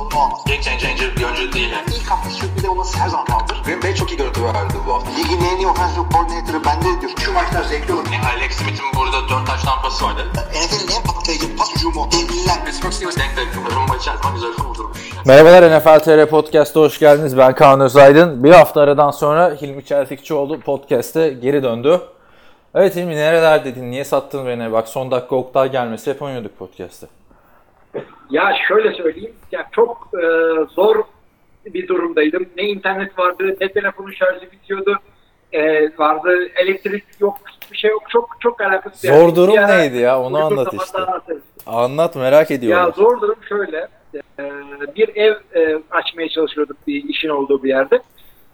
sorunu olmaz. Game changer bir oyuncu değil. Yani. İlk hafta sürpriz olması her zaman kaldır. Green Bay çok iyi görüntü verdi bu hafta. Ligin en iyi offensive coordinator'ı bende diyor. Şu maçlar zevkli olur. Yani Alex Smith'in burada 4 taş tampası vardı. NFL'in en patlayıcı pas hücumu. Devliler. Pittsburgh Steelers denk denk. Rumba içerisinde güzel kurdurmuş. Merhabalar NFL TR Podcast'a hoş geldiniz. Ben Kaan Özaydın. Bir hafta aradan sonra Hilmi Çeltikçioğlu podcast'e geri döndü. Evet Hilmi nerelerdeydin? Niye sattın beni? Bak son dakika Oktay gelmesi hep oynuyorduk podcast'te. Ya şöyle söyleyeyim, ya çok e, zor bir durumdaydım. Ne internet vardı, ne telefonun şarjı bitiyordu, e, vardı elektrik yok, hiçbir şey yok. Çok çok alakasız. Zor durum Bir ara neydi ya? Onu anlat işte. Anlat merak Ya ediyorum. zor durum şöyle. e, bir ev e, açmaya çalışıyorduk bir işin olduğu bir yerde.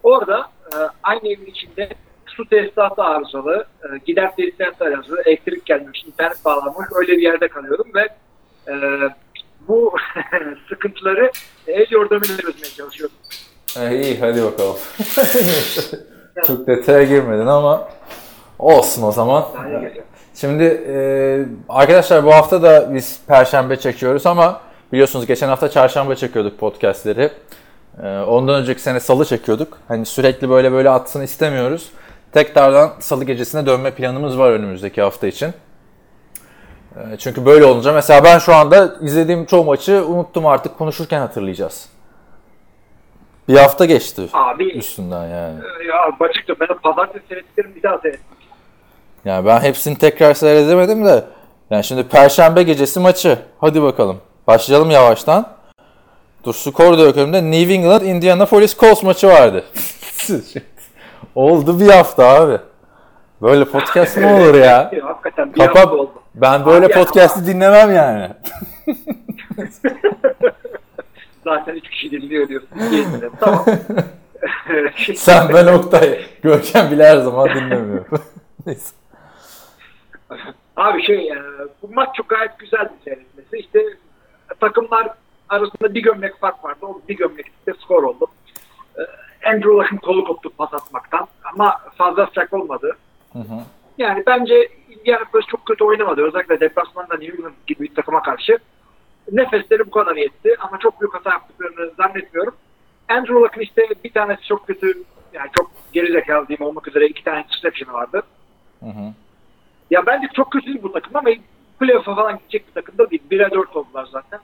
Orada e, aynı evin içinde su tesisatı arızalı, e, gider tesisatı arızalı, elektrik gelmiş, internet bağlanmış öyle bir yerde kalıyorum ve e, bu sıkıntıları el yordamıyla çözmeye çalışıyordum. Eh, iyi hadi bakalım. Çok detaya girmedin ama olsun o zaman. Şimdi e, arkadaşlar bu hafta da biz Perşembe çekiyoruz ama biliyorsunuz geçen hafta Çarşamba çekiyorduk podcastleri. E, ondan önceki sene Salı çekiyorduk. Hani sürekli böyle böyle atsın istemiyoruz. Tekrardan Salı gecesine dönme planımız var önümüzdeki hafta için. E, çünkü böyle olunca mesela ben şu anda izlediğim çoğu maçı unuttum artık konuşurken hatırlayacağız. Bir hafta geçti Abi üstünden yani. ya açıkça ben pazartesi seyrettiklerimi bir daha seyrettim. Yani ben hepsini tekrar seyredemedim de. Yani şimdi Perşembe gecesi maçı. Hadi bakalım. Başlayalım yavaştan. Dur skor da yok önümde. New England Indianapolis Colts maçı vardı. Oldu bir hafta abi. Böyle podcast mı olur ya? Hakikaten bir Kapa oldu. ben böyle Abi podcast'i dinlemem yani. Zaten üç kişi dinliyor diyorsun. Tamam. Sen ben Oktay. Görkem bile her zaman dinlemiyor. Neyse. Abi şey e, bu maç çok gayet güzeldi seyretmesi. İşte takımlar arasında bir gömlek fark vardı. O bir gömlekte skor oldu. E, Andrew Luck'ın kolu koptu pas atmaktan ama fazla sıcak olmadı. Hı hı. Yani bence Indianapolis çok kötü oynamadı. Özellikle deplasmanda New England gibi bir takıma karşı. Nefesleri bu kadar yetti ama çok büyük hata yaptıklarını zannetmiyorum. Andrew Luck'ın işte bir tanesi çok kötü yani çok geri zekalı diyeyim olmak üzere iki tane interception vardı. Hı hı. Ya bence çok kötü bu takım ama playoff'a falan gidecek bir takım da değil. 1'e 4 oldular zaten.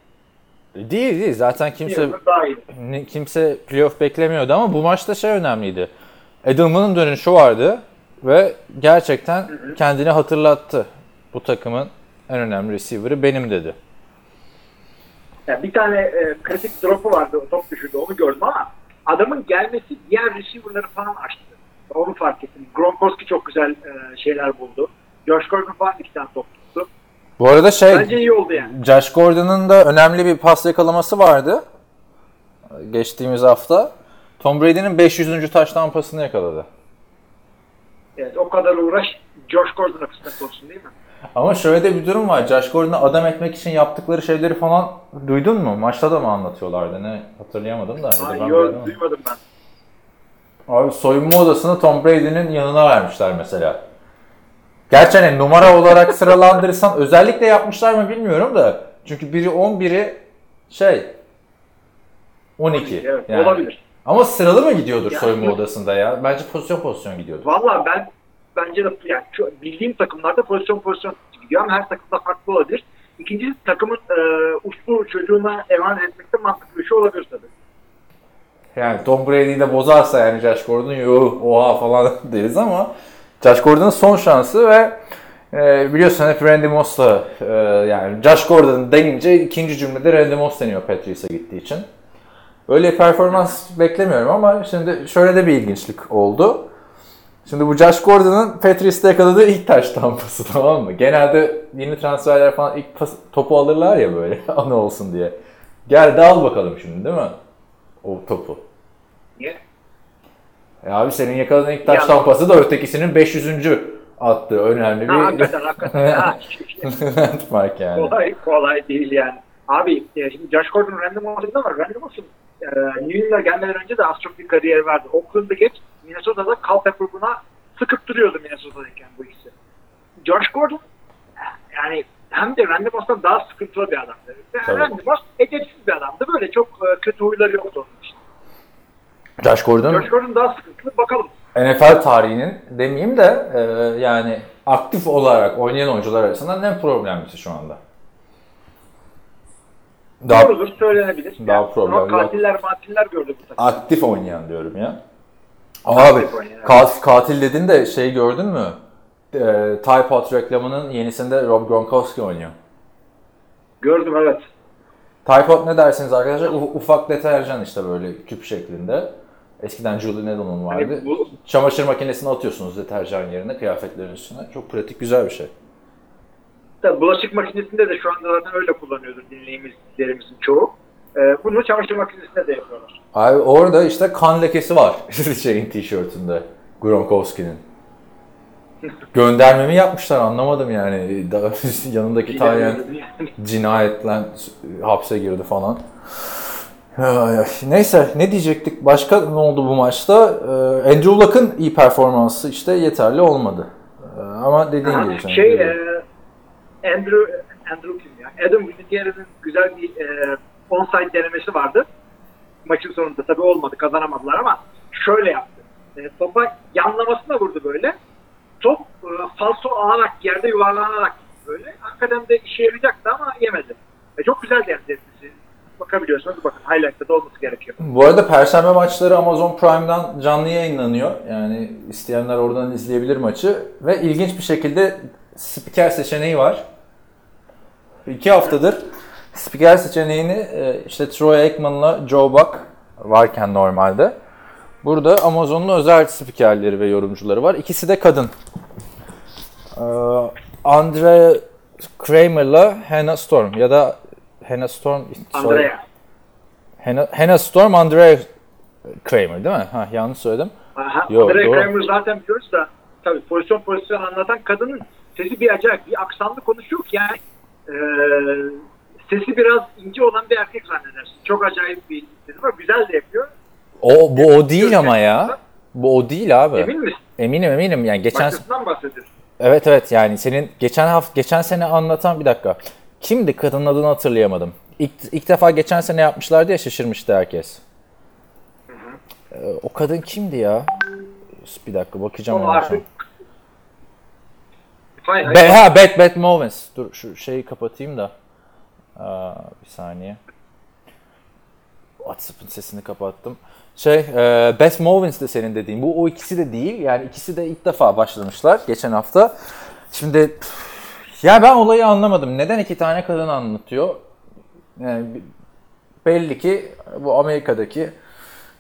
Değil değil. Zaten kimse kimse playoff beklemiyordu ama bu maçta şey önemliydi. Edelman'ın dönüşü vardı ve gerçekten kendini hatırlattı. Bu takımın en önemli receiver'ı benim dedi. Yani bir tane e, kritik drop'u vardı. O top düşürdü. Onu gördüm ama adamın gelmesi diğer receiver'ları falan açtı. Onu fark ettim. Gronkowski çok güzel e, şeyler buldu. Josh Gordon falan iki tane top tuttu. Bu arada şey Bence iyi oldu yani. Josh Gordon'ın da önemli bir pas yakalaması vardı. Geçtiğimiz hafta. Tom Brady'nin 500. taş pasını yakaladı. Evet, o kadar uğraş Josh Gordon'a kısmet olsun değil mi? Ama şöyle de bir durum var. Josh Gordon'u adam etmek için yaptıkları şeyleri falan duydun mu? Maçta da mı anlatıyorlardı? Ne hatırlayamadım da. Ay, ben yo, duydum. duymadım ben. Abi soyunma odasını Tom Brady'nin yanına vermişler mesela. Gerçi hani numara olarak sıralandırırsan özellikle yapmışlar mı bilmiyorum da. Çünkü biri 10 biri şey 12. Evet, yani. olabilir. Ama sıralı mı gidiyordur Yani- soyunma odasında ya? Bence pozisyon pozisyon gidiyordur. Valla ben bence de yani şu, bildiğim takımlarda pozisyon pozisyon gidiyor ama her takımda farklı olabilir. İkincisi takımın e, uslu çocuğuna emanet etmekte mantıklı bir şey olabilir tabii. Yani Tom Brady'yi de bozarsa yani Josh Gordon oha falan deriz ama Josh Gordon'ın son şansı ve e, biliyorsun hep Randy Moss'la e, yani Josh Gordon denince ikinci cümlede Randy Moss deniyor Patrice'e gittiği için. Böyle bir performans beklemiyorum ama şimdi şöyle de bir ilginçlik oldu. Şimdi bu Josh Gordon'ın Patrice'te yakaladığı ilk taş tampası tamam mı? Genelde yeni transferler falan ilk pas, topu alırlar ya böyle anı olsun diye. Gel de al bakalım şimdi değil mi? O topu. Niye? E abi senin yakaladığın ilk taş Ya- tampası da ötekisinin 500. attığı önemli Ha, bir hakikaten hakikaten. ha, yani. kolay kolay değil yani. Abi e, şimdi Josh Gordon random olacak ama random olsun. E, New England'a gelmeden önce de az çok bir kariyer vardı. Oakland'da geç, Minnesota'da Culpepper buna sıkıp duruyordu Minnesota'dayken bu ikisi. Josh Gordon yani hem de Randy Moss'tan daha sıkıntılı bir adamdı. Yani. Randy Moss edepsiz bir adamdı. Böyle çok e, kötü huyları yoktu onun için. Josh Gordon Josh Gordon daha sıkıntılı. Bakalım. NFL tarihinin demeyeyim de e, yani aktif olarak oynayan oyuncular arasında en problemlisi şu anda. Daha Doğrudur söylenebilir. daha Yani problem. Katiller matiller gördü bu takım. aktif oynayan diyorum ya. Abi kat- katil dedin de şey gördün mü? E, Tide Pod reklamının yenisinde Rob Gronkowski oynuyor. Gördüm evet. Tide Pod ne dersiniz arkadaşlar? U- ufak deterjan işte böyle küp şeklinde. Eskiden Julie Needle'ın vardı. Hani bu- Çamaşır makinesine atıyorsunuz deterjan yerine kıyafetlerin üstüne. Çok pratik güzel bir şey. Tabii bulaşık makinesinde de şu anda zaten öyle kullanıyordur dinleyicilerimizin çoğu. Ee, bunu çamaşır makinesinde de yapıyorlar. Abi orada işte kan lekesi var şeyin tişörtünde Gronkowski'nin. Göndermemi yapmışlar anlamadım yani. Daha yanındaki Yani cinayetle hapse girdi falan. Neyse ne diyecektik? Başka ne oldu bu maçta? Ee, Andrew Luck'ın iyi performansı işte yeterli olmadı. Ee, ama dediğin gibi. şey e, Andrew Andrew kim ya? Adam Vinatiera'nın güzel bir e, onside denemesi vardı. Maçın sonunda tabii olmadı kazanamadılar ama şöyle yaptı. E, topa yanlamasına vurdu böyle. Top e, falso alarak yerde yuvarlanarak böyle. Hakikaten de işe yarayacaktı ama yemedi. E, çok güzel denemesi. Bakabiliyorsanız bakın highlight'ta da olması gerekiyor. Bu arada Perşembe maçları Amazon Prime'dan canlı yayınlanıyor. Yani isteyenler oradan izleyebilir maçı. Ve ilginç bir şekilde spiker seçeneği var. İki haftadır spiker seçeneğini e, işte Troy Aikman'la Joe Buck varken normalde. Burada Amazon'un özel spikerleri ve yorumcuları var. İkisi de kadın. Ee, Andre Kramer'la Hannah Storm ya da Hannah Storm Andrea. Hannah, Hannah Storm, Andrea Kramer değil mi? Ha, yanlış söyledim. Aha, Yok, Andrea doğru. Kramer zaten biliyoruz da tabii pozisyon pozisyon anlatan kadının sesi bir acayip bir aksanlı konuşuyor ki yani e, sesi biraz ince olan bir erkek zannedersin. Çok acayip bir sesi var. Güzel de yapıyor. O bu o değil ama ya. Bu o değil abi. Emin misin? Eminim eminim yani geçen Başkasından bahsediyorsun. evet evet yani senin geçen hafta geçen sene anlatan bir dakika. Kimdi kadının adını hatırlayamadım. İlk, ilk defa geçen sene yapmışlardı ya şaşırmıştı herkes. Ee, o kadın kimdi ya? Bir dakika bakacağım O artık. Hayır, hayır. Be, ha Beth Beth Mowins. Dur şu şeyi kapatayım da. Aa, bir saniye. WhatsApp'ın sesini kapattım. Şey, e, Beth Mowins de senin dediğin. Bu o ikisi de değil. Yani ikisi de ilk defa başlamışlar geçen hafta. Şimdi ya ben olayı anlamadım. Neden iki tane kadın anlatıyor? Yani belli ki bu Amerika'daki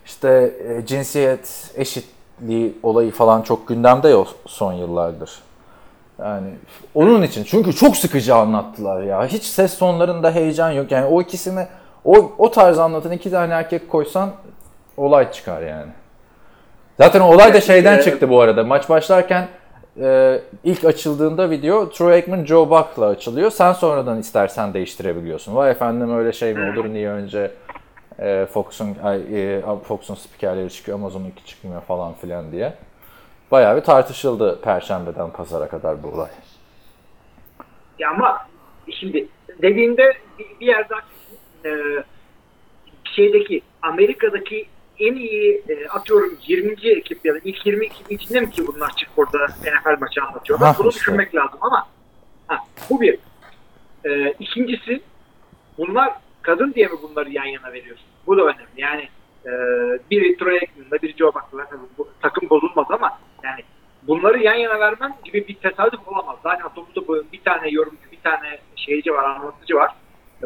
işte e, cinsiyet eşitliği olayı falan çok gündemde o son yıllardır. Yani onun için çünkü çok sıkıcı anlattılar ya. Hiç ses tonlarında heyecan yok. Yani o ikisini o o tarz anlatan iki tane erkek koysan olay çıkar yani. Zaten olay da şeyden e, çıktı bu arada. Maç başlarken e, ilk açıldığında video Troy Aikman Joe Buck'la açılıyor. Sen sonradan istersen değiştirebiliyorsun. Vay efendim öyle şey mi olur niye önce e, Fox'un e, Fox'un spikerleri çıkıyor Amazon'unki çıkmıyor falan filan diye. Bayağı bir tartışıldı perşembeden pazara kadar bu olay. Ya ama şimdi dediğinde bir, bir yerde haklısın. Ee, şeydeki Amerika'daki en iyi e, atıyorum 20. ekip ya da ilk 20 ekibin içinde mi ki bunlar çıkıp orada NFL maçı anlatıyorlar? Ha, Bunu işte. düşünmek lazım ama ha, bu bir. Ee, ikincisi bunlar kadın diye mi bunları yan yana veriyorsun? Bu da önemli. Yani e, biri Troy Aikman'la biri Joe Buck'la bu, takım bozulmaz ama bunları yan yana vermen gibi bir tesadüf olamaz. Zaten toplumda bu bir tane yorumcu, bir tane şeyci var, anlatıcı var.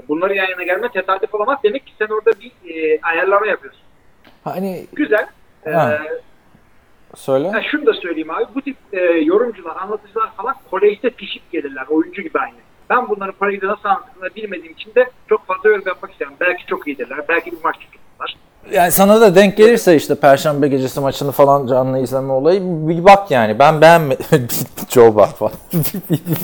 Bunları yan yana gelme tesadüf olamaz. Demek ki sen orada bir e, ayarlama yapıyorsun. Hani Güzel. Ee, söyle. ha, şunu da söyleyeyim abi. Bu tip e, yorumcular, anlatıcılar falan kolejde pişip gelirler. Oyuncu gibi aynı. Ben bunların kolejde nasıl anlatıldığını bilmediğim için de çok fazla yorum yapmak istemiyorum. Belki çok iyidirler. Belki bir maç tuturlar. Yani sana da denk gelirse işte Perşembe gecesi maçını falan canlı izleme olayı bir bak yani. Ben beğenmedim. Joe Buck falan. bir, bir.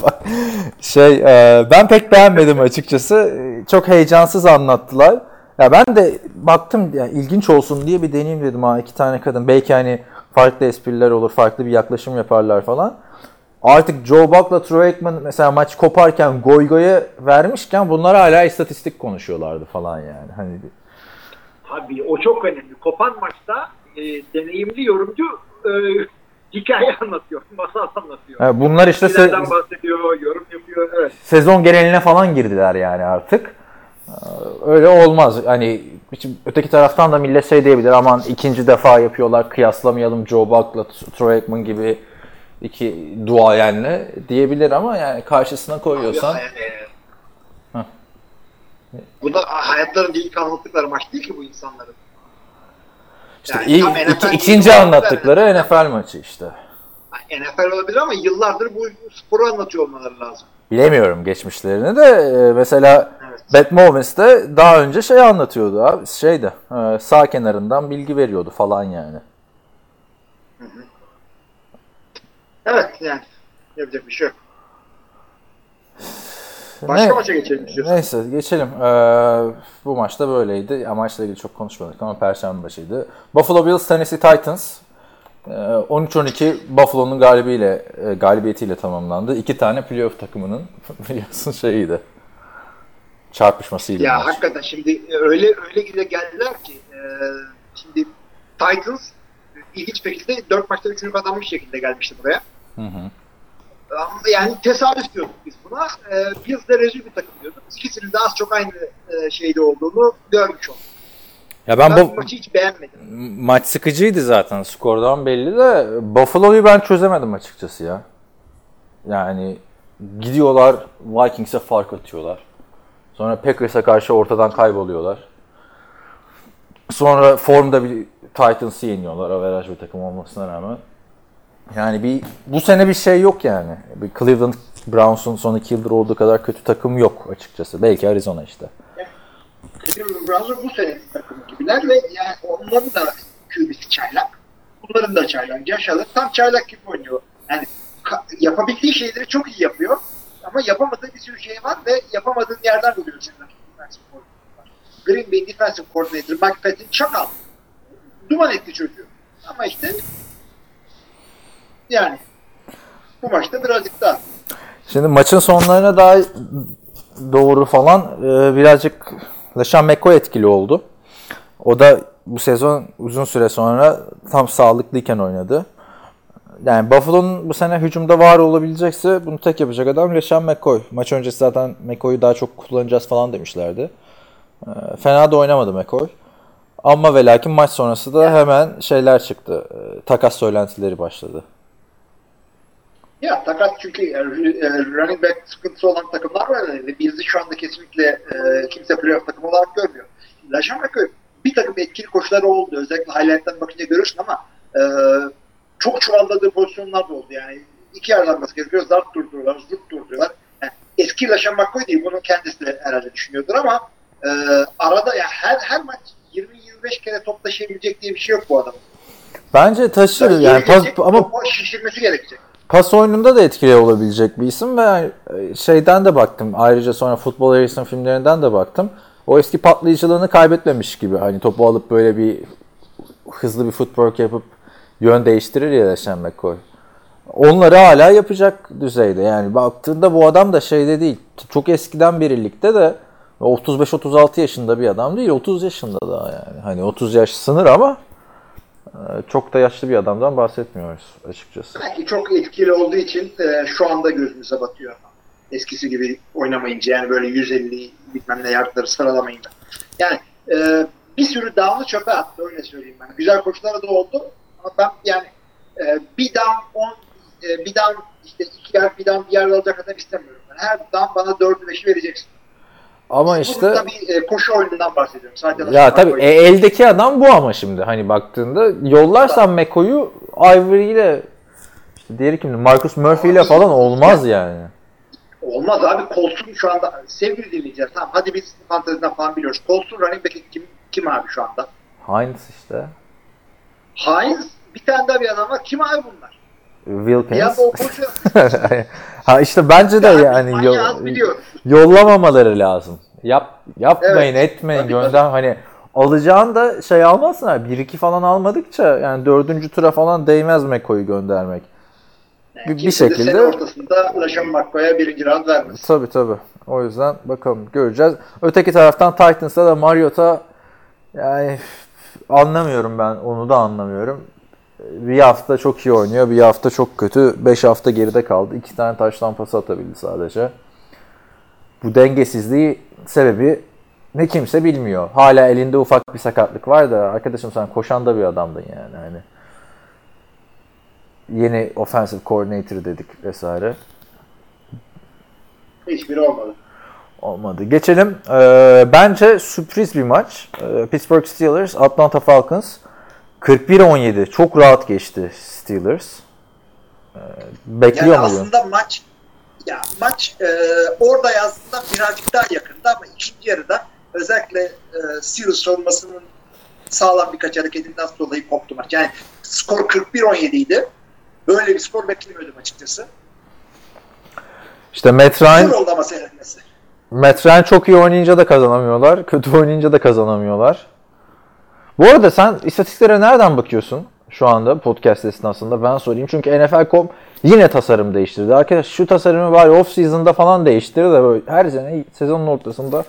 Şey e, ben pek beğenmedim açıkçası. Çok heyecansız anlattılar. Ya ben de baktım yani ilginç olsun diye bir deneyeyim dedim ha iki tane kadın. Belki hani farklı espriler olur, farklı bir yaklaşım yaparlar falan. Artık Joe Buck'la Troy Aikman mesela maç koparken goy goya vermişken bunlar hala istatistik konuşuyorlardı falan yani. Hani Tabii o çok önemli. Kopan maçta e, deneyimli yorumcu e, hikaye anlatıyor, masal anlatıyor. yani bunlar işte se- bahsediyor, yorum yapıyor. Evet. sezon geneline falan girdiler yani artık. Ee, Öyle olmaz. Hani öteki taraftan da millet şey diyebilir aman ikinci defa yapıyorlar kıyaslamayalım Joe Buck'la Troy Aikman gibi iki duayenle diyebilir ama yani karşısına koyuyorsan e, Bu da hayatlarında ilk anlattıkları maç değil ki bu insanların. işte Yani ilk, iki- ikinci değil, anlattıkları NFL maçı işte. NFL olabilir ama yıllardır bu sporu anlatıyor olmaları lazım. Bilemiyorum geçmişlerini de e, mesela Evet. Bat Movens de daha önce şey anlatıyordu abi şeyde e, sağ kenarından bilgi veriyordu falan yani. Evet yani yapacak bir şey yok. Başka Ne- maça geçelim istiyorsan. Neyse geçelim. Ee, bu maçta böyleydi. Ya, maçla ilgili çok konuşmadık ama perşembe maçıydı. Buffalo Bills Tennessee Titans. Ee, 13-12 Buffalo'nun galibiyle e, galibiyetiyle tamamlandı. İki tane playoff takımının biliyorsun şeyiydi. Çarpışmasıydı. Ya maç. hakikaten şimdi öyle öyle gide geldiler ki e, şimdi Titans ilginç bir şekilde 4 maçta 3'ünü kazanmış şekilde gelmişti buraya. Hı hı. Yani tesadüf diyorduk biz buna. E, biz de rezil bir takım diyorduk. İkisinin de az çok aynı e, şeyde olduğunu görmüş olduk. Ya ben Ben bu bu maçı hiç beğenmedim. maç sıkıcıydı zaten skordan belli de Buffalo'yu ben çözemedim açıkçası ya. Yani gidiyorlar Vikings'e fark atıyorlar. Sonra Packers'a karşı ortadan kayboluyorlar. Sonra formda bir Titans'ı yeniyorlar averaj bir takım olmasına rağmen. Yani bir bu sene bir şey yok yani. Bir Cleveland Browns'un son iki yıldır olduğu kadar kötü takım yok açıkçası. Belki Arizona işte. Cleveland Browns'un bu sene takımı gibiler ve yani onların da QB'si çaylak. Bunların da çaylak. Allen tam çaylak gibi oynuyor. Yani yapabildiği şeyleri çok iyi yapıyor. Ama yapamadığı bir sürü şey var ve yapamadığın yerden buluyor senin. Green Bay defensive coordinator Mike Patton çakal. Duman etti çocuğu. Ama işte yani bu maçta birazcık daha Şimdi maçın sonlarına daha doğru falan e, birazcık LeSean McCoy etkili oldu. O da bu sezon uzun süre sonra tam sağlıklıyken oynadı. Yani Buffalo'nun bu sene hücumda var olabilecekse bunu tek yapacak adam LeSean McCoy. Maç öncesi zaten McCoy'u daha çok kullanacağız falan demişlerdi. E, Fena da oynamadı McCoy. Ama ve lakin maç sonrası da hemen şeyler çıktı. E, Takas söylentileri başladı. Ya takas çünkü e, e, running back sıkıntısı olan takımlar var ve bizi şu anda kesinlikle e, kimse playoff takımı olarak görmüyor. Laşan McCoy bir takım etkili koşuları oldu. Özellikle highlight'tan bakınca görürsün ama e, çok çuvalladığı pozisyonlar da oldu. Yani iki yerden basket gerekiyor. Zart durduruyorlar, zırt durduruyorlar. Yani eski Laşan McCoy değil. Bunu kendisi de herhalde düşünüyordur ama e, arada ya her her maç 20-25 kere top taşıyabilecek diye bir şey yok bu adamın. Bence taşır Yani yani pas, ama şişirmesi gerekecek. Pas oyununda da etkili olabilecek bir isim ve yani şeyden de baktım. Ayrıca sonra Football Harrison filmlerinden de baktım. O eski patlayıcılığını kaybetmemiş gibi. Hani topu alıp böyle bir hızlı bir footwork yapıp yön değiştirir ya Leşen McCoy. Onları hala yapacak düzeyde. Yani baktığında bu adam da şeyde değil. Çok eskiden beri ligde de 35-36 yaşında bir adam değil. 30 yaşında daha yani. Hani 30 yaş sınır ama e, çok da yaşlı bir adamdan bahsetmiyoruz açıkçası. Belki çok etkili olduğu için e, şu anda gözümüze batıyor. Eskisi gibi oynamayınca yani böyle 150 bilmem ne yardları sıralamayınca. Yani e, bir sürü dağını çöpe attı öyle söyleyeyim ben. Güzel koçları da oldu ama ben yani e, bir down 10 e, bir down işte iki yer bir down bir yer alacak kadar istemiyorum. Ben. Her down bana 4'ü 5'i vereceksin. Ama işte tabii e, koşu oyunundan bahsediyorum. Sadece Ya tabii e, eldeki adam bu ama şimdi hani baktığında yollarsan McCoy'u Ivory ile işte diğeri kimdi? Marcus Murphy ile falan olmaz yani. Olmaz abi Colson şu anda sevgili dinleyiciler tamam hadi biz fanteziden falan biliyoruz. Colson running back kim, kim abi şu anda? Hines işte. Hines bir tane daha bir adam var. Kim abi bunlar? Wilkins. Ya koşu ha işte bence de yani manyağız yo- biliyoruz. yollamamaları lazım. Yap yapmayın Evet. etmeyin Tabii, gönder hani alacağın da şey almazsın abi. 1-2 falan almadıkça yani dördüncü tura falan değmez McCoy'u göndermek. Yani bir- bir şekilde- sene ortasında LaShawn McCoy'a birinci round vermez. Tabii tabii. O yüzden bakalım göreceğiz. Öteki taraftan Titans'ta da Mariota yani anlamıyorum ben onu da anlamıyorum. Bir hafta çok iyi oynuyor, bir hafta çok kötü. 5 hafta geride kaldı. 2 tane taştan pas atabildi sadece. Bu dengesizliği sebebi ne kimse bilmiyor. Hala elinde ufak bir sakatlık var da arkadaşım sen koşan da bir adamdın yani hani. Yeni offensive coordinator dedik vesaire. Hiçbiri olmadı. Olmadı. Geçelim. Ee, bence sürpriz bir maç. Ee, Pittsburgh Steelers, Atlanta Falcons. 41-17. Çok rahat geçti Steelers. Ee, bekliyor Yani aslında maç ya maç e, orada aslında birazcık daha yakındı ama ikinci yarıda özellikle e, Steelers savunmasının sağlam birkaç hareketinden dolayı koptu maç. Yani skor 41-17 idi. Böyle bir skor beklemiyordum açıkçası. İşte Matt Ryan. Matt Ryan çok iyi oynayınca da kazanamıyorlar. Kötü oynayınca da kazanamıyorlar. Bu arada sen istatistiklere nereden bakıyorsun şu anda podcast esnasında? Ben sorayım. Çünkü NFL.com yine tasarım değiştirdi. Arkadaş şu tasarımı bari off season'da falan değiştirir de böyle her sene sezonun ortasında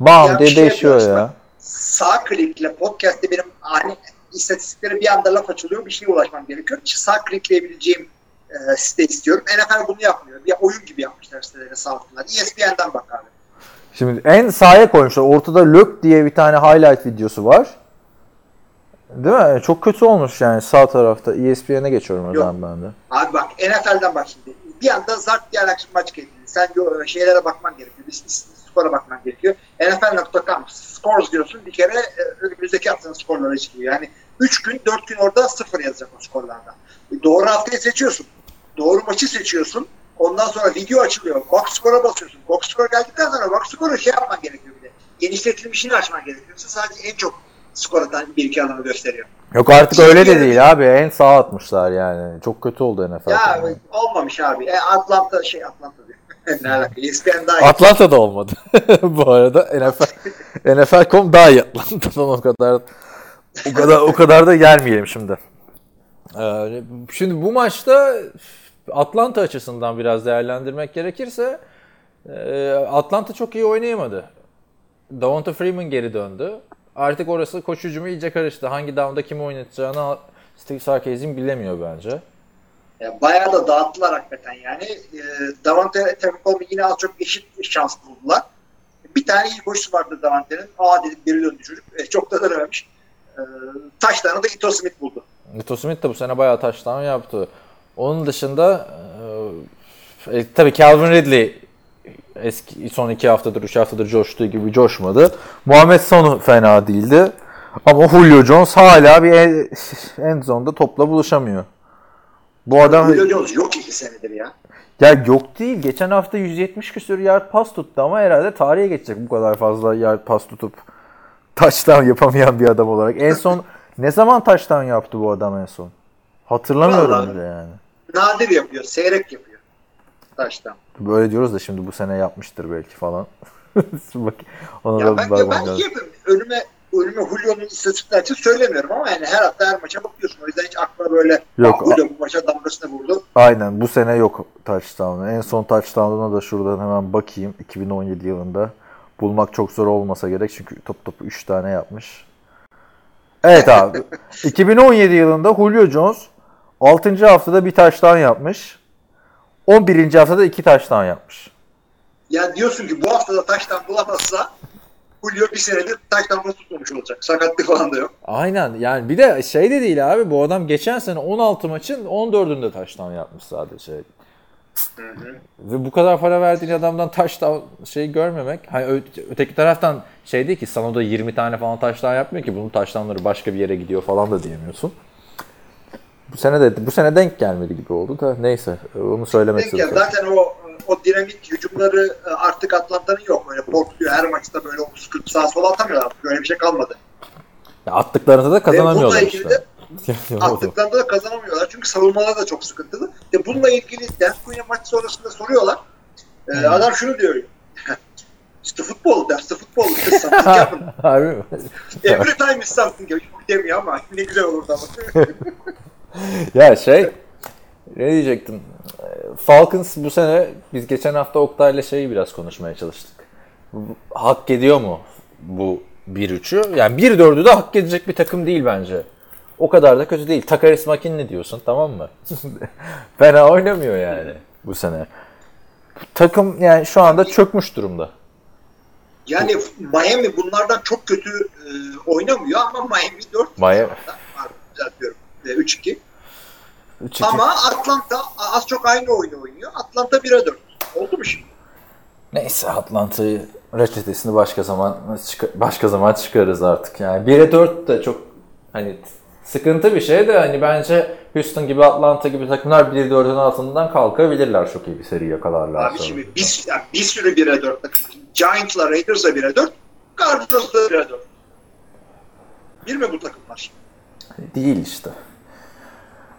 bam Ya diye şey değişiyor ya. bak. Sağ klikle podcast'te benim ani istatistiklere bir anda laf açılıyor. Bir şeye ulaşmam gerekiyor. Sağ klikleyebileceğim e, site istiyorum. NFL bunu yapmıyor. Bir oyun gibi yapmışlar siteleri sağ altından. ESPN'den bak abi. Şimdi en sağa koymuşlar. Ortada Lök diye bir tane highlight videosu var. Değil mi? Çok kötü olmuş yani sağ tarafta. E ESPN'e geçiyorum oradan ben de. Abi bak NFL'den bak şimdi. Bir anda zart diye akşam maç geldi. Sen o şeylere bakman gerekiyor. Bir skora bakman gerekiyor. NFL.com scores diyorsun bir kere e, önümüzdeki haftanın skorları çıkıyor. Yani 3 gün 4 gün orada sıfır yazacak o skorlarda. E, doğru haftayı seçiyorsun. Doğru maçı seçiyorsun. Ondan sonra video açılıyor. Box score'a basıyorsun. Box score geldikten sonra box score'u şey yapman gerekiyor bir de. Genişletilmişini açman gerekiyor. Yoksa sadece en çok skor atan bir iki adamı gösteriyor. Yok artık öyle de değil abi. En sağa atmışlar yani. Çok kötü oldu NFL. Ya falan. olmamış abi. E, Atlanta şey Atlanta diyor. ne alaka? ESPN daha iyi. Atlanta'da olmadı. Bu arada NFL NFL.com daha iyi Atlanta'dan o kadar o kadar o kadar da gelmeyelim şimdi. Ee, şimdi bu maçta Atlanta açısından biraz değerlendirmek gerekirse e, Atlanta çok iyi oynayamadı. Davonta Freeman geri döndü. Artık orası koç hücumu iyice karıştı. Hangi down'da kimi oynatacağını Steve Sarkisian bilemiyor bence. Ya, bayağı da dağıttılar hakikaten yani. E, Davante Tevkoğlu yine az çok eşit şans buldular. Bir tane iyi koşusu vardı Davante'nin. Aa dedik geri döndü çocuk. E, çok da dönememiş. E, taşlarını da Ito Smith buldu. Ito Smith de bu sene bayağı taştan yaptı. Onun dışında e, e, tabii Calvin Ridley eski son iki haftadır, üç haftadır coştuğu gibi coşmadı. Muhammed Sonu fena değildi. Ama Julio Jones hala bir en, zonda topla buluşamıyor. Bu adam Julio Jones yok iki senedir ya. ya yok değil. Geçen hafta 170 küsur yard pas tuttu ama herhalde tarihe geçecek bu kadar fazla yard pas tutup touchdown yapamayan bir adam olarak. En son ne zaman touchdown yaptı bu adam en son? Hatırlamıyorum Vallahi. bile yani. Nadir yapıyor. Seyrek yapıyor. Taştan. Böyle diyoruz da şimdi bu sene yapmıştır belki falan. Bak, ona Ya da ben, ben lazım. iyi yapıyorum. Önüme önüme Julio'nun istatistikler için söylemiyorum ama yani her hafta her maça bakıyorsun. O yüzden hiç aklıma böyle Yok, "Aa, Julio bu maça damgasını vurdu. Aynen bu sene yok touchdown'u. En son touchdown'una da şuradan hemen bakayım. 2017 yılında. Bulmak çok zor olmasa gerek çünkü top topu 3 tane yapmış. Evet abi. 2017 yılında Julio Jones 6. haftada bir touchdown yapmış. 11. haftada 2 touchdown yapmış. Ya diyorsun ki bu hafta da taştan bulamazsa Julio bir senedir taştan bunu tutmamış olacak. Sakatlık falan da yok. Aynen yani bir de şey de değil abi bu adam geçen sene 16 maçın 14'ünde touchdown yapmış sadece. Ve bu kadar para verdiğin adamdan touchdown şey görmemek. Hani ö- öteki taraftan şey değil ki sana da 20 tane falan touchdown yapmıyor ki bunun touchdownları başka bir yere gidiyor falan da diyemiyorsun. Bu sene de bu sene denk gelmedi gibi oldu da neyse onu söylemek Denk istedim. zaten o o dinamik hücumları e, artık Atlanta'nın yok. Öyle portluyor her maçta böyle 30-40 sağa sola atamıyorlar. Böyle bir şey kalmadı. Ya attıklarında da kazanamıyorlar işte. de. Attıklarında da kazanamıyorlar. Çünkü savunmalar da çok sıkıntılı. Ve bununla ilgili Dan Quinn'e maç sonrasında soruyorlar. Ee, Hmm. Adam şunu diyor. Football, that's the football. It's something mi? Every time is something. Demiyor ama ne güzel olurdu ama. ya şey ne diyecektim? Falcons bu sene biz geçen hafta Oktay'la şeyi biraz konuşmaya çalıştık. Hak ediyor mu bu 1-3'ü? Yani 1-4'ü de hak edecek bir takım değil bence. O kadar da kötü değil. Takaris Makin diyorsun tamam mı? Fena oynamıyor yani bu sene. Takım yani şu anda çökmüş durumda. Yani Miami bunlardan çok kötü e, oynamıyor ama Miami 4 Miami- düzeltiyorum. E, 3-2. 3-2. Ama Atlanta az çok aynı oyunu oynuyor. Atlanta 1'e 4. Oldu mu şimdi? Neyse Atlanta'yı reçetesini başka zaman başka zaman çıkarız artık. Yani 1'e 4 de çok hani sıkıntı bir şey de hani bence Houston gibi Atlanta gibi takımlar 1'e 4'ün altından kalkabilirler çok iyi bir seri yakalarlar. Abi şimdi bir, yani bir sürü 1'e 4 takım. Giants'la Raiders'a 1'e 4. Cardinals'la 1'e 4. Bir mi bu takımlar? Değil işte.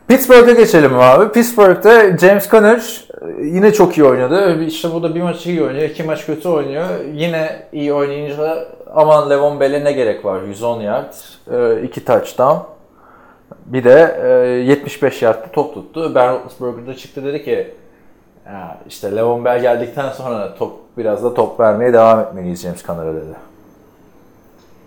Pittsburgh'a geçelim abi. Pittsburgh'te James Conner e, yine çok iyi oynadı. İşte bu da bir maç iyi oynuyor, iki maç kötü oynuyor. Yine iyi oynayınca aman Levon Bell'e ne gerek var? 110 yard, 2 touchdown. Bir de e, 75 yardta top tuttu. Ben Roethlisberger da çıktı dedi ki işte Levon Bell geldikten sonra top biraz da top vermeye devam etmeliyiz James Conner'a dedi.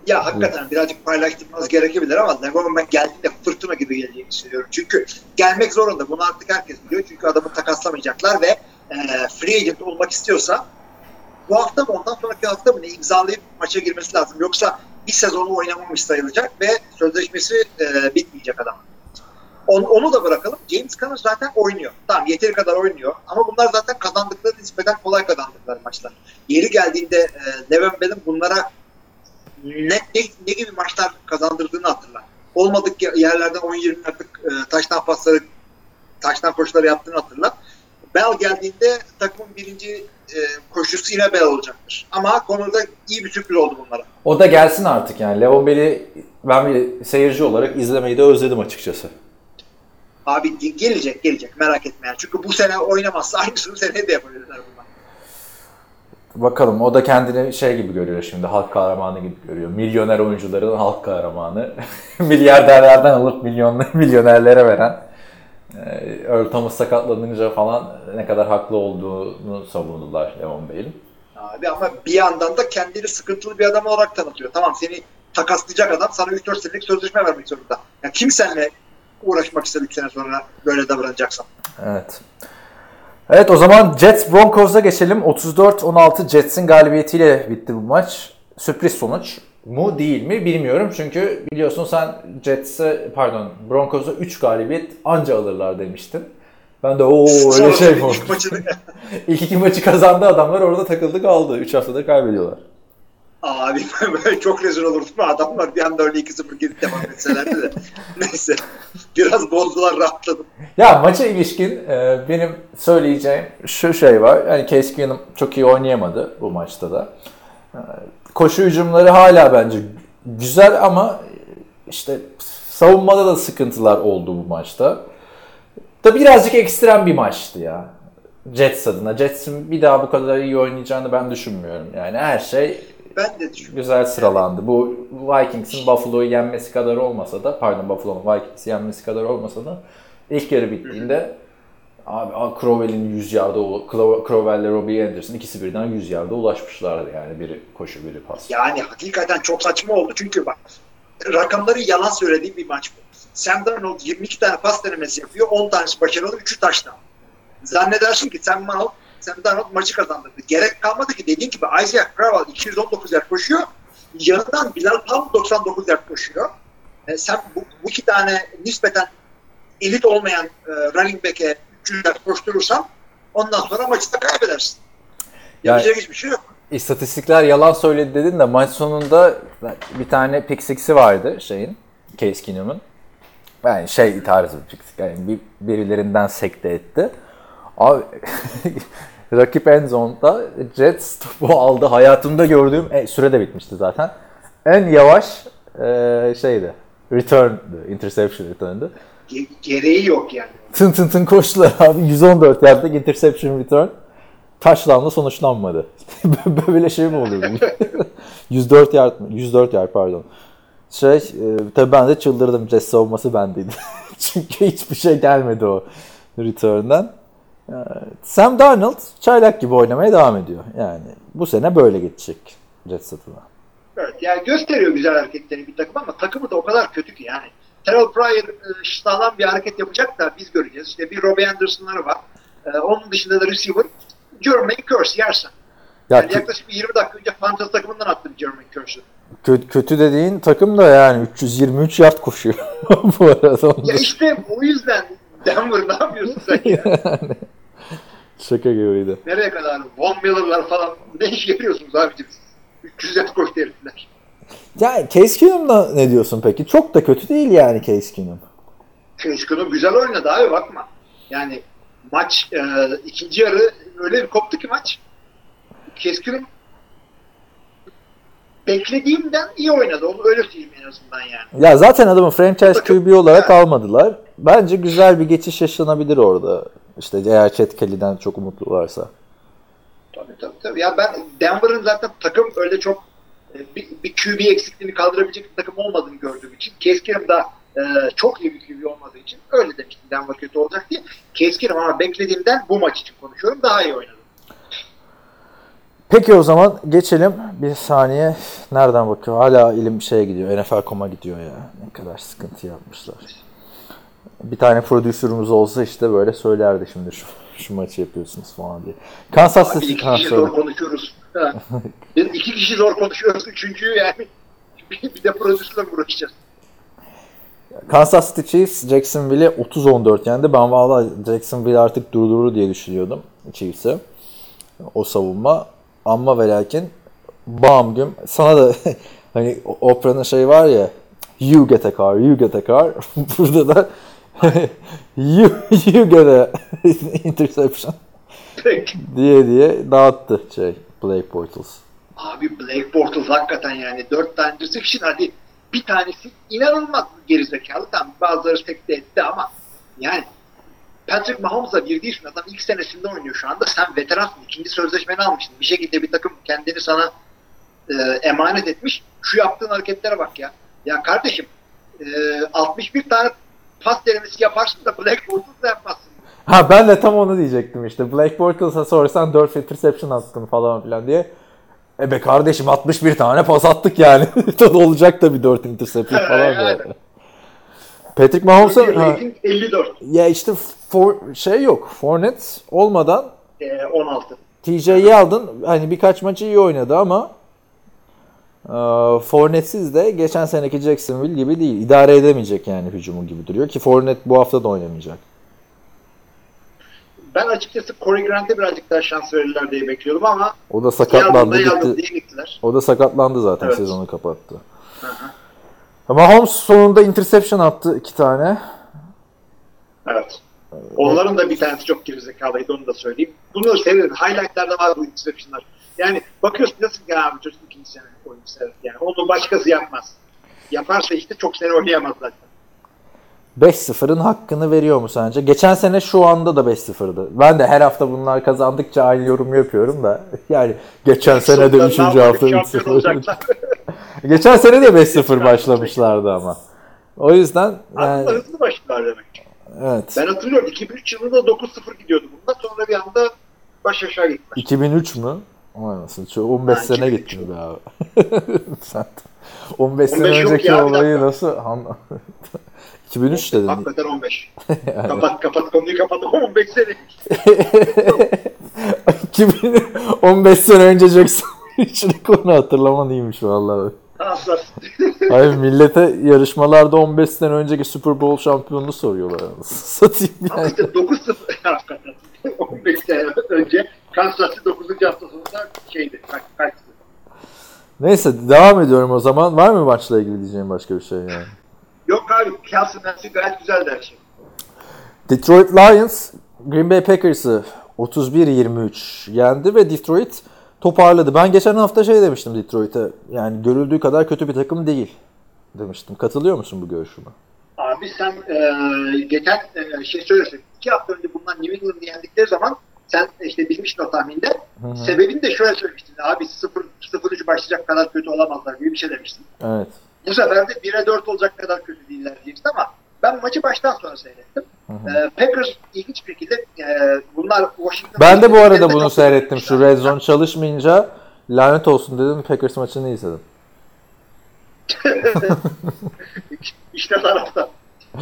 Ya hakikaten birazcık paylaştırmanız gerekebilir ama Levon ben geldiğinde fırtına gibi geleceğini hissediyorum. Çünkü gelmek zorunda. Bunu artık herkes biliyor. Çünkü adamı takaslamayacaklar ve e, free agent olmak istiyorsa bu hafta mı ondan sonraki hafta mı ne imzalayıp maça girmesi lazım. Yoksa bir sezonu oynamamış sayılacak ve sözleşmesi e, bitmeyecek adam. Onu, onu da bırakalım. James Conner zaten oynuyor. Tamam yeteri kadar oynuyor. Ama bunlar zaten kazandıkları nispeten kolay kazandıkları maçlar. Yeri geldiğinde e, Levan Bell'in bunlara ne, ne, ne gibi maçlar kazandırdığını hatırla. Olmadık yerlerden 10-20 artık e, taştan pasları, taştan koşuları yaptığını hatırla. Bell geldiğinde takımın birinci e, koşusu yine Bell olacaktır. Ama konuda iyi bir sürpriz oldu bunlara. O da gelsin artık yani. Levon Bell'i ben bir seyirci olarak izlemeyi de özledim açıkçası. Abi ge- gelecek gelecek merak etme yani. Çünkü bu sene oynamazsa aynısını seneye de yapabilirler bunlar. Bakalım o da kendini şey gibi görüyor şimdi halk kahramanı gibi görüyor. Milyoner oyuncuların halk kahramanı. Milyarderlerden alıp milyon, milyonerlere veren. Ee, Earl Thomas sakatlanınca falan ne kadar haklı olduğunu savundular Levon Bell'in. Abi ama bir yandan da kendini sıkıntılı bir adam olarak tanıtıyor. Tamam seni takaslayacak adam sana 3-4 senelik sözleşme vermek zorunda. Ya kim seninle uğraşmak ister 3 sene sonra böyle davranacaksan. Evet. Evet o zaman Jets Broncos'a geçelim. 34-16 Jets'in galibiyetiyle bitti bu maç. Sürpriz sonuç mu değil mi bilmiyorum. Çünkü biliyorsun sen Jets'e pardon Broncos'a 3 galibiyet anca alırlar demiştin. Ben de o öyle şey mi oldu? İlk iki maçı kazandı adamlar orada takıldı kaldı. 3 haftada kaybediyorlar. Abi ben çok rezil olurdum. Adamlar bir anda öyle 2-0 gidip devam etselerdi de. Neyse. Biraz bozdular rahatladım. Ya maça ilişkin e, benim söyleyeceğim şu şey var. Yani Keenum çok iyi oynayamadı bu maçta da. E, koşu hücumları hala bence güzel ama işte savunmada da sıkıntılar oldu bu maçta. Da birazcık ekstrem bir maçtı ya. Jets adına. Jets'in bir daha bu kadar iyi oynayacağını ben düşünmüyorum. Yani her şey Ben de düşünüyorum. güzel sıralandı. Bu Vikings'in Buffalo'yu yenmesi kadar olmasa da, pardon Buffalo'nun Vikings'i yenmesi kadar olmasa da ilk yarı bittiğinde abi Crowell'in 100 yarda, Crowell ile Robbie Anderson ikisi birden 100 yarda ulaşmışlardı yani biri koşu biri pas. Yani hakikaten çok saçma oldu. Çünkü bak rakamları yalan söylediği bir maç bu. Sam Darnold 22 tane pas denemesi yapıyor. 10 tanesi başarılı, 3'ü taştan. Zannedersin ki Sam Darnold, Sam Darnold maçı kazandırdı. Gerek kalmadı ki dediğin gibi Isaiah Crowell 219 yard koşuyor. Yanından Bilal Powell 99 yard koşuyor. E, sen bu, bu iki tane nispeten elit olmayan e, running back'e 300 yard koşturursan ondan sonra maçı da kaybedersin. Yani Yapacak hiçbir şey yok. istatistikler yalan söyledi dedin de maç sonunda bir tane pick six'i vardı şeyin, Case Keenum'un. Yani şey tarzı bir pick six. Yani bir, birilerinden sekte etti. Abi rakip end zone'da Jets topu aldı. Hayatımda gördüğüm e, süre de bitmişti zaten. En yavaş e, şeydi. Return'dı. Interception return'dı. Ge- gereği yok yani. Tın tın tın koştular abi. 114 yardlık interception return. touchdown'la sonuçlanmadı. Böyle şey mi oluyor? 104 yard 104 yard pardon. Şey, e, tabii ben de çıldırdım. Jets savunması bendeydi. Çünkü hiçbir şey gelmedi o return'dan. E, Sam Darnold çaylak gibi oynamaya devam ediyor. Yani bu sene böyle geçecek Jets adına. Evet, yani gösteriyor güzel hareketleri bir takım ama takımı da o kadar kötü ki yani. Terrell Pryor e, sağlam bir hareket yapacak da biz göreceğiz. İşte bir Robbie Anderson'ları var. E, onun dışında da receiver Jermaine Curse yersen. Ya Yani yaklaşık bir 20 dakika önce Fantasy takımından attım Jermaine Curse'ü. kö- kötü dediğin takım da yani 323 yard koşuyor bu arada. Onu da- Ya işte o yüzden Denver ne yapıyorsun sen ya? Şaka gibiydi. Nereye kadar? Von Miller'lar falan ne iş yapıyorsunuz abicim siz? 300 yard koştu herifler. Ya Case Keenum'da ne diyorsun peki? Çok da kötü değil yani Case Keenum. Kılıçkın'ın güzel oynadı abi bakma. Yani maç e, ikinci yarı öyle bir koptu ki maç. Keskin'in beklediğimden iyi oynadı. Onu öyle söyleyeyim en azından yani. Ya zaten adamı franchise QB olarak almadılar. Bence güzel bir geçiş yaşanabilir orada. İşte eğer Chet Kelly'den çok umutlularsa. Tabii tabii tabii. Ya ben Denver'ın zaten takım öyle çok e, bir, bir QB eksikliğini kaldırabilecek bir takım olmadığını gördüğüm için Keskin'in de e, çok iyi bir QB olmadığı için öyle demiştim Denver kötü olacak diye. Keskin'im ama beklediğimden bu maç için konuşuyorum daha iyi oynadı. Peki o zaman geçelim. Bir saniye. Nereden bakıyor? Hala elim şeye gidiyor. NFL.com'a gidiyor ya. Ne kadar sıkıntı yapmışlar. Bir tane prodüsörümüz olsa işte böyle söylerdi şimdi şu, şu maçı yapıyorsunuz falan diye. Kansas City... iki kişi zor konuşuyoruz. Ha. İki kişi zor konuşuyoruz. Üçüncüyü yani bir, de prodüsörle uğraşacağız. Kansas City Chiefs Jacksonville'i 30-14 yendi. Ben valla Jacksonville artık durdurur diye düşünüyordum Chiefs'i. O savunma. Ama ve lakin bam güm. Sana da hani Oprah'nın şey var ya You get a car, you get a car. Burada da you, you get a interception Peki. diye diye dağıttı şey Blake Bortles. Abi Blake Bortles hakikaten yani dört tane interception hadi bir tanesi inanılmaz gerizekalı. Tamam bazıları tekte etti ama yani Patrick Mahomes'la bir değilsin. Adam ilk senesinde oynuyor şu anda. Sen veteransın. ikinci sözleşmeni almışsın. Bir şekilde bir takım kendini sana e, emanet etmiş. Şu yaptığın hareketlere bak ya. Ya kardeşim e, 61 tane pas denemesi yaparsın da Black Bortles'la yapmazsın. Ha ben de tam onu diyecektim işte. Blake Bortles'a sorsan 4 interception attın falan filan diye. E be kardeşim 61 tane pas attık yani. Olacak da bir 4 interception falan. Yani. Patrick Mahomes'a ha, Rating 54. ya işte for, şey yok. Fournette olmadan E, 16. TJ'yi aldın. Hani birkaç maçı iyi oynadı ama e, Fournette'siz de geçen seneki Jacksonville gibi değil. İdare edemeyecek yani hücumu gibi duruyor ki Fournette bu hafta da oynamayacak. Ben açıkçası Corey Grant'e birazcık daha şans verirler diye bekliyordum ama O da sakatlandı gitti. gittiler. O da sakatlandı zaten Evet. sezonu kapattı. Hı Holmes sonunda interception attı iki tane. Evet. Onların da bir tanesi çok gerizekalıydı onu da söyleyeyim. Bunu severim. Highlight'larda var bu interception'lar. Yani bakıyorsun nasıl ya abi çocuk ikinci sene oyuncu sever. Yani onu başkası yapmaz. Yaparsa işte çok sene oynayamaz zaten. 5-0'ın hakkını veriyor mu sence? Geçen sene şu anda da 5-0'dı. Ben de her hafta bunlar kazandıkça aynı yorum yapıyorum da. Yani geçen sene de Sonunda 3. ne yapalım, hafta şampiyon 3-0. olacaklar. Geçen sene de 5-0 başlamışlardı ama. O yüzden yani Aslında hızlı başladılar demek. Evet. Ben hatırlıyorum 2003 yılında 9-0 gidiyordu bunda. Sonra bir anda baş aşağı gittiler. 2003 mü? Anasını, şu 15 Ha, sene 2003. gitti be abi. Sen 15 sene 15 yok önceki ya, olayı nasıl? Han- 2003 dedin. Hakikaten 15. Kapat kapat konuyu kapat 15 sene. 2015 sene önce Jackson içine konu hatırlaman iyiymiş vallahi. Asla. Hayır millete yarışmalarda 15 sene önceki Super Bowl şampiyonluğu soruyorlar. Satayım Ama yani. işte 9-0 hakikaten. 15 sene önce Kansas City 9. haftasında şeydi. Kaç. Neyse devam ediyorum o zaman. Var mı maçla ilgili diyeceğim başka bir şey yani? Yok abi Kelsey Nancy gayet güzeldi her şey. Detroit Lions Green Bay Packers'ı 31-23 yendi ve Detroit toparladı. Ben geçen hafta şey demiştim Detroit'e. Yani görüldüğü kadar kötü bir takım değil demiştim. Katılıyor musun bu görüşüme? Abi sen e, geçen e, şey söylüyorsun. İki hafta önce bundan New England'ı yendikleri zaman sen işte bilmiştin o tahminde. Sebebini de şöyle söylemiştin. Abi 0 0 başlayacak kadar kötü olamazlar gibi bir şey demiştin. Evet. Bu sefer de 1'e 4 olacak kadar kötü değiller diyeceksin ama ben maçı baştan sonra seyrettim. Ee, Packers ilginç bir şekilde e, bunlar Washington Ben de bu arada bunu seyrettim. Şu. Red Zone çalışmayınca lanet olsun dedim. Packers maçını izledim. işte tarafta.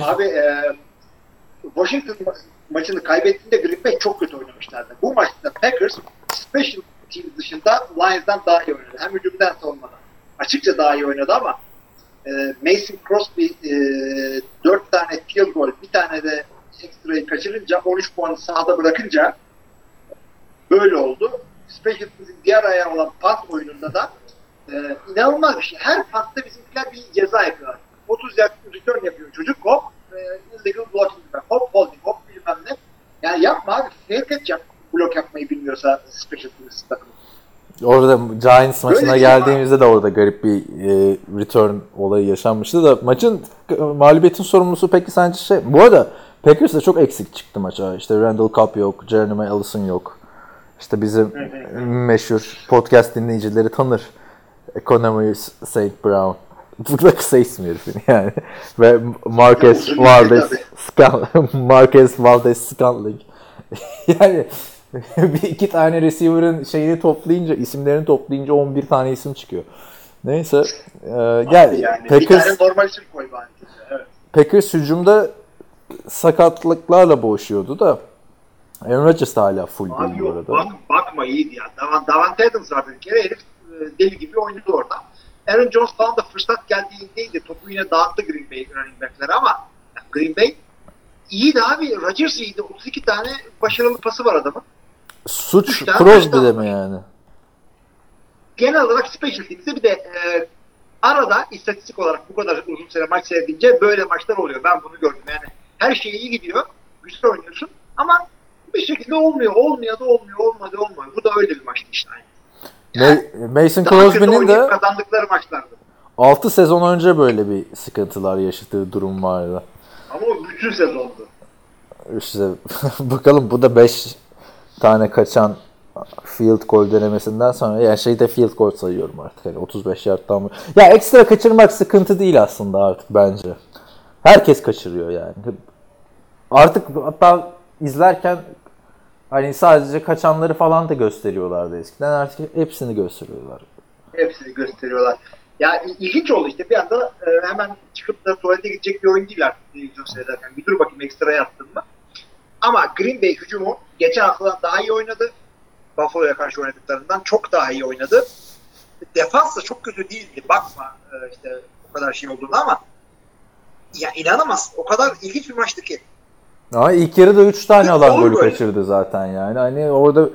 Abi e, Washington ma- maçını kaybettiğinde Green Bay çok kötü oynamışlardı. Bu maçta Packers special team dışında Lions'dan daha iyi oynadı. Hem hücumdan savunmadan. Açıkça daha iyi oynadı ama e, Mason Crosby e, 4 tane field goal, bir tane de ekstrayı kaçırınca 13 puanı sahada bırakınca böyle oldu. Special team'in diğer ayağı olan punt oyununda da e, inanılmaz bir şey. Her puntta bizimkiler bir ceza yapıyorlar. 30 yard return yapıyor çocuk hop e, illegal blocking hop holding hop bilmem ne. Yani yapma abi fake et yap blok yapmayı bilmiyorsa special teams takımı. Orada Giants maçına Böyle bir- geldiğimizde de orada garip bir e, return olayı yaşanmıştı da maçın e, mağlubiyetin sorumlusu peki sence şey bu arada Packers de çok eksik çıktı maça. İşte Randall Cobb yok, Jeremy Allison yok. İşte bizim meşhur podcast dinleyicileri tanır. Economy St. Brown. Bu da kısa ismi herifin yani. Ve Marquez Valdez Marquez Valdez Scantling. yani bir iki tane receiver'ın şeyini toplayınca, isimlerini toplayınca 11 tane isim çıkıyor. Neyse. E, gel Yani bir Packers tane normal isim koy bari. Evet. Packers hücumda sakatlıklarla boğuşuyordu da Aaron Rodgers hala full Abi değil bu arada. bak, bakma iyiydi ya. Davan, Davante Adams vardı bir kere herif e, deli gibi oynadı orada. Aaron Jones falan da fırsat geldiğindeydi. Topu yine dağıttı Green Bay running back'leri ama Green Bay iyiydi abi. Rodgers iyiydi. 32 tane başarılı pası var adamın. Suç Crosby touchdown deme yani. Genel olarak special teams'te bir de e, arada istatistik olarak bu kadar uzun süre maç seyredince böyle maçlar oluyor. Ben bunu gördüm yani. Her şey iyi gidiyor. Güçlü oynuyorsun ama bir şekilde olmuyor. Olmuyor da olmuyor. Olmadı olmuyor. Bu da öyle bir maçtı işte. Ma- Mason Crosby'nin de kazandıkları maçlardı. 6 sezon önce böyle bir sıkıntılar yaşadığı durum vardı. Ama o bütün sezondu. İşte bakalım bu da 5 tane kaçan field goal denemesinden sonra yani şeyde field goal sayıyorum artık. Yani 35 yardtan? Ya ekstra kaçırmak sıkıntı değil aslında artık bence. Herkes kaçırıyor yani. Artık hatta izlerken hani sadece kaçanları falan da gösteriyorlardı eskiden. Artık hepsini gösteriyorlar. Hepsini gösteriyorlar. Ya il- ilginç oldu işte bir anda e, hemen çıkıp da tuvalete gidecek bir oyun değil artık televizyon seyrederken. Bir dur bakayım ekstra yaptın mı? Ama Green Bay hücumu geçen haftadan daha iyi oynadı. Buffalo'ya karşı oynadıklarından çok daha iyi oynadı. Defans da çok kötü değildi. Bakma e, işte o kadar şey olduğunu ama ya inanamaz. O kadar ilginç bir maçtı ki. Ama ilk yarıda 3 tane alan golü kaçırdı zaten yani. Hani orada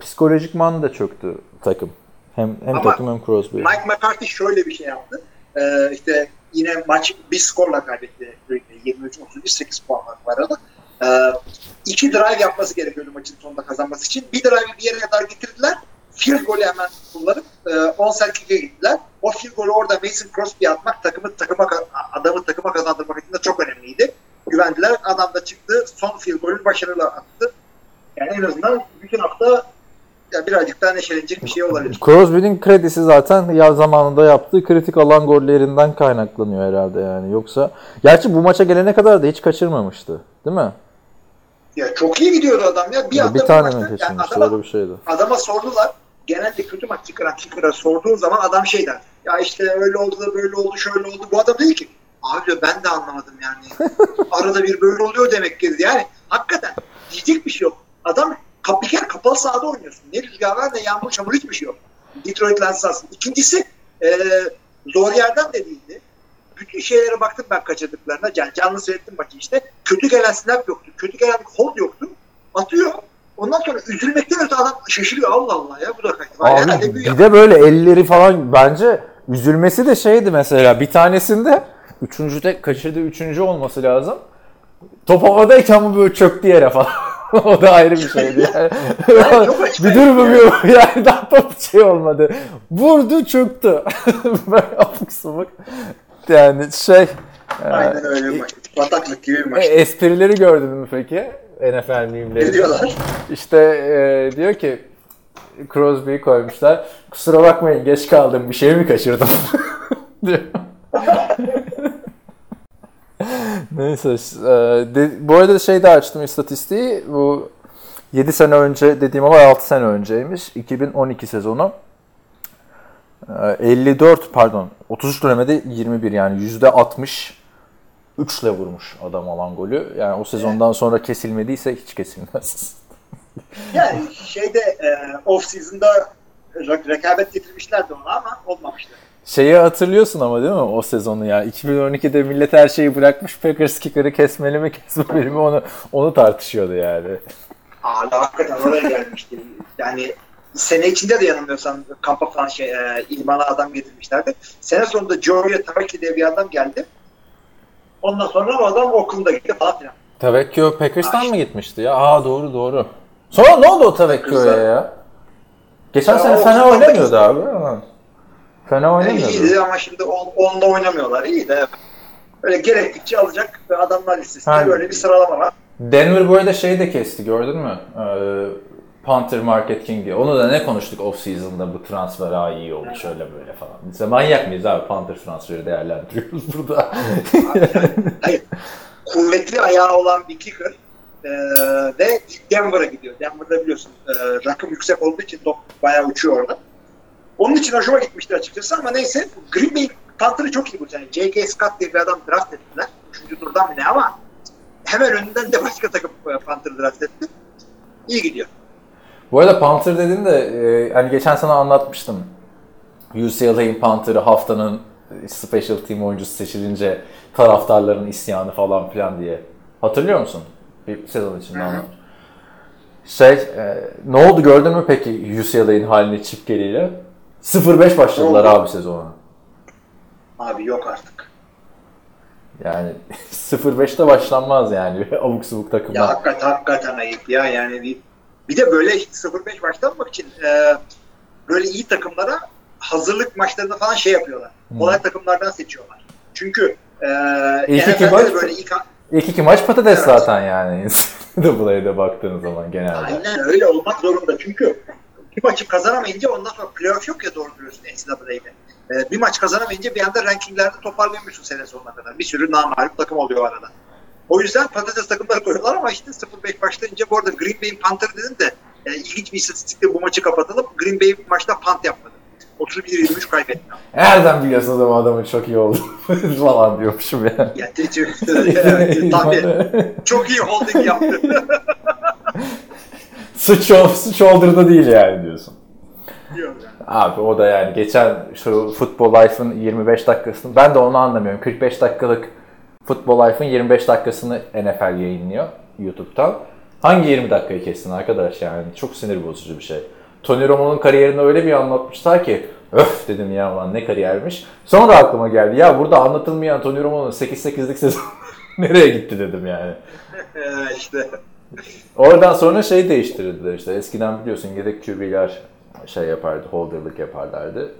psikolojik man da çöktü takım. Hem hem Ama takım hem Crosby. Mike McCarthy şöyle bir şey yaptı. Ee, işte yine maç bir skorla kaybetti. Green Bay. 23-31 8 puan var arada. Ee, iki drive yapması gerekiyordu maçın sonunda kazanması için. Bir drive'i bir yere kadar getirdiler. Field golü hemen kullanıp e, 10 kick'e gittiler. O field golü orada Mason Crosby'ye atmak takımı takıma adamı takıma kazandırmak için de çok önemliydi. Güvendiler. Adam da çıktı. Son field golü başarılı attı. Yani en azından bütün hafta ya birazcık daha neşelenecek bir şey olabilir. Crosby'nin kredisi zaten ya zamanında yaptığı kritik alan gollerinden kaynaklanıyor herhalde yani. Yoksa gerçi bu maça gelene kadar da hiç kaçırmamıştı. Değil mi? Ya çok iyi gidiyordu adam ya. Bir, Ya bir tane maçta- mi yani kaçırmıştı? adama, Öyle bir şeydi. adama sordular. Genelde kötü maç çıkaran kicker'a sorduğun zaman adam şey der. Ya işte öyle oldu da böyle oldu şöyle oldu. Bu adam dedi ki abi diyor, ben de anlamadım yani. Arada bir böyle oluyor demek ki. Yani hakikaten diyecek bir şey yok. Adam kap, bir kere kapalı sahada oynuyorsun. Ne rüzgar var ne yağmur çamur hiçbir şey yok. Detroit Lions'ın. İkincisi e, zor yerden de değildi. Bütün şeylere baktım ben kaçırdıklarına. Yani canlı seyrettim maçı işte. Kötü gelen snap yoktu. Kötü gelen hold yoktu. Atıyor. Ondan sonra üzülmekten öte adam şaşırıyor. Allah Allah ya bu da kaçtı. Abi bir de böyle elleri falan bence üzülmesi de şeydi mesela bir tanesinde üçüncüde kaçırdığı üçüncü olması lazım. Top havadayken bu böyle çöktü yere falan. o da ayrı bir şeydi yani. Bir dur bu yani daha top şey olmadı. Vurdu çöktü. böyle afık sabık. Yani şey Aynen öyle bir maç. Bataklık gibi bir e, maç. esprileri gördün mü peki? NFL Ne mimleri. diyorlar? İşte e, diyor ki Crosby'yi koymuşlar. Kusura bakmayın geç kaldım bir şey mi kaçırdım? diyor. Neyse. e, de- bu arada şey de açtım istatistiği. Bu 7 sene önce dediğim olay 6 sene önceymiş. 2012 sezonu. E, 54 pardon 33 dönemde 21 yani %60 3'le vurmuş adam alan golü. Yani o sezondan sonra kesilmediyse hiç kesilmez. Yani şeyde e, off season'da rekabet getirmişlerdi ona ama olmamıştı. Şeyi hatırlıyorsun ama değil mi o sezonu ya? 2012'de millet her şeyi bırakmış Packers kicker'ı kesmeli mi kesmemeli mi onu onu tartışıyordu yani. Hala hakikaten oraya gelmişti. Yani sene içinde de yanılmıyorsam kampa falan şey, e, ilmana adam getirmişlerdi. Sene sonunda Joey Taraki diye bir adam geldi. Ondan sonra o adam Oakland'a gitti falan filan. Tavecchio Packers'tan mı gitmişti ya? Aa doğru doğru. Sonra ne oldu o Packers'tan. ya? Geçen Ya sene fena oynamıyordu abi. Ha. Fena Yani oynamıyordu. iyiydi ama şimdi on, onunla oynamıyorlar. İyi de böyle gerektikçe alacak ve adamlar listesinde Ha. böyle bir sıralama var. Denver bu arada şeyi de kesti gördün mü? Ee, Panther Market King diye. Onu da ne konuştuk off season'da bu transfer ha iyi oldu şöyle böyle falan. Biz de manyak mıyız abi Panther transferi değerlendiriyoruz burada. Hayır. Kuvvetli ayağı olan bir kicker e, ve Denver'a gidiyor. Denver'da biliyorsun e, rakım yüksek olduğu için top bayağı uçuyor orada. Onun için hoşuma gitmişti açıkçası ama neyse Green Bay Panther'ı çok iyi bu sene. J.K. Scott diye bir adam draft ettiler. Üçüncü turdan ne ama hemen önünden de başka takım e, Panther draft etti. İyi gidiyor. Bu arada Panther dedin de e, hani geçen sana anlatmıştım. UCLA'in Panther'ı haftanın special team oyuncusu seçilince taraftarların isyanı falan filan diye. Hatırlıyor musun? Bir sezon içinde anlat. Şey, e, ne oldu gördün mü peki UCLA'in halini çift geliyle? 0-5 başladılar oldu? abi sezona. Abi yok artık. Yani 0-5'te başlanmaz yani abuk subuk Ya takımlar. hakikaten, hakikaten ayıp ya yani bir, bir de böyle 0-5 başlamamak için e, böyle iyi takımlara hazırlık maçlarında falan şey yapıyorlar. Kolay takımlardan seçiyorlar. Çünkü e, İlk iki maç- böyle ilk, İlk iki maç patates Evet. zaten yani. WWE'de baktığın zaman genelde. aynen öyle olmak zorunda. Çünkü bir maçı kazanamayınca ondan sonra playoff yok ya doğru diyorsun NCAA'de. E, bir maç kazanamayınca bir anda rankinglerde toparlayamıyorsun sene sonuna kadar. Bir sürü namalup takım oluyor arada. O yüzden patates takımları koyuyorlar ama işte 0-5 başlayınca bu arada Green Bay'in Panther dedin de e, ilginç bir istatistikle bu maçı kapatalım. Green Bay maçta punt yapmadı. 31-23 kaybetti. Nereden biliyorsun adamın adamın çok iyi oldu falan diyormuşum ya. Yani evet, tabii. Çok iyi holding yaptı. Suç, suç shoulder'da değil yani diyorsun. Diyor yani. Abi o da yani geçen şu Football Life'ın 25 dakikasını ben de onu anlamıyorum. 45 dakikalık Football Life'ın 25 dakikasını NFL yayınlıyor YouTube'dan. Hangi 20 dakikayı kestin arkadaş yani çok sinir bozucu bir şey. Tony Romo'nun kariyerini öyle bir anlatmışlar ki öf dedim ya lan ne kariyermiş. Sonra aklıma geldi ya burada anlatılmayan Tony Romo'nun 8-8'lik sezon nereye gitti dedim yani. İşte Oradan sonra şey değiştirdiler işte. Eskiden biliyorsun yedek QB'ler şey yapardı, holderlık yaparlardı.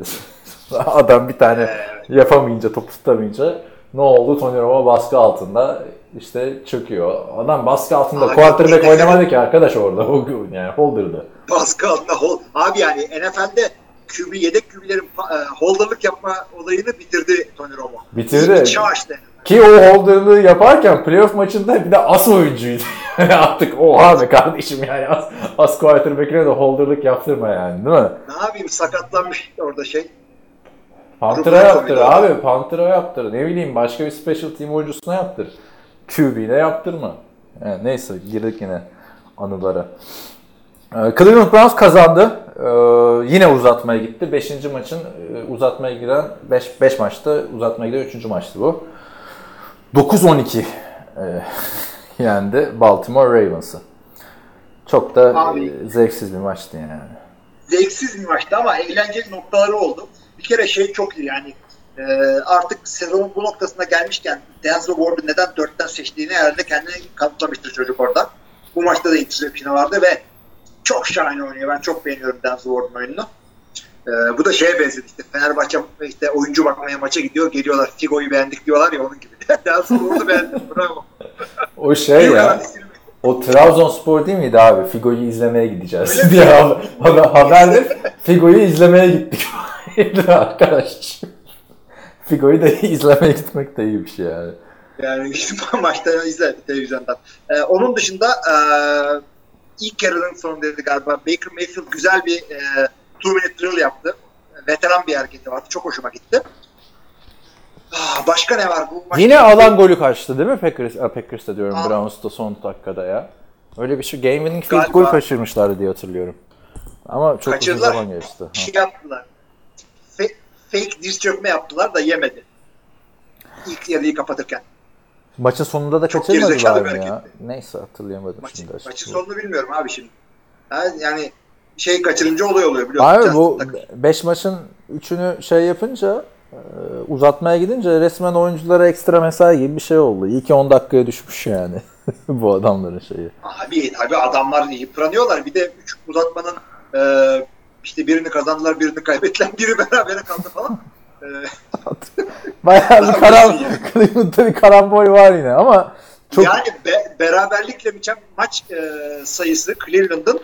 Adam bir tane yapamayınca, topu tutamayınca ne oldu? Tony Romo baskı altında işte çöküyor. Adam baskı altında Abi, quarterback bir- oynamadı ki arkadaş orada. O yani holder'dı. baskı altında hold. Abi yani NFL'de QB, yedek QB'lerin e, holderlık yapma olayını bitirdi Tony Romo. Bitirdi. Çağ işte. Ki o holderlığı yaparken playoff maçında bir de as oyuncuydu. Artık oha be kardeşim yani as, as quarterback'ine de holderlık yaptırma yani değil mi? Ne yapayım sakatlanmış orada şey. Panther'a yaptır Tomlinson. abi. Panther'a yaptır. Ne bileyim başka bir special team oyuncusuna yaptır. QB'ne yaptırma. Yani neyse girdik yine anılara. Ee, Cleveland Browns kazandı. Ee, yine uzatmaya gitti. 5. maçın e, uzatmaya giden 5 5 maçta uzatmaya giden 3. maçtı bu. 9-12 e, yendi Baltimore Ravens'ı. Çok da Abi. e, zevksiz bir maçtı yani. Zevksiz bir maçtı ama eğlenceli noktaları oldu. Bir kere şey çok iyi yani e, artık sezonun bu noktasına gelmişken Denzel Ward'u neden dörtten seçtiğini herhalde kendine kanıtlamıştır çocuk orada. Bu maçta da interception vardı ve çok şahane oynuyor. Ben çok beğeniyorum Denzel Ward'un oyununu. E, bu da şeye benzedi işte Fenerbahçe işte oyuncu bakmaya maça gidiyor geliyorlar Figo'yu beğendik diyorlar ya onun gibi. Denzel Ward'u beğendim bravo. O şey ya. O Trabzonspor değil miydi abi? Figo'yu izlemeye gideceğiz diye haber, haberde Figo'yu izlemeye gittik. Arkadaş. Figo'yu da izlemeye gitmek de iyi bir şey yani. Yani maçta izledik televizyondan. Ee, onun dışında e, ilk yarının sonundaydı galiba. Baker Mayfield güzel bir e, two minute drill yaptı. Veteran bir hareketi vardı. Çok hoşuma gitti. Ah, başka ne var bu maçta? Yine alan golü kaçtı değil mi Packers? A, Packers'ta diyorum Aa. Browns'ta son dakikada ya. Öyle bir şey game winning field goal kaçırmışlardı diye hatırlıyorum. Ama çok Kaçırdılar. uzun zaman geçti. Ha. şey yaptılar. Fe- fake diz çökme yaptılar da yemedi. İlk yarıyı kapatırken. Maçın sonunda da Çok kaçırmadılar mı ya? hareketti. Neyse hatırlayamadım Maçı, şimdi. maçın sonunu bilmiyorum abi şimdi. Yani şey kaçırınca olay oluyor biliyorsun. Abi bu Tucker. 5 maçın 3'ünü şey yapınca e, uzatmaya gidince resmen oyunculara ekstra mesai gibi bir şey oldu. İyi ki 10 dakikaya düşmüş yani bu adamların şeyi. Abi tabii adamlar yıpranıyorlar. Bir de üç uzatmanın e, işte birini kazandılar, birini kaybettiler, biri berabere kaldı falan. E, Bayağı bir Abi karam, ya. Cleveland'da bir karambol var yine ama çok Yani be- beraberlikle maç e, sayısı Cleveland'ın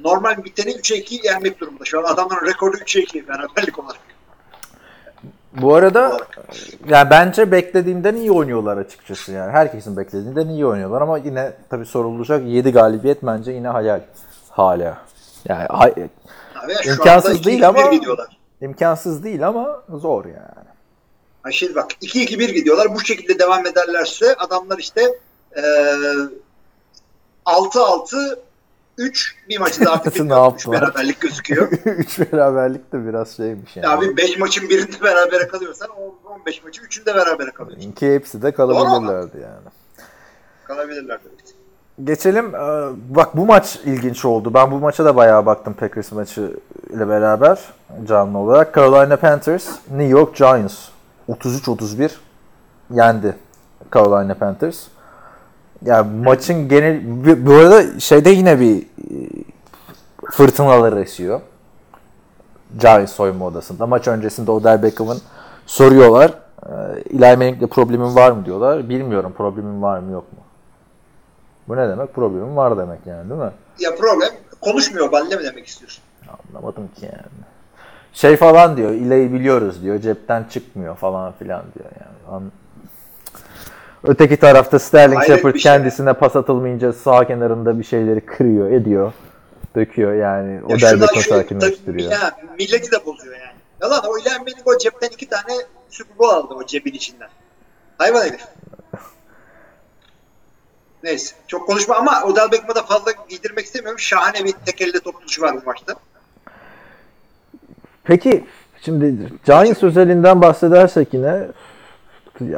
e, normal biteni 3'e 2 yenmek durumunda. Şu an adamların rekoru 3'e 2 beraberlik olarak. bu arada yani bence beklediğimden iyi oynuyorlar açıkçası yani. Herkesin beklediğinden iyi oynuyorlar ama yine tabii sorulacak 7 galibiyet bence yine hayal hala. Yani hay- şu İmkansız anda 2-2-1 değil ama- gidiyorlar. imkansız değil ama zor yani. Ha şimdi bak 2-2-1 gidiyorlar. Bu şekilde devam ederlerse adamlar işte e, 6-6 3 bir maçı daha Ne bitirmiş yaptılar? beraberlik gözüküyor. 3 beraberlik de biraz şeymiş yani. Abi 5 maçın birinde berabere kalıyorsan o 15 maçın 3'ünde berabere kalıyorsun. Ki hepsi de kalabilirlerdi yani. Kalabilirler tabii. ki. Geçelim. Ee, Bak bu maç ilginç oldu. Ben bu maça da bayağı baktım Packers maçı ile beraber canlı olarak. Carolina Panthers, New York Giants 33-31 yendi Carolina Panthers. Yani maçın genel bu arada şeyde yine bir e, fırtınalar esiyor. Giants soyunma odasında. Maç öncesinde Odell Beckham'ın soruyorlar. Eli Manning'le problemin var mı diyorlar. Bilmiyorum problemin var mı yok mu. Bu ne demek? Problemin var demek yani değil mi? Ya problem konuşmuyor balle mi demek istiyorsun? Anlamadım ki yani. Şey falan diyor, İleyi biliyoruz diyor, cepten çıkmıyor falan filan diyor yani. An- Öteki tarafta Sterling Hayret Shepard şey. kendisine pas atılmayınca sağ kenarında bir şeyleri kırıyor, ediyor. Döküyor yani. O Ya şu- sakinleştiriyor. ha, milleti de bozuyor yani. Yalan o İlhan Manning o cepten iki tane Super Bowl aldı o cebin içinden. Hayvan herif. Neyse. Çok konuşma ama Odell Beckham'a da fazla giydirmek istemiyorum. Şahane bir tek elle top tutuşu var bu maçta. Peki şimdi Giants özelinden bahsedersek yine ya,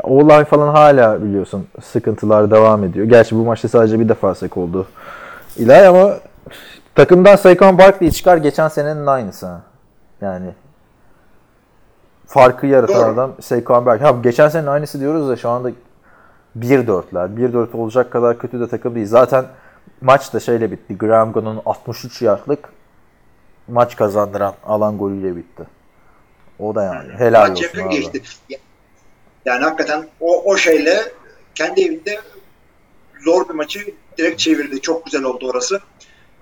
olay falan hala biliyorsun sıkıntılar devam ediyor. Gerçi bu maçta sadece bir defa sek oldu. İlay ama takımdan Saquon Barkley çıkar geçen senenin aynısı. ha. Yani farkı yaratan Doğru. adam Saquon Barkley. Ha, geçen senenin aynısı diyoruz da şu anda 1-4'ler. 1-4 olacak kadar kötü de takım değil. Zaten maç da şeyle bitti. Graham Gano'nun 63 yardlık maç kazandıran alan golüyle bitti. O da yani helal Maç olsun abi. geçti. Ya- Yani hakikaten o, o şeyle kendi evinde zor bir maçı direkt çevirdi. Çok güzel oldu orası.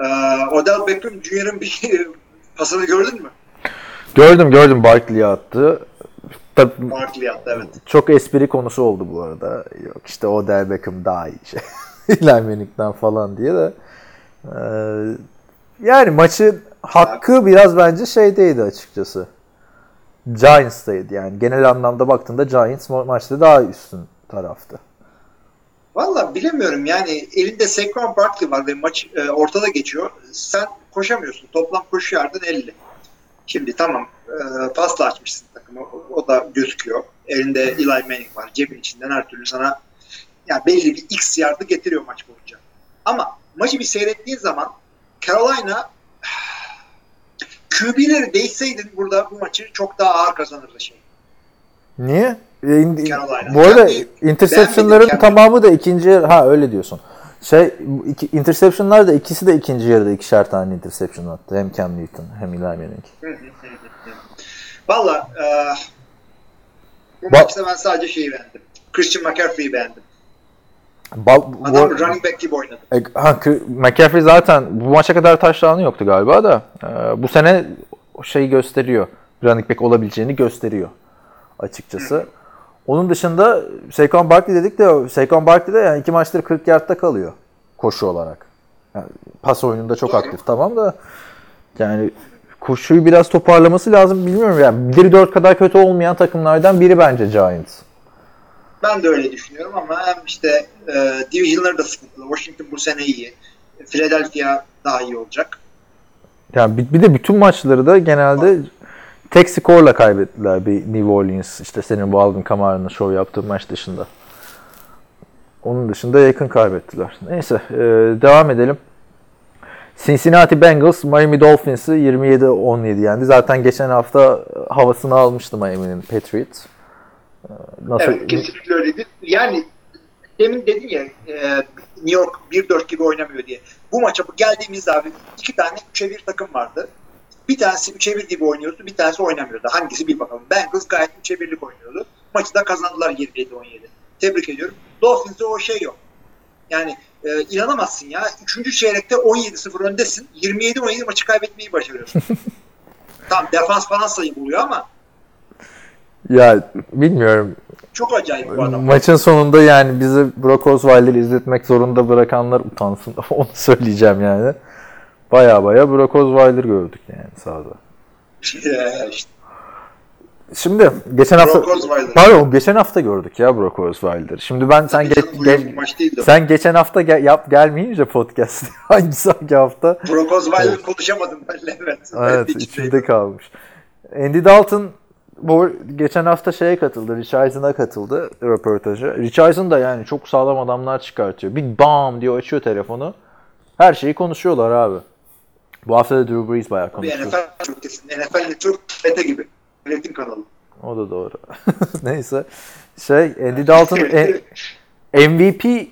Ee, Odell Beckham Jr.'ın bir pasını gördün mü? Gördüm gördüm Barkley'e attı. Tabii Barkley attı evet. çok espri konusu oldu bu arada. Yok işte Odell Beckham daha iyi şey. Eli Manning'den falan diye de. Ee, yani maçın hakkı biraz bence şeydeydi açıkçası. Giants'taydı yani. Genel anlamda baktığında Giants ma- maçta daha üstün taraftı. Valla bilemiyorum yani elinde Saquon Barkley var ve maç e, ortada geçiyor. Sen koşamıyorsun. Toplam koşu yardın 50. Şimdi tamam e, pasla açmışsın takımı. O, o da gözüküyor. Elinde Eli Manning var. Cebin içinden her türlü sana yani belli bir X yardı getiriyor maç boyunca. Ama maçı bir seyrettiğin zaman Carolina QB'leri değişseydin burada bu maçı çok daha ağır kazanırdı şey. Niye? E, in- Carolina. Bu arada Kendi- interception'ların tamamı da ikinci yarı ha öyle diyorsun. Şey iki, interception'lar da ikisi de ikinci yarıda ikişer tane interception attı. Hem Cam Newton hem Eli Manning. Valla e, bu Ba- maçta ben sadece şeyi beğendim. Christian McCaffrey'i beğendim. Ba- bu- Adam running back gibi oynadı. E, ha, McCaffrey zaten bu maça kadar taşlanı yoktu galiba da e, bu sene şeyi gösteriyor. Running back olabileceğini gösteriyor açıkçası. Onun dışında Saquon Barkley dedik de Saquon Barkley de yani iki maçtır 40 yardta kalıyor koşu olarak. Yani pas oyununda çok Doğru. aktif tamam da yani koşuyu biraz toparlaması lazım bilmiyorum yani 1-4 kadar kötü olmayan takımlardan biri bence Giants. Ben de öyle düşünüyorum ama hem işte e, division'ları da sıkıntılı. Washington bu sene iyi. Philadelphia daha iyi olacak. Yani bir, bir de bütün maçları da genelde tek skorla kaybettiler bir New Orleans. işte senin bu Alvin Kamara'nın show yaptığı maç dışında. Onun dışında yakın kaybettiler. Neyse e, devam edelim. Cincinnati Bengals Miami Dolphins'ı 27-17 yendi. Zaten geçen hafta havasını almıştı Miami'nin Patriots. E, Nasıl? Evet, kesinlikle öyleydi. Yani demin dedin ya e, New York 1-4 gibi oynamıyor diye. Bu maça bu geldiğimizde abi iki tane 3'e 1 takım vardı. Bir tanesi 3'e 1 gibi oynuyordu, bir tanesi oynamıyordu. Hangisi bir bakalım. Bengals gayet 3'e 1'lik oynuyordu. Maçı da kazandılar 27-17. Tebrik ediyorum. Dolphins'de o şey yok. Yani e, inanamazsın ya. Üçüncü çeyrekte 17-0 öndesin. 27-17 maçı kaybetmeyi başarıyorsun. tamam defans falan sayı buluyor ama Ya bilmiyorum. çok acayip bu adam. Maçın sonunda yani bizi Brock Osweiler'i izletmek zorunda bırakanlar utansın. Onu söyleyeceğim yani. Baya baya Brock Osweiler gördük yani sahada. İşte, Şimdi geçen hafta Osweiler. Pardon geçen hafta gördük ya Brock Osweiler'ı. Şimdi ben sen geç, bu geç- maç değildi. sen geçen hafta gel, yap gelmeyince podcast hangisi hangi hafta? Brock Osweiler konuşamadım ben evet. Evet içimde kalmış. Andy Dalton bu geçen hafta şeye katıldı. Richardson'a katıldı röportaja. Richardson da yani çok sağlam adamlar çıkartıyor. Bir bam diyor açıyor telefonu. Her şeyi konuşuyorlar abi. Bu hafta da Drew Brees bayağı konuşuyor. NFL çok kesin. NFL çok bete gibi. Milletin kanalı. O da doğru. Neyse. Şey Andy Dalton e- MVP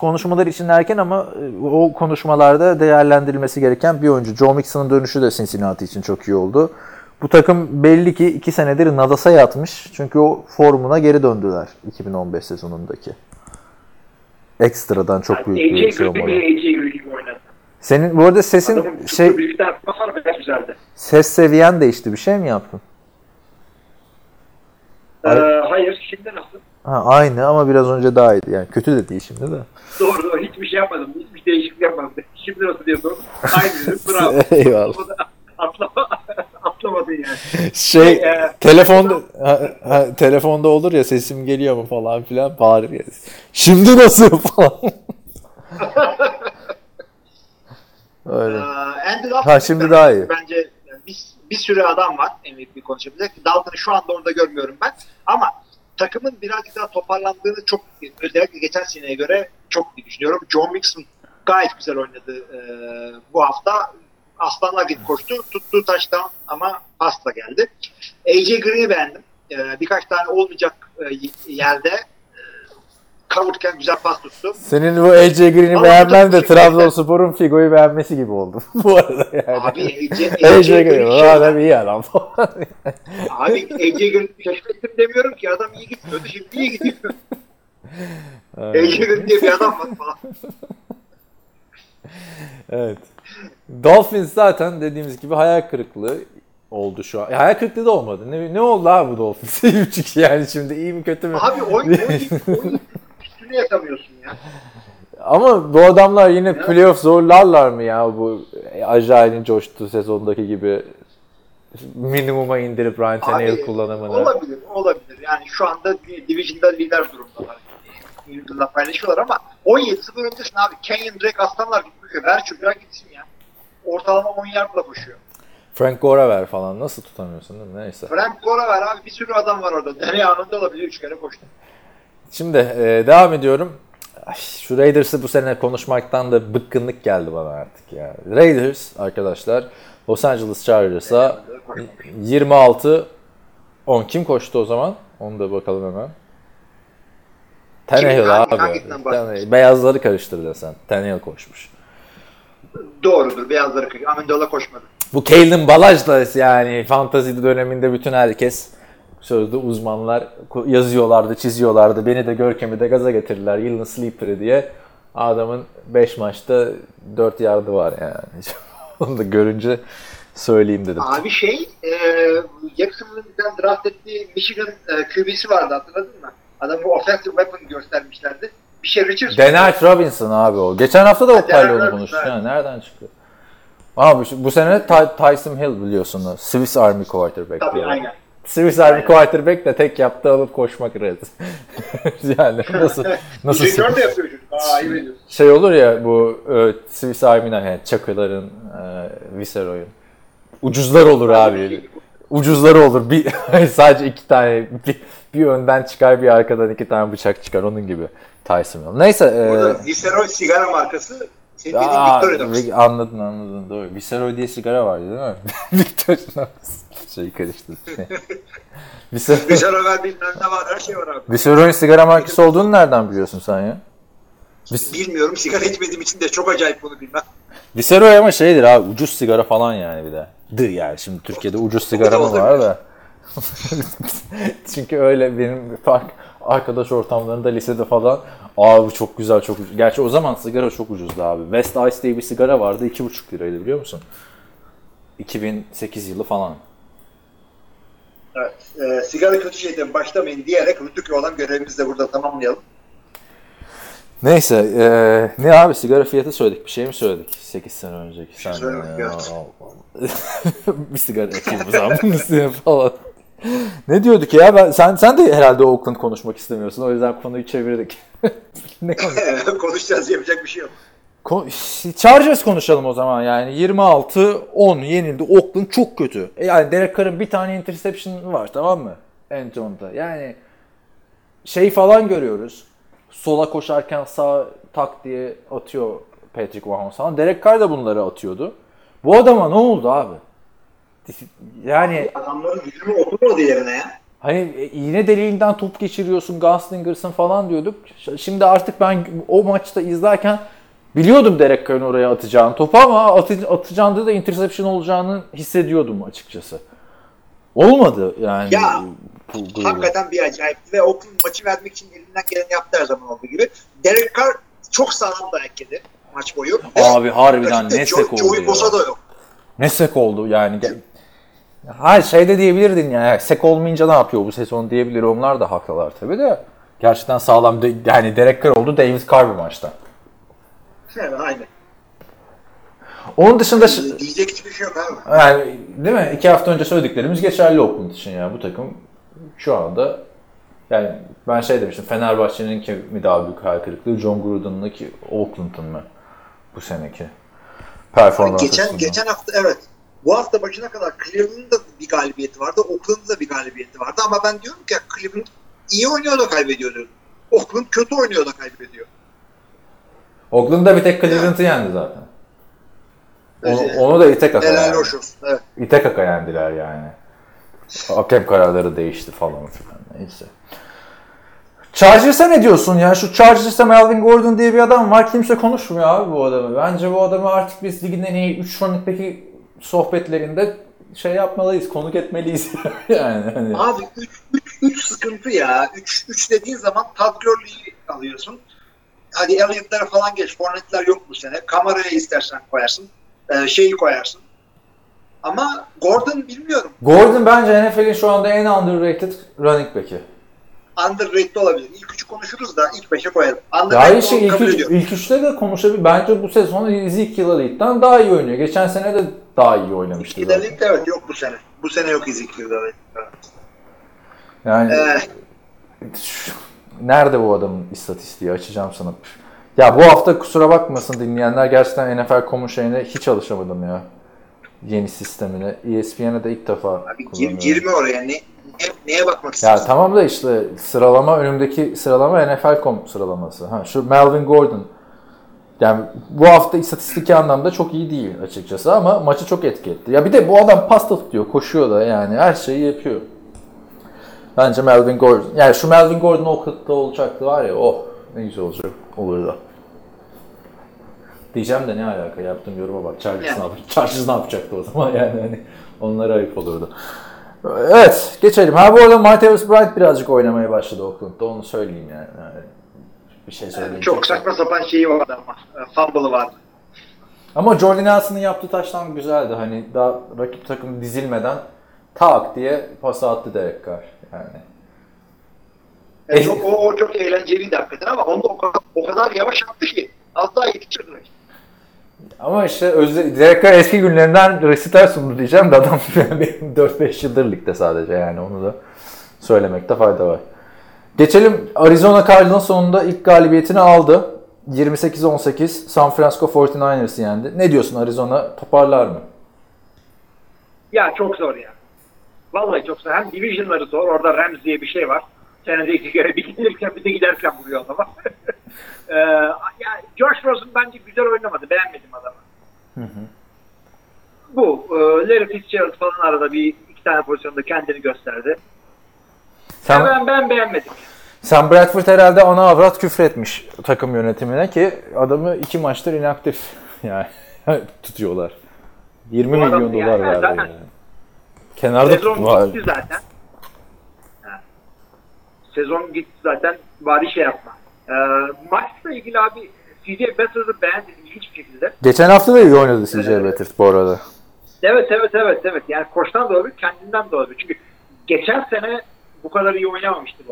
konuşmalar için erken ama e, o konuşmalarda değerlendirilmesi gereken bir oyuncu. Joe Mixon'ın dönüşü de Cincinnati için çok iyi oldu. Bu takım belli ki iki senedir Nadas'a yatmış. Çünkü o formuna geri döndüler 2015 sezonundaki. Ekstradan çok büyük bir şey oynadı. Senin bu arada sesin Adamın şey ses seviyen değişti. Bir şey mi yaptın? Ee, Hayır. şimdi nasıl? Ha, aynı ama biraz önce daha iyiydi. Yani kötü de değil şimdi de. Doğru doğru hiçbir şey yapmadım. Hiçbir değişiklik yapmadım. Şimdi nasıl diye sordum. Aynı dedim. Bravo. Eyvallah. Atlama, atlamadın yani. Şey Ee, telefonda ha, ha, telefonda olur ya sesim geliyor mu falan filan bağırır ya. Şimdi nasıl falan. Ee, Öyle. Andy Dalton Ha, şimdi daha iyi. Bence yani bir, bir sürü adam var MVP konuşabilecek. Dalton'u şu anda orada görmüyorum ben. Ama takımın birazcık daha toparlandığını çok özellikle geçen seneye göre çok iyi düşünüyorum. John Mixon gayet güzel oynadı e, bu hafta. Aslanlar gibi koştu. Tuttuğu taştan ama pasla geldi. AJ Green'i beğendim. E, birkaç tane olmayacak e, yerde e, kavurken güzel pas tuttu. Senin bu AJ Green'i beğenmen de da- Trabzonspor'un Figo'yu beğenmesi gibi oldu. bu arada yani. Abi AJ, AJ Green Green şey- adam iyi adam. Abi AJ Green keşfettim demiyorum ki adam iyi gitmiyordu şimdi iyi gidiyor. AJ Green diye bir adam var falan. evet. Dolphins zaten dediğimiz gibi hayal kırıklığı oldu şu an. E, hayal kırıklığı da olmadı. Ne, ne oldu abi bu Dolphins? İyi mi çıktı yani şimdi iyi mi kötü mü? Abi oyun oyun oyun üstüne yatamıyorsun ya. Ama bu adamlar yine playoff zorlarlar mı ya bu Ajail'in coştuğu sezondaki gibi minimuma indirip Ryan Tannehill kullanımını. Olabilir, olabilir. Yani şu anda Division'da lider durumdalar. Yıldızla paylaşıyorlar ama 17-0 öndesin abi. Kenyon Drake aslanlar gitmiyor. Ver çocuğa gitsin ya. Ortalama 10 yardla koşuyor. Frank Gore ver falan nasıl tutamıyorsun değil mi? Neyse. Frank Gore'a ver abi. Bir sürü adam var orada. Nereye anında olabilir. 3 kere koştu. Şimdi e, devam ediyorum. Ay, şu Raiders'ı bu sene konuşmaktan da bıkkınlık geldi bana artık ya. Raiders arkadaşlar Los Angeles Chargers'a 26 10 kim koştu o zaman? Onu da bakalım hemen. Tannehill Hangi- abi. hangisinden bahsediyorsun? Tannehill. Beyazları karıştırdın sen. Tannehill koşmuş. Doğrudur. Beyazları kırıyor. Amendola koşmadı. Bu Kalen Balaj da yani fantezi döneminde bütün herkes Sözde uzmanlar yazıyorlardı, çiziyorlardı. Beni de Görkem'i de gaza getirdiler. Yılın sleeper'ı diye. Adamın 5 maçta 4 yardı var yani. Onu da görünce söyleyeyim dedim. Abi şey, e, tane draft ettiği Michigan e, QB'si vardı hatırladın mı? Adamı offensive weapon göstermişlerdi. Bir şey Richardson. Denard Robinson abi o. Geçen hafta da Oktay'la onu konuştuk. Yani nereden çıktı? Abi bu sene Ty- Tyson Hill biliyorsun. Swiss Army quarterback. Tabii diyorlar. aynen. Swiss Army quarterback de tek yaptığı alıp koşmak red. yani nasıl nasıl Junior da yapıyor çocuk. Aa şey olur ya bu e, Swiss Army'den yani Çakıların, e, Viceroy'un. Ucuzlar olur abi. Ucuzları olur. Bir sadece iki tane bir, bir önden çıkar bir arkadan iki tane bıçak çıkar onun gibi Tyson Hill. Neyse. e, Burada Viceroy sigara markası senin Aa, Victoria'da. vi- anladın anladın doğru. Viceroy diye sigara vardı değil mi? Victoria'nın şeyi karıştı. Viceroy, Viceroy var bilmem ne var her şey var abi. Viceroy'un sigara markası olduğunu nereden biliyorsun sen ya? Vis- Bilmiyorum sigara içmediğim için de çok acayip bunu bilmem. Viceroy ama şeydir abi ucuz sigara falan yani bir de. Dı yani şimdi Türkiye'de ucuz sigara mı var da. Çünkü öyle benim fark arkadaş ortamlarında lisede falan abi çok güzel çok ucuz. Gerçi o zaman sigara çok ucuzdu abi. West Ice diye bir sigara vardı 2,5 liraydı biliyor musun? 2008 yılı falan. Evet. E, sigara kötü şeyden başlamayın diyerek Rütük'e olan görevimizi de burada tamamlayalım. Neyse eee, ne abi sigara fiyatı söyledik bir şey mi söyledik 8 sene önceki sen söylemedik, eee, evet. bir sigara yakayım o zaman üstüne falan. Ne diyorduk ya ben sen sen de herhalde Oakland konuşmak istemiyorsun o yüzden konuyu çevirdik. ne konu? Konuşacağız yapacak bir şey yok. Ko- Chargers konuşalım o zaman yani 26-10 yenildi Oakland çok kötü. E Yani Derek Carr'ın bir tane interception var tamam mı? Enzone'da. Yani şey falan görüyoruz. Sola koşarken sağ tak diye atıyor Patrick Mahomes falan. Derek Carr da bunları atıyordu. Bu adama ne oldu abi? Yani Adamların gücünü oturmadı yerine ya. Hani iğne deliğinden top geçiriyorsun, Gunslingers'ın falan diyorduk. Şimdi artık ben o maçta izlerken biliyordum Derek Carr'ın oraya atacağını topu ama atı, atacağında da interception olacağını hissediyordum açıkçası. Olmadı yani. Ya, bu grubu. Hakikaten bir acayipti ve Oakland maçı vermek için elinden geleni yaptı her zaman olduğu gibi. Derek Carr çok sağlam dayak yedi maç boyu. Abi harbiden ne sek oldu Joey ya. Bosa da yok. Ne sek oldu yani. Hayır şey de diyebilirdin ya. Sek olmayınca ne yapıyor bu sezon diyebilir. Onlar da haklılar tabii de. Gerçekten sağlam. de- yani Derek Carr oldu. Davis Carr bir maçta. Evet, aynen. Onun dışında Diyecek hiçbir şey yok abi. Yani değil mi? İki hafta önce söylediklerimiz geçerli Oakland için ya. Bu takım şu anda yani ben şey demiştim Fenerbahçe'nin ki mi daha büyük hayal kırıklığı John Gruden'ın ki Oakland'ın mı bu seneki performans geçen açısından. geçen hafta evet. Bu hafta başına kadar Cleveland'ın da bir galibiyeti vardı. Oakland'ın da bir galibiyeti vardı. Ama ben diyorum ki Cleveland iyi oynuyor da kaybediyor diyorum. Oakland kötü oynuyor da kaybediyor. Oakland'da bir tek Cleveland'ı yendi zaten. Onu, Evet. onu da ite kaka Helal yani. hoş olsun. Evet. İte kaka yendiler yani. Hakem kararları değişti falan filan. Neyse. Chargers'a ne diyorsun ya? Şu Chargers'ta Melvin Gordon diye bir adam var. Kimse konuşmuyor abi bu adamı. Bence bu adamı artık biz ligin en iyi 3 running sohbetlerinde şey yapmalıyız, konuk etmeliyiz. yani hani. Abi 3 3 3 sıkıntı ya. 3 3 dediğin zaman Todd Gurley'i alıyorsun. Hadi Elliott'lara falan geç. Hornetler yok bu sene. Kameraya istersen koyarsın. Ee, şeyi koyarsın. Ama Gordon bilmiyorum. Gordon bence NFL'in şu anda en underrated running back'i. Underrated olabilir. İlk üçü konuşuruz da ilk beşe koyalım. Daha Underrated iyi şey ilk, üç, ediyorum. ilk üçte de konuşabilir. Bence bu sezon Ezekiel Elliott'tan daha iyi oynuyor. Geçen sene de daha iyi oynamıştı zaten. Elliott evet yok bu sene. Bu sene yok Elliott. Evet. Yani Ee, Şu- Nerede bu adamın istatistiği? Açacağım sana. Ya bu hafta kusura bakmasın dinleyenler gerçekten NFL.com'un şeyine hiç alışamadım ya. Yeni sistemine. ESPN'e de ilk defa abi gir, girme oraya. Ne, ne- neye bakmak Ya istiyorsun? tamam da işte sıralama önümdeki sıralama NFL.com sıralaması. Ha şu Melvin Gordon. Yani bu hafta istatistiki anlamda çok iyi değil açıkçası ama maçı çok etki etti. Ya bir de bu adam pasta tutuyor, koşuyor da yani her şeyi yapıyor. Bence Melvin Gordon. Yani şu Melvin Gordon o kıtta olacaktı var ya oh ne güzel olacak olurdu. Diyeceğim de ne alaka yaptığım yoruma bak. Chargers, Yani. ne, yap Chargers ne yapacaktı o zaman yani hani onlara ayıp olurdu. Evet geçelim. Ha bu arada Martavis Bryant birazcık oynamaya başladı Oakland'da onu söyleyeyim yani. yani bir şey söyleyeyim. Çok saçma sapan şeyi vardı ama. e, Fumble'ı vardı. Ama Jordan Nelson'ın yaptığı taştan güzeldi. Hani daha rakip takım dizilmeden tak diye pas attı Derek Carr. Yani. E, çok, o, o çok eğlenceliydi hakikaten ama onda o kadar, o kadar yavaş attı ki. Az daha yetişirdi. Ama işte özle, Derek Carr eski günlerinden resital sundu diyeceğim de adam benim 4-5 yıldır ligde sadece yani onu da söylemekte fayda var. Geçelim Arizona Cardinals sonunda ilk galibiyetini aldı. 28-18 San Francisco 49ers'ı yendi. Ne diyorsun Arizona toparlar mı? Ya çok zor ya. Vallahi çok zor. Hem divisionları zor. Orada Rams diye bir şey var. Senede iki kere bir gelirken bir de giderken vuruyor adama. ee, ya Josh Rosen bence güzel oynamadı. Beğenmedim adamı. Bu. E, Larry Fitzgerald falan arada bir iki tane pozisyonda kendini gösterdi. Sen, ben, ben beğenmedim. Sam Bradford herhalde ana avrat küfretmiş takım yönetimine ki adamı iki maçtır inaktif yani tutuyorlar. 20 Bu milyon yani dolar verdi. zaten- Yani. Kenarda Sezon gitti zaten. Ha. Sezon gitti zaten. Bari şey yapma. Ee, maçla ilgili abi CJ Beathard'ı beğendim hiçbir şekilde. Geçen hafta da iyi oynadı CJ Beathard bu arada. Evet evet evet evet. Yani koçtan da olabilir, kendinden de olabilir. Çünkü geçen sene bu kadar iyi oynamamıştı.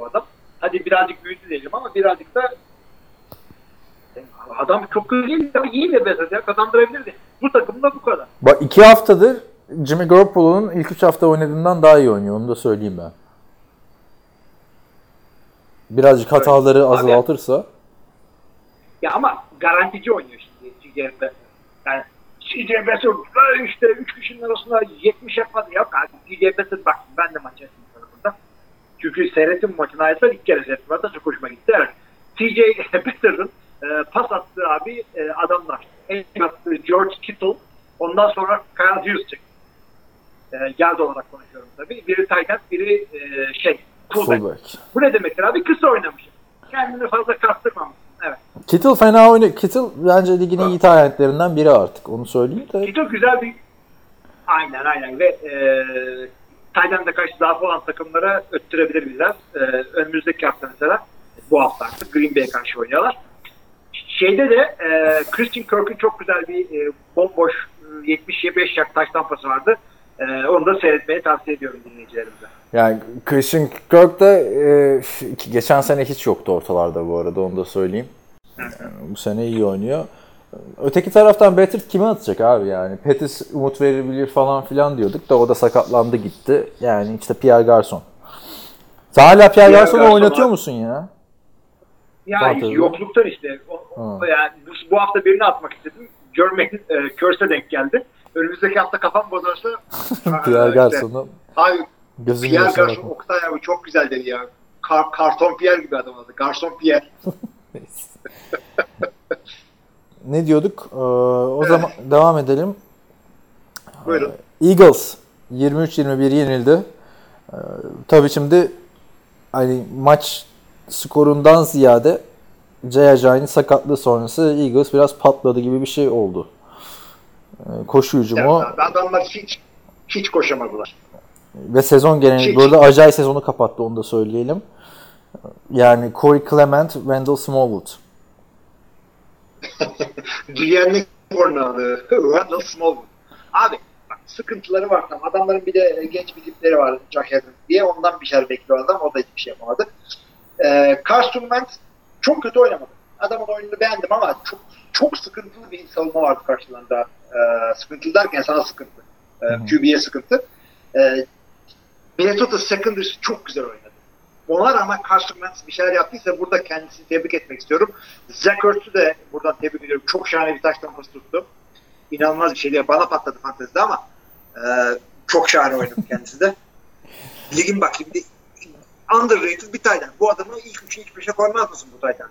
Hadi birazcık büyüdü diyelim ama birazcık da adam çok kötü değil ama iyi de Beathard ya kazandırabilirdi. Bu takımda bu kadar. Bak iki haftadır Jimmy Garoppolo'nun ilk üç hafta oynadığından daha iyi oynuyor. Onu da söyleyeyim ben. Birazcık hataları azaltırsa. Ya ama garantici oynuyor şimdi. Yani CJ "Ay işte 3 kişinin arasında 70 yapmadı. Abi CJ Beathard bak ben de maç burada. Çünkü seyrettim maçın ayrıca ilk kere seyrettim. Hatta çok hoşuma gitti. Evet. CJ Beathard'ın e, pas attığı abi e, adamlar. En attığı George Kittle. Ondan sonra Kyle Juszczyk. E, yard olarak konuşuyorum tabii. Biri end, biri e, şey fullback. Fullback. Bu ne demektir abi? Kısa oynamış. Kendini fazla kastırmamış. Evet. Kittle fena oynuyor. Kittle bence ligin iyi talentlerinden biri artık. Onu söyleyeyim de. Çok güzel bir aynen aynen ve e, Tayland'a karşı zaaf olan takımlara öttürebilir bizler. E, önümüzdeki hafta mesela bu hafta artık Green Bay'e karşı oynuyorlar. Şeyde de e, Christian Kirk'ün çok güzel bir e, bomboş e, 75 yak taş tampası vardı. E, onu da seyretmeyi tavsiye ediyorum dinleyicilerimize. Yani Christian Kirk de e, geçen sene hiç yoktu ortalarda bu arada onu da söyleyeyim. Yani bu sene iyi oynuyor. Öteki taraftan Better kime atacak abi yani? Pettis umut verebilir falan filan diyorduk da o da sakatlandı gitti. Yani işte Pierre Garçon. Sen hala Pierre Pierre Garçon oynatıyor musun ya? Ya Fantezi. yokluktan işte. O, o- Ha. yani bu, bu hafta birini atmak istedim. Görmeyin e, körse denk geldi. Önümüzdeki hafta kafam bozarsa Pierre işte, Garçon'u Abi gözünün Pierre Garçon bakma. Oktay abi çok güzel dedi ya. Kar, karton Pierre gibi adam adı. Garson Pierre. Ne diyorduk? Ee, o zaman devam edelim. Buyurun. Eagles 23-21 yenildi. Ee, tabii şimdi hani maç skorundan ziyade Jay Ajayi'nin sakatlığı sonrası Eagles biraz patladı gibi bir şey oldu. Ee, koşu hücumu Yani adamlar hiç hiç koşamadılar. ve sezon geneli Hiç. burada acayip sezonu kapattı onu da söyleyelim. Yani Corey Clement, Wendell Smallwood. Dünyanın kornalı. Randall Smallwood. Abi bak sıkıntıları var tam. Adamların bir de genç bir tipleri var Jack Evans diye. Ondan bir şeyler bekliyor adam. O da hiçbir şey yapamadı. Ee, Carson Wentz çok kötü oynamadı. Adamın oyununu beğendim ama çok çok sıkıntılı bir savunma vardı karşılarında. Ee, sıkıntılı derken sana sıkıntı. Ee, QB'ye sıkıntı. Ee, Minnesota secondary'si çok güzel oynadı. Ona rağmen Wentz bir şeyler yaptıysa burada kendisini tebrik etmek istiyorum. Zach Ertz'ü de buradan tebrik ediyorum. Çok şahane bir taş tampası tuttu. İnanılmaz bir şey değil. Bana patladı fantezide ama e, çok şahane oynadı kendisi de. Ligin bak şimdi underrated bir Titan. Bu adamı ilk 3'e ilk 5'e koymaz mısın bu Titan?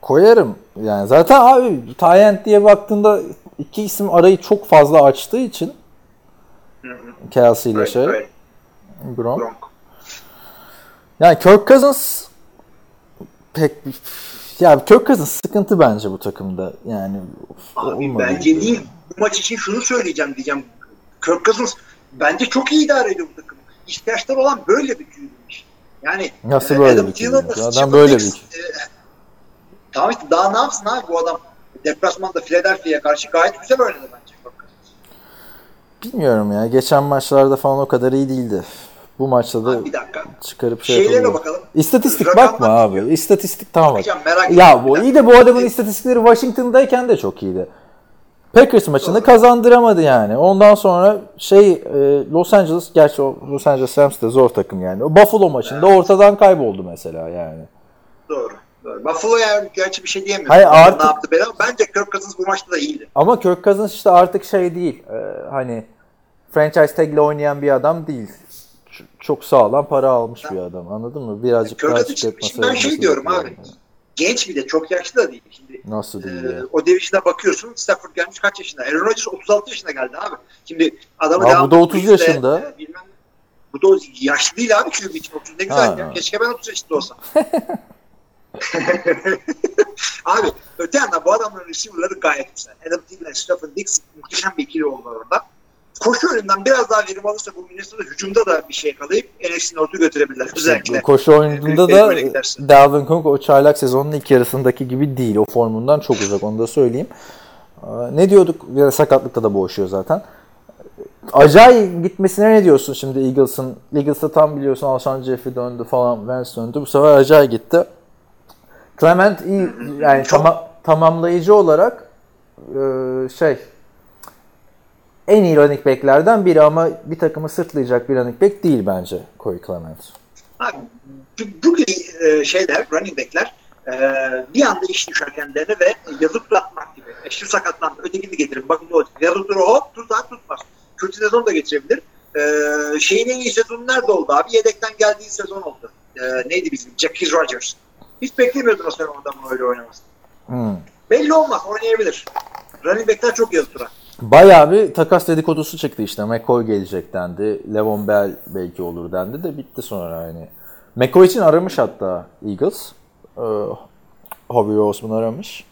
Koyarım. Yani zaten abi Tyent diye baktığında iki isim arayı çok fazla açtığı için Kelsey ile şey Evet, Gronk. Gronk. Yani Kirk Cousins pek ya Kirk Cousins sıkıntı bence bu takımda. Yani Abi bence değil. Bu maç için şunu söyleyeceğim diyeceğim. Kirk Cousins bence çok iyi idare ediyor bu takımı. ihtiyaçları olan böyle bir QB'miş. Yani Nasıl e, böyle Adam bir Thielen, QB? Adam böyle bir e, Tamam işte daha ne yapsın abi bu adam? Deplasmanda Philadelphia'ya karşı gayet güzel oynadı bence. Bilmiyorum ya. Geçen maçlarda falan o kadar iyi değildi. Bu maçta da bir dakika. çıkarıp şey Şeylere yapabilir. bakalım. İstatistik Rakamlar bakma abi. İstatistik tamam bak. Merak Ya bu iyi de bu adamın istatistikleri Washington'dayken de çok iyiydi. Packers maçını Doğru. kazandıramadı yani. Ondan sonra şey e, Los Angeles gerçi Los Angeles Rams de zor takım yani. O Buffalo maçında ortadan kayboldu mesela yani. Doğru. Doğru. Buffalo'ya gerçi bir şey diyemiyorum. Hayır, artık- Ne yaptı bela? Bence Kirk Cousins bu maçta da iyiydi. Ama Kirk Cousins işte artık şey değil. e, hani franchise tag'le oynayan bir adam değil. Çok sağlam para almış bir adam. Anladın mı? Birazcık Kirk daha çıkartması. şimdi ben şey diyorum abi. Genç bir de çok yaşlı da değil. Şimdi Nasıl değil Ee, ya? o division'a bakıyorsun Stafford gelmiş kaç yaşında? Aaron Rodgers 36 yaşında geldi abi. Şimdi adamı Abi devam bu da 30 ettiğinde, yaşında. e, bilmem, bu da yaşlı değil abi QB için 30 ne güzel Ha. ya. Keşke ben 30 yaşında olsam. abi öte yandan bu adamların receiver'ları gayet güzel. Adam Thielen, Stephen Diggs muhteşem bir ikili oldular orada. Koşu oyundan biraz daha verim alırsa bu Minnesota hücumda da bir şey yakalayıp NFC North'u götürebilirler özellikle. Koşu oyununda da. Dalvin Cook o çaylak sezonun ilk yarısındaki gibi değil. O formundan çok uzak onu da söyleyeyim. Ee, Ne diyorduk? De sakatlıkta da boğuşuyor zaten. Acayip gitmesine ne diyorsun şimdi Eagles'ın? Eagles'ta tam biliyorsun Alshon Jeffrey döndü falan, Vance döndü. Bu sefer acayip gitti. Clement iyi yani Çok- tama- tamamlayıcı olarak e, şey en iyi running back'lerden biri ama bir takımı sırtlayacak bir running back değil bence Corey Clement. Abi, bu, gibi e, şeyler, running backler e, bir anda iş düşer kendilerine ve yazıp bırakmak gibi. E, şu sakatlandı, ötekini getirin. Bakın ne olacak. Yazıp dur hop tutar tutmaz. Kötü sezon da geçirebilir. E, şeyin en iyi sezonu nerede oldu abi? Yedekten geldiği sezon oldu. E, neydi bizim? Jackie Rogers. Hiç beklemiyordum o adamın öyle oynamasını. Hmm. Belli olmaz, oynayabilir. Running backler çok yazı tura. Bayağı bir takas dedikodusu çıktı işte. McCoy gelecek dendi. Levon Bell belki olur dendi de bitti sonra yani. McCoy için aramış hatta Eagles. Ee, Howie Roseman aramış.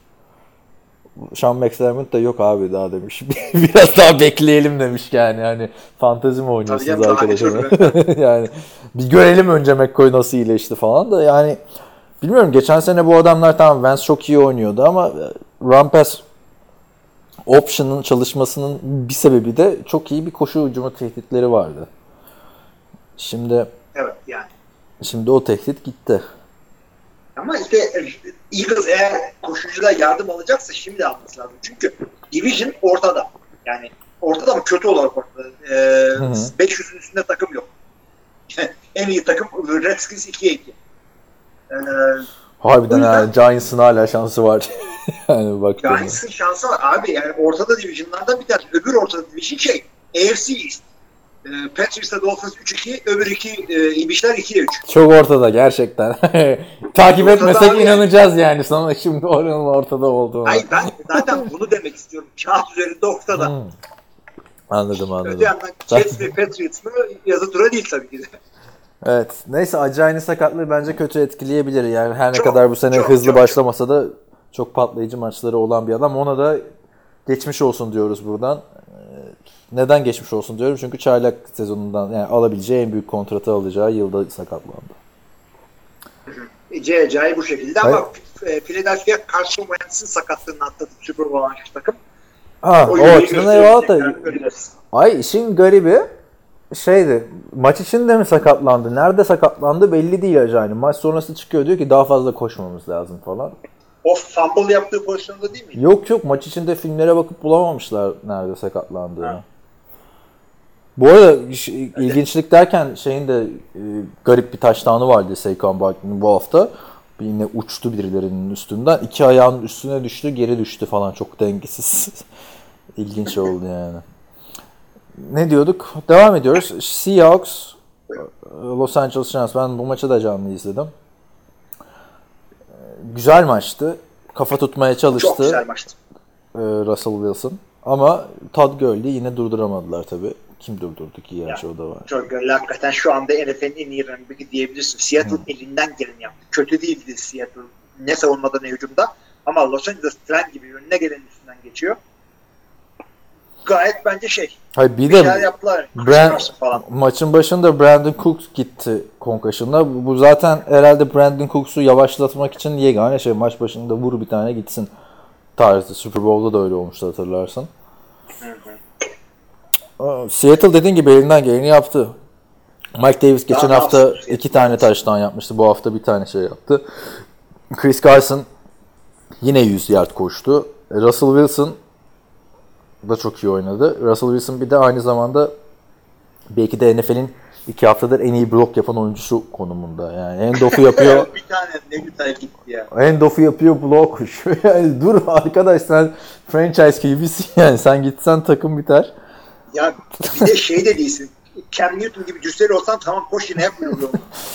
Sean McDermott da yok abi daha demiş. Biraz daha bekleyelim demiş yani. Hani fantezi mi oynuyorsunuz arkadaşlar? yani bir görelim önce McCoy nasıl iyileşti falan da yani bilmiyorum geçen sene bu adamlar tamam Vance çok iyi oynuyordu ama e, run pass option'ın çalışmasının bir sebebi de çok iyi bir koşu hücumu tehditleri vardı. Şimdi Evet yani. şimdi o tehdit gitti. Ama işte e, Eagles eğer koşucuda yardım alacaksa şimdi alması lazım. Çünkü division ortada. Yani ortada mı kötü olarak ortada. Ee, hı. 500'ün üstünde takım yok. en iyi takım Redskins 2'ye 2. Ee, Harbiden yüzden- yani Giants'ın hala şansı var. yani baktığında. Giants'ın şansı var. Abi yani ortada divisionlardan bir tanesi. Öbür ortada division şey AFC East. Ee, Patriots'la Dolphins 3-2, öbür iki e, İbişler 2'ye 3. Çok ortada gerçekten. Takip Ortada etmesek abi. inanacağız yani sana şimdi oranın ortada olduğunu. Ay ben zaten bunu demek istiyorum. Kağıt üzerinde ortada. Hmm. Anladım Öte anladım. yandan Jets ve Patriots mı yazı tura değil tabii ki de. Evet. Neyse acayip sakatlığı bence kötü etkileyebilir. Yani her ne Çok, kadar bu sene çok, hızlı çok, başlamasa da çok patlayıcı maçları olan bir adam. Ona da geçmiş olsun diyoruz buradan. Ee, Neden geçmiş olsun diyorum? Çünkü çaylak sezonundan yani alabileceği en büyük kontratı alacağı yılda sakatlandı. CC'yi bu şekilde ama e, Philadelphia Carson Wentz'in sakatlığını atladı Super Bowl takım. Ha, o yönünü açıdan eyvallah da. Ay işin garibi şeydi. Maç içinde mi sakatlandı? Nerede sakatlandı belli değil acayip. Maç sonrası çıkıyor diyor ki daha fazla koşmamız lazım falan. O fumble yaptığı pozisyonda değil mi? Yok yok maç içinde filmlere bakıp bulamamışlar nerede sakatlandığını. Ha. Bu arada iş- ilginçlik derken şeyin de e, garip bir taştanı vardı Saquon Barkley'nin bu hafta. Bir Yine uçtu birilerinin üstünden. İki ayağının üstüne düştü, geri düştü falan. Çok dengesiz. İlginç oldu yani. Ne diyorduk? Devam ediyoruz. Seahawks, Los Angeles Rams. Ben bu maçı da canlı izledim. Güzel maçtı. Kafa tutmaya çalıştı. Çok güzel maçtı. e, Russell Wilson. Ama Todd Gurley yine durduramadılar tabii. Kim durdurdu ki gerçi o da var. Çok güzel. Hakikaten şu anda NFL'in en iyi running diyebilirsin. Seattle elinden geleni yaptı. Kötü değildi Seattle. Ne savunmada ne hücumda. Ama Los Angeles tren gibi önüne gelenin üstünden geçiyor. Gayet bence şey. Hayır bir Bir şeyler de yaptılar. Brand, falan. maçın başında Brandon Cooks gitti konkaşında. Bu zaten herhalde Brandon Cooks'u yavaşlatmak için yegane şey maç başında vur bir tane gitsin tarzı. Super Bowl'da da öyle olmuştu hatırlarsın. Seattle dediğin gibi elinden geleni yaptı. Mike Davis geçen Daha hafta iki tane taştan yapmıştı. Bu hafta bir tane şey yaptı. Chris Carson yine 100 yard koştu. Russell Wilson da çok iyi oynadı. Russell Wilson bir de aynı zamanda belki de NFL'in iki haftadır en iyi blok yapan oyuncusu konumunda. Yani handoff'u yapıyor. bir tane ne güzel gitti ya. handoff'u yapıyor, blok. Yani dur arkadaş sen franchise gibisin yani. Sen gitsen takım biter. Ya bir de şey de değilsin. Cam Newton gibi cüsseli olsan tamam koş yine yapmıyor.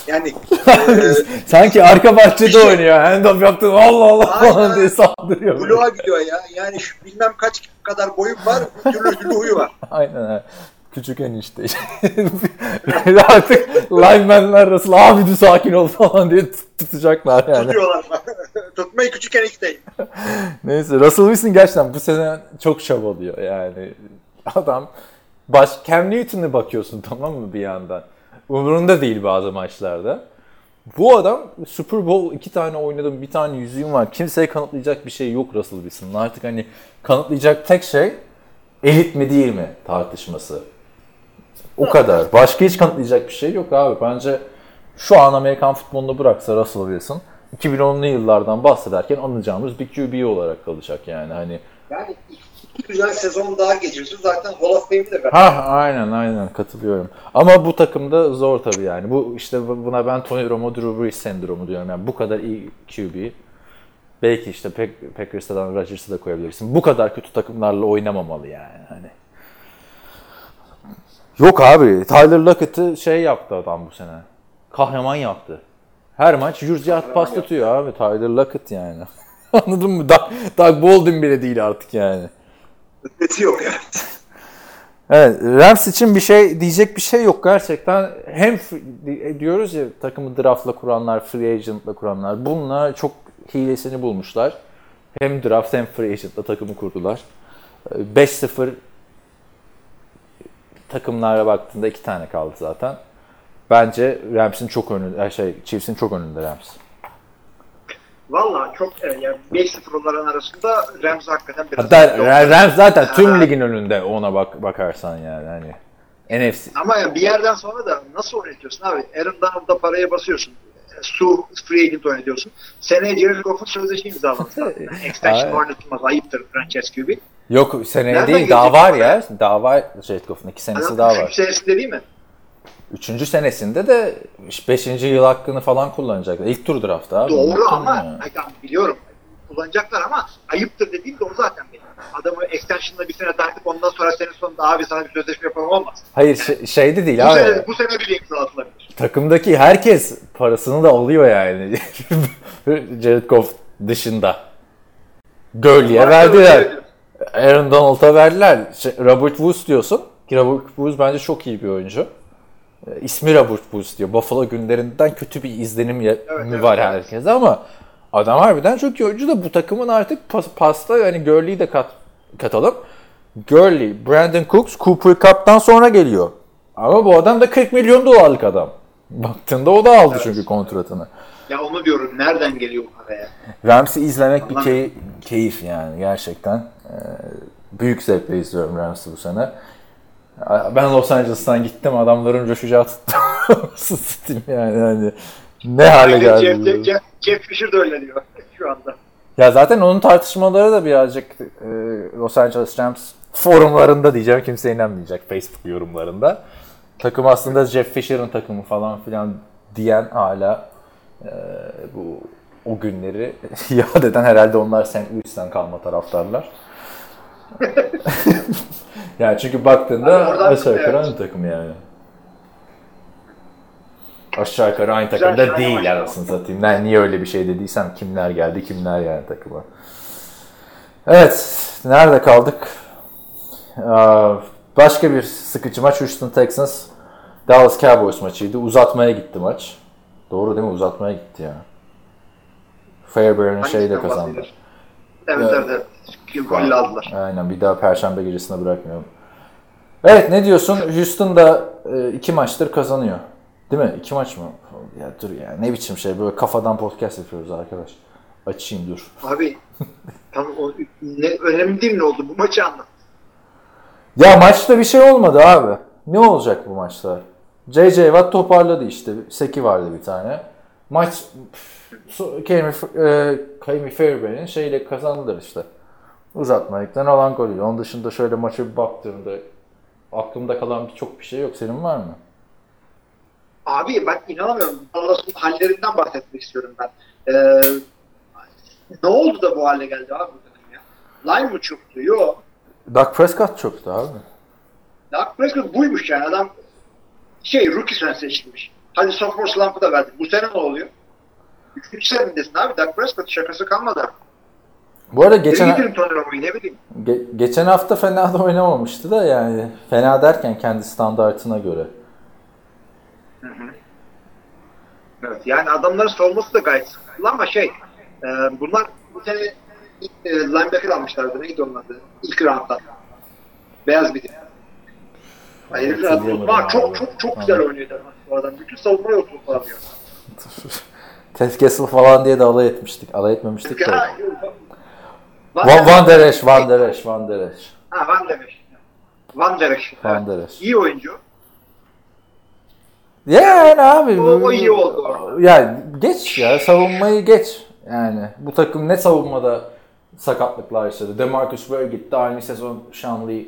Yani e, Sanki arka bahçede İşte- oynuyor. Handoff yaptın Allah Allah falan diye saldırıyor. bloğa gidiyor ya. Yani şu bilmem kaç kadar boyum var, türlü türlü huyu var. Aynen. Küçük enişte. Artık linemenler Russell abi dur sakin ol falan diye tut- tutacaklar yani. Tutuyorlar. Tutmayı küçükken isteyim. Neyse Russell Wilson gerçekten bu sene çok çabalıyor yani. Adam baş Cam Newton'a bakıyorsun tamam mı bir yandan. Umurunda değil bazı maçlarda. Bu adam Super Bowl iki tane oynadım, bir tane yüzüğüm var. Kimseye kanıtlayacak bir şey yok Russell Wilson'ın. Artık hani kanıtlayacak tek şey elit mi değil mi tartışması. O kadar. Başka hiç kanıtlayacak bir şey yok abi. Bence şu an Amerikan futbolunu bıraksa Russell Wilson 2010'lu yıllardan bahsederken anlayacağımız bir QB olarak kalacak yani hani. Yani güzel sezon daha geçirsin zaten Hall of Fame'i de ver. Ha aynen aynen katılıyorum. Ama bu takımda zor tabii yani. Bu işte bu- buna ben Tony Romo Drew Brees sendromu diyorum. Yani bu kadar iyi QB. Belki işte Pack- Packers'tan Rodgers'ı da koyabilirsin. Bu kadar kötü takımlarla oynamamalı yani hani. Yok abi. Tyler Lockett'ı şey yaptı adam bu sene. Kahraman yaptı. Her maç 100 yard pas tutuyor abi. Tyler Lockett yani. Anladın mı? Doug, Doug Baldwin bile değil artık yani. Ötesi yok evet. Evet, Rams için bir şey diyecek bir şey yok gerçekten. Hem f- diyoruz ya takımı draftla kuranlar, free agentla kuranlar. Bunlar çok hilesini bulmuşlar. Hem draft hem free agentla takımı kurdular. Ee, 5-0 takımlara baktığında iki tane kaldı zaten. Bence Rams'in çok önünde, şey Chiefs'in çok önünde Rams. Valla çok e, yani 5-0 onların arasında Rams hakikaten biraz... Hatta Rams zaten tüm Ha. ligin önünde ona bak bakarsan yani hani. NFC. Ama ya bir yerden sonra da nasıl oynatıyorsun abi? Aaron Donald'da paraya basıyorsun. Su free agent oynatıyorsun. Seneye Jared Goff'un sözleşme imzalansa. Yani extension oynatılmaz. Ayıptır franchise QB. Yok seneye Nereden değil daha var ya. Daha var Jared Goff'un iki senesi Adam daha var. senesinde değil mi? Üçüncü senesinde de beşinci yıl hakkını falan kullanacaklar. İlk tur draftı abi. Doğru ama ya? tamam, biliyorum. Kullanacaklar ama ayıptır dediğim de o zaten benim. Adamı extension'la bir sene takip ondan sonra senin sonunda abi sana bir sözleşme yapalım olmaz. Hayır şey, şeyde değil Bu abi. sene, bu sene bile imzalatılabilir. Takımdaki herkes parasını da alıyor yani. Jared Goff dışında. Gurley'e verdiler. Aaron Donald'a verdiler. Şey, Robert Woods diyorsun. Robert Woods bence çok iyi bir oyuncu. E, İsmi Robert Woods diyor. Buffalo günlerinden kötü bir izlenim Evet, mi evet, var evet. herkese ama adam harbiden çok iyi oyuncu da bu takımın artık pas, pasta yani Gurley'i de kat, katalım. Gurley, Brandon Cooks, Cooper Cup'tan sonra geliyor. Ama bu adam da 40 milyon dolarlık adam. Baktığında o da aldı çünkü kontratını. Ya onu diyorum. Nereden geliyor bu paraya? Rams'i izlemek bir Vallahi- key- keyif yani gerçekten. Ee, büyük zevkle izliyorum Rams'i bu sene. Ben Los Angeles'tan gittim adamların coşacağı tuttu. Sıtayım yani hani ne hale geldi. Jeff, Jeff, Jeff Fisher de öyle diyor şu anda. Ya zaten onun tartışmaları da birazcık e, Los Angeles Rams forumlarında diyeceğim kimse inanmayacak Facebook yorumlarında. Takım aslında Jeff Fisher'ın takımı falan filan diyen hala e, bu o günleri yad eden herhalde onlar St. Louis'ten kalma taraftarlar. Yani çünkü baktığında oradan- aşağı yukarı evet. aynı takım yani. Aşağı yukarı aynı Güzel takımda değil anasını satayım. Ben niye öyle bir şey dediysem kimler geldi kimler yani takıma. Evet. Nerede kaldık? Aa, Başka bir sıkıcı maç Houston Texans Dallas Cowboys maçıydı. Uzatmaya gitti maç. Doğru değil mi? Uzatmaya gitti ya. Fairbairn'in şeyi de kazandı. Evet Evet. evet Gol aldılar. Aynen bir daha perşembe gecesine bırakmayalım. Evet ne diyorsun? Houston da e, iki maçtır kazanıyor. Değil mi? İki maç mı? Ya dur ya ne biçim şey böyle kafadan podcast yapıyoruz arkadaş. Açayım dur. Abi tamam o ne, önemli değil mi ne oldu? Bu maçı anlat. Ya maçta bir şey olmadı abi. Ne olacak bu maçta? JJ Watt toparladı işte. Seki vardı bir tane. Maç Kemi, e, Fairbairn'in şeyle kazandılar işte. Uzatmalıktan olan golüyle. Onun dışında şöyle maça bir baktığımda aklımda kalan bir çok bir şey yok. Senin var mı? Abi ben inanamıyorum. Dallas'ın hallerinden bahsetmek istiyorum ben. Ee, ne oldu da bu hale geldi abi bu takım ya? Line mı çöktü? Yok. Dak Prescott çoktu abi. Dak Prescott buymuş yani. Adam şey rookie sen seçilmiş. Hadi sophomore slump'ı da verdik. Bu sene ne oluyor? Üçüncü senedesin abi. Dak Prescott şakası kalmadı. artık. Bu arada Geçen... ne bileyim. ge- geçen hafta fena da oynamamıştı da yani. Fena derken kendi standartına göre. Evet, yani adamların savunması da gayet sıkıntılı ama şey e, bunlar bu sene ilk, e, linebacker almışlardı. Neydi onun adı? İlk round'dan. Beyaz bir. Yani herifin adı. Çok çok çok güzel oynuyordu bu adam. Bütün savunmayı oturtamıyor. Ted Kessel falan diye de alay etmiştik. Alay etmemiştik de. Van, Van Der Esch, Van Der Esch, Van Der Esch. Ha, Van Der Esch. Van Der Esch. Van. Der Esch. İyi oyuncu. Yani abi. O- o iyi oldu. Ya geç ya savunmayı geç. Yani bu takım ne savunmada sakatlıklar yaşadı. Demarcus Ware gitti aynı sezon Shanley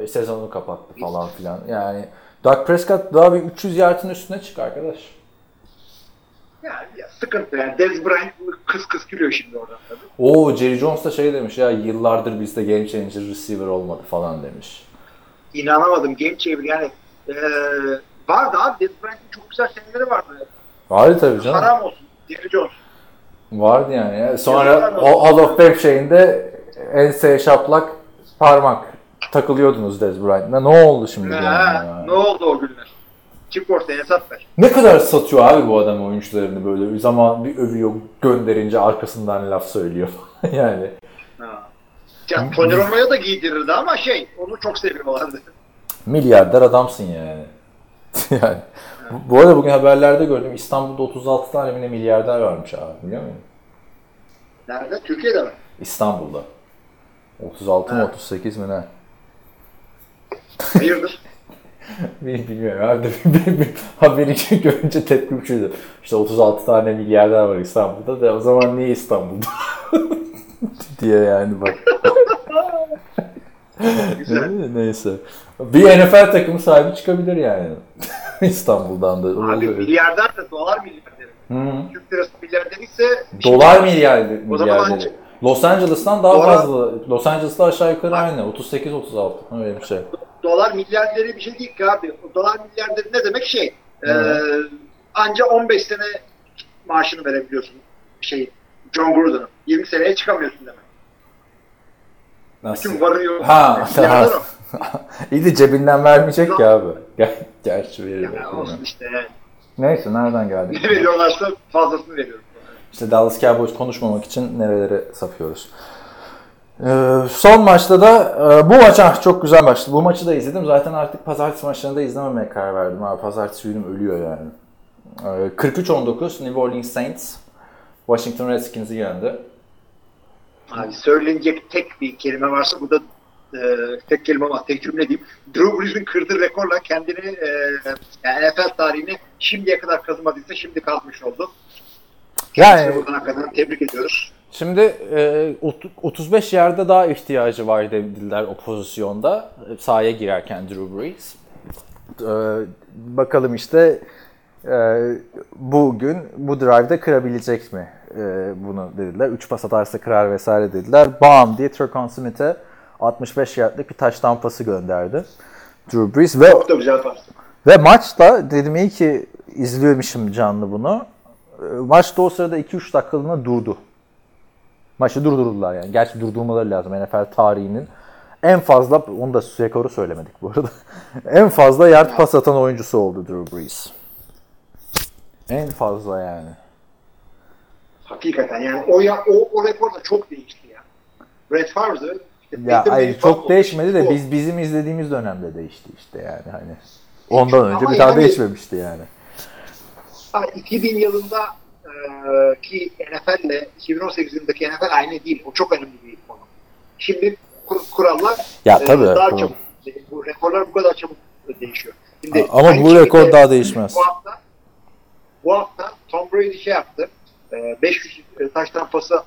e, sezonu kapattı falan filan. Yani Dak Prescott daha bir 300 yardın üstüne çık arkadaş. Yani ya, sıkıntı yani. Dez Bryant kıs kıs gülüyor şimdi oradan tabii. Oo Jerry Jones da şey demiş ya yıllardır bizde game changer receiver olmadı falan demiş. İnanamadım. Game changer yani. E, vardı abi. Dez Bryant'ın çok güzel seneleri vardı. Vardı tabii canım. Haram olsun. Jerry Jones. Vardı yani. Sonra o Hall of Fame şeyinde ense şaplak parmak takılıyordunuz Dez Bryant'la. Ne oldu şimdi? Ha, yani? ne oldu o günler? Çık ortaya hesap ver. Ne kadar satıyor abi bu adam oyuncularını böyle bir zaman bir övüyor gönderince arkasından laf söylüyor. yani Ha. Ya, Tony Romo'ya da giydirirdi ama şey, onu çok seviyorlardı. milyarder adamsın yani. yani. Bu- Bu arada bugün haberlerde gördüm İstanbul'da 36 tane bile milyarder varmış abi biliyor musun? Nerede? Türkiye'de mi? İstanbul'da. 36 mı Ha. 38 mi ne? Hayırdır? Bil- Bilmiyorum abi. Bir- bir Haberi görünce tepkim şuydu. İşte 36 tane milyarder var İstanbul'da da o zaman niye İstanbul'da? diye yani bak. Neyse. Bir NFL takımı sahibi çıkabilir yani. İstanbul'dan da. Abi milyarder de dolar milyarderi. Hı. Türk lirası milyarderi ise Dolar milyarder, O zaman milyarderi. Los Angeles'tan daha Dolar- fazla. Los Angeles'ta aşağı yukarı aynı. 38-36. Öyle bir şey. dolar milyarderi bir şey değil ki abi. Dolar milyarderi ne demek şey? Evet. Ee, anca 15 sene maaşını verebiliyorsun. Şey, John Gruden'ın. 20 seneye çıkamıyorsun demek. Nasıl? Tüm varı yok. Ha, o. İyi de cebinden vermeyecek ki abi. Ger Gerçi verir. Yani olsun işte. Neyse nereden geldik? Ne veriyorlarsa fazlasını veriyorum. İşte Dallas Cowboys konuşmamak için nerelere sapıyoruz. Ee, son maçta da e, bu maç ah, çok güzel maçtı. Bu maçı da izledim. Zaten artık pazartesi maçlarını da izlememeye karar verdim. Abi, pazartesi günüm ölüyor yani. Ee, 43-19 New Orleans Saints Washington Redskins'i yendi. Abi söylenecek tek bir kelime varsa bu da e, tek kelime var, tek cümle diyeyim. Drew Brees'in kırdığı rekorla kendini e, yani NFL tarihine şimdiye kadar kazımadıysa şimdi kazmış oldu. Yani Yani, buradan hakikaten tebrik ediyoruz. Şimdi e, ot- 35 yerde daha ihtiyacı var dediler o pozisyonda. e, Sahaya girerken Drew Brees. E, bakalım işte e, bugün bu drive'da kırabilecek mi e, bunu dediler. 3 pas atarsa kırar vesaire dediler. Bam diye Turcon Smith'e 65 yardlık bir taş tampası gönderdi. Drew Brees ve Çok da güzel pas. ve maçta dedim iyi ki izliyormuşum canlı bunu. E, Maçta o sırada 2-3 dakikalığına durdu. Maçı durdurdular yani. Gerçi durdurmaları lazım NFL tarihinin. En fazla, onu da rekoru söylemedik bu arada. en fazla yard pas atan oyuncusu oldu Drew Brees. En fazla yani. Hakikaten yani o, ya, o, o rekor da çok değişti ya. Brett Favre'dı. İşte Ya hayır çok değişmedi de biz bizim izlediğimiz dönemde değişti işte yani hani. Ondan Ama önce bir daha yani- değişmemişti yani. Ha, 2000 yılında e, ki NFL ile 2018 yılındaki NFL aynı değil. O çok önemli bir konu. Şimdi kur- kurallar Ya tabii, daha kural. çabuk. Bu rekorlar bu kadar çabuk değişiyor. Şimdi Ama bu rekor daha değişmez. Bu hafta, bu hafta Tom Brady şey yaptı. E, 500 taştan pası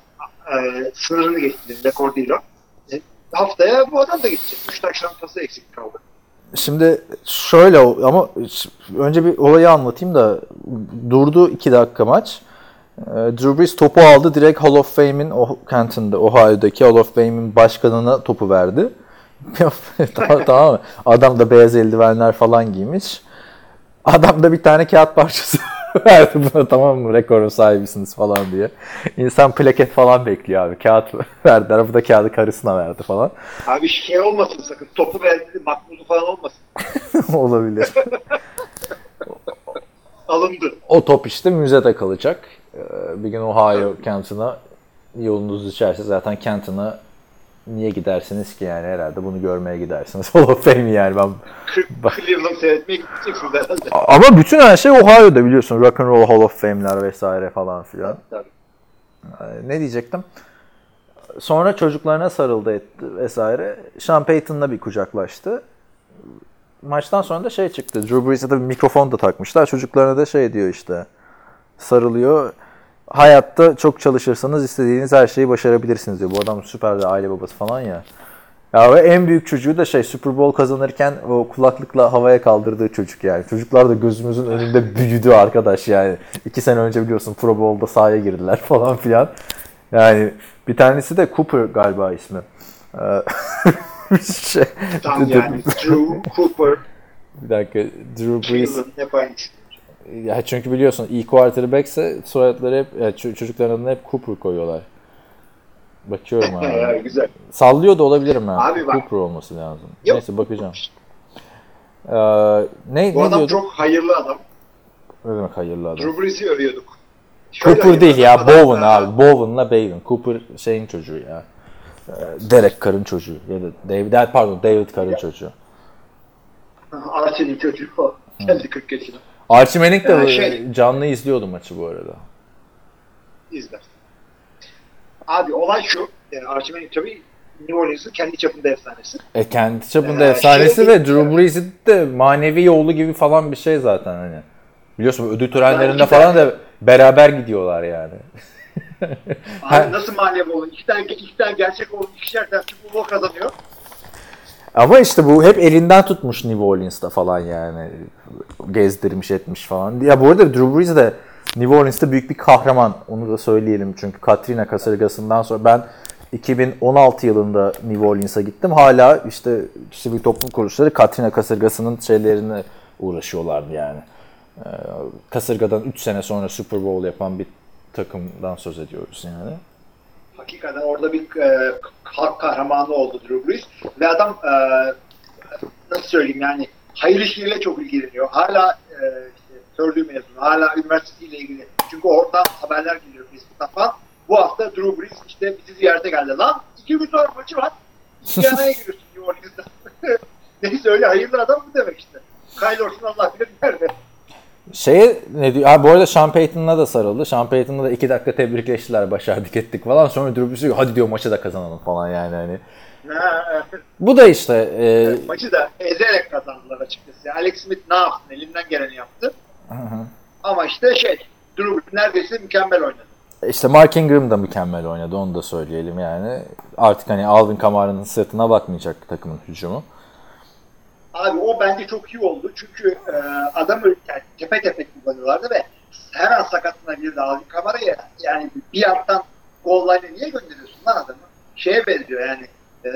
sınırını geçti. Rekor değil o. E, haftaya bu adam da gidecek. 3 taştan pası eksik kaldı. Şimdi şöyle ama önce bir olayı anlatayım da durdu 2 dakika maç. Ee, Drew Brees topu aldı direkt Hall of Fame'in o Canton'da Ohio'daki Hall of Fame'in başkanına topu verdi. tamam, tamam? Adam da beyaz eldivenler falan giymiş. Adam da bir tane kağıt parçası verdi buna tamam mı rekorun sahibisiniz falan diye. İnsan plaket falan bekliyor abi. Kağıt verdiler. Bu da kağıdı karısına verdi falan. Abi şey olmasın sakın. Topu verdi, makbulu falan olmasın. Olabilir. Alındı. O top işte müzede kalacak. Ee, Bir gün Ohio Canton'a yolunuz düşerse zaten Canton'a niye gidersiniz ki yani herhalde bunu görmeye gidersiniz. Hall of Fame yani ben. Cleveland seyretmeye gideceksiniz herhalde. Ama bütün her şey Ohio'da biliyorsun. Rock and Roll Hall of Fame'ler vesaire falan filan. Tabii. Ne diyecektim? Sonra çocuklarına sarıldı etti vesaire. Sean Payton'la bir kucaklaştı. Maçtan sonra da şey çıktı. Drew Brees'e de bir mikrofon da takmışlar. Çocuklarına da şey diyor işte. Sarılıyor. Hayatta çok çalışırsanız istediğiniz her şeyi başarabilirsiniz diyor. Bu adam süper de aile babası falan ya. Ya ve en büyük çocuğu da şey Super Bowl kazanırken o kulaklıkla havaya kaldırdığı çocuk yani. Çocuklar da gözümüzün önünde büyüdü arkadaş yani. İki sene önce biliyorsun Pro Bowl'da sahaya girdiler falan filan. Yani bir tanesi de Cooper galiba ismi. Ee, şey, Tam yani Drew, Cooper, bir dakika Drew Brees. Ya çünkü biliyorsun iyi quarterback'se soyadları hep ya ç- çocukların adına hep Cooper koyuyorlar. Bakıyorum Ya, abi. güzel. Sallıyor da olabilirim ha. Abi bak- Cooper olması lazım. Yok. Neyse bakacağım. Ee, ne Bu ne adam diyordun? çok hayırlı adam. Ne demek hayırlı adam? Drew Brees'i övüyorduk. Şöyle Cooper değil ya. adam. Bowen Adam, abi. Bowen'la Bowen. Cooper şeyin çocuğu ya. Ee, Derek Carr'ın çocuğu. Ya da David, pardon David Carr'ın çocuğu. Arsen'in çocuğu o. Geldi 40 yaşına. Archie Manning de Ee, şey- canlı izliyordu maçı bu arada. İzler. Abi olay şu. Yani Archie Manning tabii New Orleans'ın kendi çapında efsanesi. E kendi çapında Ee, efsanesi şey- ve Drew Brees'in de manevi oğlu gibi falan bir şey zaten hani. Biliyorsun ödül törenlerinde Yani falan da beraber gidiyorlar yani. Abi nasıl manevi olun? İki tane, iki tane gerçek olun. İkişer tane Super Bowl kazanıyor. Ama işte bu hep elinden tutmuş New Orleans'ta falan yani. Gezdirmiş etmiş falan. Ya bu arada Drew Brees de New Orleans'ta büyük bir kahraman. Onu da söyleyelim çünkü Katrina kasırgasından sonra ben 2016 yılında New Orleans'a gittim. Hala işte sivil toplum kuruluşları Katrina kasırgasının şeylerine uğraşıyorlardı yani. Ee, kasırgadan 3 sene sonra Super Bowl yapan bir takımdan söz ediyoruz yani. Hakikaten orada bir e, halk kahramanı oldu Drew Brees. Ve adam e, nasıl söyleyeyim yani hayır işleriyle çok ilgileniyor. Hala e, işte, Purdue mezunu, hala üniversitesiyle ilgili. Çünkü oradan haberler geliyor Facebook'tan falan. Bu hafta Drew Brees işte bizi ziyarete geldi. Lan iki gün sonra maçı var. Indiana'ya giriyorsun New Orleans'da. Neyse öyle hayırlı adam mı demek işte. Kyle Orton Allah bilir nerede. Şeye ne diyor? Ha, bu arada Sean Payton'la da sarıldı. Sean Payton'la da iki dakika tebrikleştiler. Başardık ettik falan. Sonra Drew Brees diyor hadi diyor maçı da kazanalım falan yani hani. Ha, Bu da işte e, Maçı da ezerek kazandılar açıkçası. Alex Smith ne yapsın? Elinden geleni yaptı. Ama işte şey, Drew Brees neredeyse mükemmel oynadı. işte Mark Ingram da mükemmel oynadı. Onu da söyleyelim yani. Artık hani Alvin Kamara'nın sırtına bakmayacak takımın hücumu. Abi o bence çok iyi oldu. Çünkü e, adamı yani, tepe tepe kullanıyorlardı ve hemen sakatına girdi Alvin Kamara'ya. Yani bir yandan gol line'e niye gönderiyorsun lan adamı? Şeye benziyor yani e,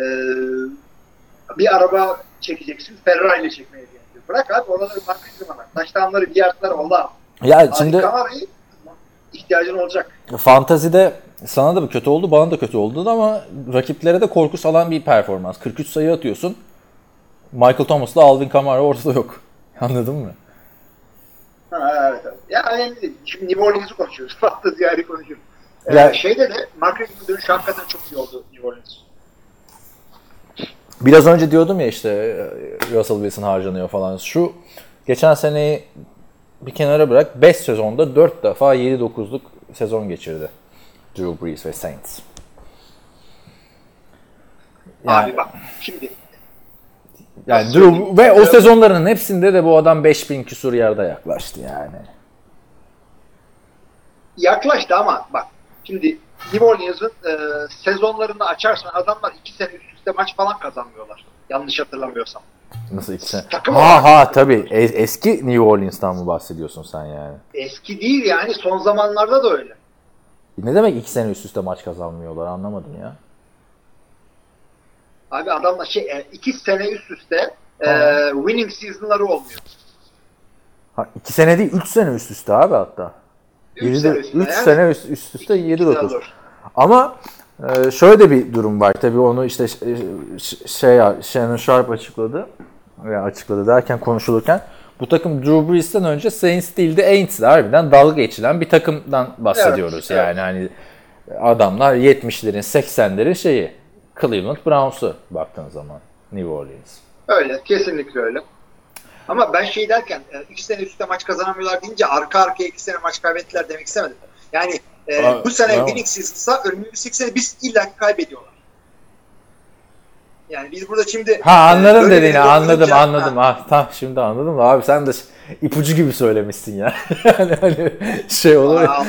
bir araba çekeceksin Ferrari ile çekmeye benziyor. Bırak abi oraları Mark Ingram'a. Taştanları bir yardlar Allah. Ya Alvin şimdi Kamara'yı ihtiyacın olacak. fantazide sana da kötü oldu, bana da kötü oldu ama rakiplere de korku salan bir performans. 43 sayı atıyorsun. Michael Thomas'la Alvin Kamara ortada yok. Anladın mı? Ha, evet, evet. Ya önemli değil. Şimdi New Orleans'ı konuşuyoruz. Fantezi ayrı konuşuyoruz. Ee, Ya- şeyde de Ingram'ın dönüşü hakikaten çok iyi oldu New Orleans. Biraz önce diyordum ya işte e, Russell Wilson harcanıyor falan. Şu geçen seneyi bir kenara bırak 5 sezonda 4 defa 7-9'luk sezon geçirdi. Drew Brees ve Saints. Abi bak şimdi Yani Nasıl Drew ve o sezonların hepsinde de bu adam 5000 küsur yarda yaklaştı yani. yaklaştı ama bak şimdi New Orleans'ın e, sezonlarını açarsan adamlar iki sene üst üste maç falan kazanmıyorlar. Yanlış hatırlamıyorsam. Nasıl iki sene? Takım Ha ha tabii. Es- eski New Orleans'tan mı bahsediyorsun sen yani? Eski değil yani son zamanlarda da öyle. Ne demek iki sene üst üste maç kazanmıyorlar anlamadım ya. Abi adamlar şey e, iki sene üst üste e, winning season'ları olmuyor. Ha, iki sene değil, üç sene üst üste abi hatta. Üç Yedi sene de- üstüne üç yani. sene üst, üst üste İki 7-9. sezon. Ama e, şöyle de bir durum var. Tabii onu işte ş- şey Shannon Sharp açıkladı. Ya açıkladı derken konuşulurken bu takım Drew Brees'ten önce Saints değil de Aints'di. Harbiden dalga geçilen bir takımdan bahsediyoruz Evet, yani. Hani adamlar 70'lerin 80'lerin şeyi Cleveland Browns'u baktığın zaman New Orleans. Öyle kesinlikle öyle. Ama ben şey derken e, iki sene üst üste maç kazanamıyorlar deyince arka arkaya iki sene maç kaybettiler demek istemedim. Yani e, Aa, bu sene winning season'sa önümüzdeki sene biz illa kaybediyorlar. Yani biz burada şimdi Ha e, anladım böyle dediğini anladım bakınca- anladım. Ah tamam şimdi anladım da abi sen de ipucu gibi söylemişsin ya. yani hani şey olur. Aa,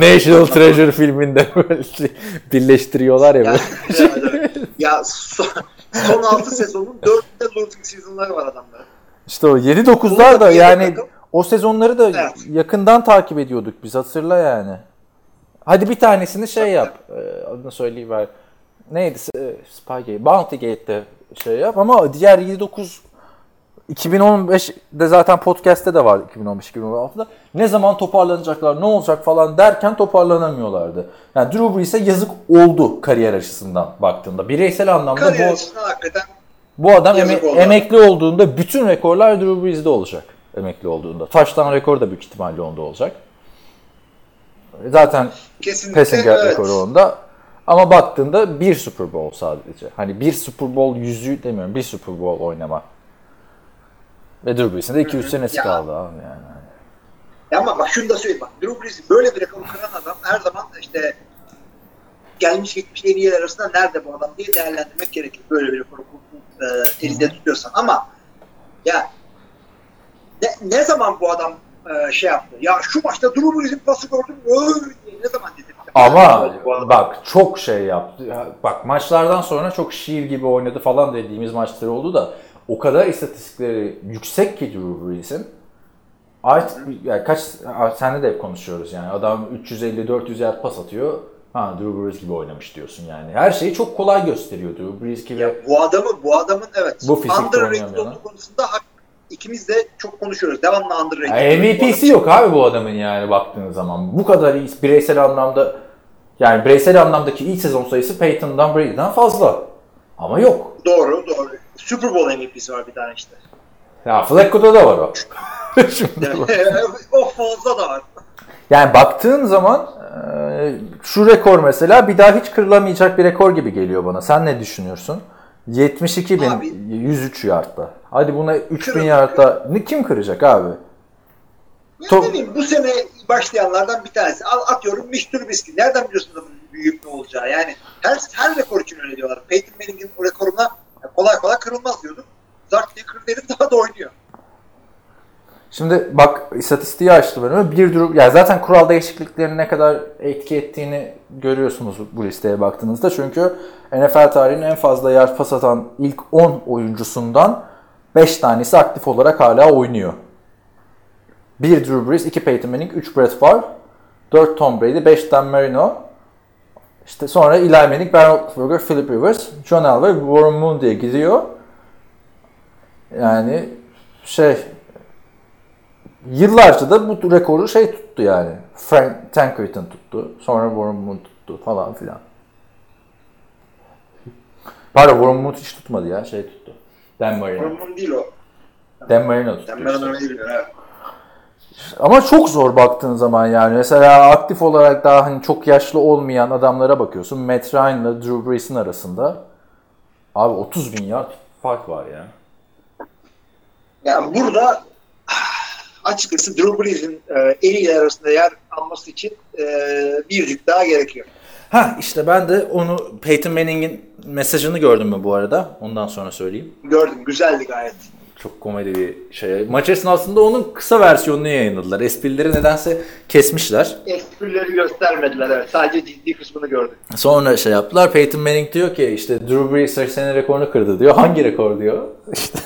National. Treasure filminde böyle şey birleştiriyorlar ya Ya, böyle. Ya son, son 6 sezonun 4'te losing season'ları var adamların. İşte o 7-9'lar da yani takım- o sezonları da Evet. yakından takip ediyorduk biz hatırla yani. Hadi bir tanesini şey yap. e, Adını söyleyiver. Neydi? Spygate. Bounty Gate'de şey yap ama diğer 7-9 2015'de zaten podcast'te de var 2015-2016'da. Ne zaman toparlanacaklar, ne olacak falan derken toparlanamıyorlardı. Yani Drew Brees'e yazık oldu kariyer açısından baktığında. Bireysel anlamda Kariyer bu, hakikaten bu adam eme- oldu. emekli olduğunda bütün rekorlar Drew Brees'de olacak. Emekli olduğunda. Touchdown rekoru da büyük ihtimalle onda olacak. Zaten kesinlikle passing evet. rekoru onda. Ama baktığında bir Super Bowl sadece. Hani bir Super Bowl yüzüğü demiyorum. Bir Super Bowl oynama. Ve Drew Brees'in de 2-3 senesi Ya. kaldı abi yani. Ya ama bak şunu da söyleyeyim bak. Drew Brees böyle bir rekoru kıran adam her zaman işte gelmiş gitmiş en iyiler arasında nerede bu adam diye değerlendirmek gerekir. Böyle bir rekoru e, elinde tutuyorsan. Ama ya ne, ne zaman bu adam e, şey yaptı? Ya şu maçta Drew Brees'in pası gördüm? Öy diye ne zaman dedi? Ama bak çok şey yaptı. Ya Bak maçlardan sonra çok şiir gibi oynadı falan dediğimiz maçları oldu da o kadar istatistikleri yüksek ki Drew Brees'in artık yani kaç senle de hep konuşuyoruz yani adam 350-400 yard pas atıyor. Ha Drew Brees gibi oynamış diyorsun yani. Her şeyi çok kolay gösteriyor Drew Brees gibi. Ya bu adamın bu adamın evet Bu fizikte konusunda ikimiz de çok konuşuyoruz. Devamlı underrated. Yani MVP'si yok abi bu adamın yani baktığın zaman. Bu kadar iyi bireysel anlamda yani bireysel anlamdaki iyi sezon sayısı Peyton'dan Brady'den fazla. Ama yok. Doğru doğru. Super Bowl MVP'si var bir tane işte. Ya Flacco'da da var o. O fazla da var. yani baktığın zaman e, şu rekor mesela bir daha hiç kırılamayacak bir rekor gibi geliyor bana. Sen ne düşünüyorsun? 72 bin Abi- 103 yardta. Hadi buna 3000 Kırılır. yardta ne kim kıracak abi? Ya Top- ne bileyim bu sene başlayanlardan bir tanesi. Al, atıyorum Mitch Trubisky. Nereden biliyorsun adamın büyük ne olacağı? Yani her, her rekor için öyle diyorlar. Peyton Manning'in o kolay kolay kırılmaz diyorduk. Zart diye kırdı herif daha da oynuyor. Şimdi bak istatistiği açtım önüme. Bir durum, yani zaten kural değişikliklerinin ne kadar etki ettiğini görüyorsunuz bu listeye baktığınızda. Çünkü NFL tarihinin en fazla yard pas atan ilk 10 oyuncusundan 5 tanesi aktif olarak hala oynuyor. 1 Drew Brees, 2 Peyton Manning, 3 Brett Favre, 4 Tom Brady, 5 Dan Marino. İşte sonra Eli Manning, Ben Roethlisberger, Philip Rivers, John Elway, Warren Moon diye gidiyor. Yani şey Yıllarca da bu rekoru şey tuttu yani. Frank Tankerton tuttu. Sonra Warren Moon tuttu falan filan. Pardon Warren Moon hiç tutmadı ya. Şey tuttu. Dan Marino. Sorumluluğum değil o. Dan Marino tuttu. Sen ben işte. bilmiyorum. Ama çok zor baktığın zaman yani. Mesela aktif olarak daha hani çok yaşlı olmayan adamlara bakıyorsun. Matt Ryan'la Drew Brees'in arasında Abi 30 bin yard fark var ya. Yani burada açıkçası Drew Brees'in e, en arasında yer alması için e, bir yük daha gerekiyor. Ha işte ben de onu Peyton Manning'in mesajını gördüm mü bu arada? Ondan sonra söyleyeyim. Gördüm. Güzeldi gayet. Çok komedi bir şey. Maç esnasında onun kısa versiyonunu yayınladılar. Esprileri nedense kesmişler. Esprileri göstermediler. Evet. Sadece ciddi kısmını gördük. Sonra şey yaptılar. Peyton Manning diyor ki işte Drew Brees senin rekorunu kırdı diyor. Hangi rekor diyor. İşte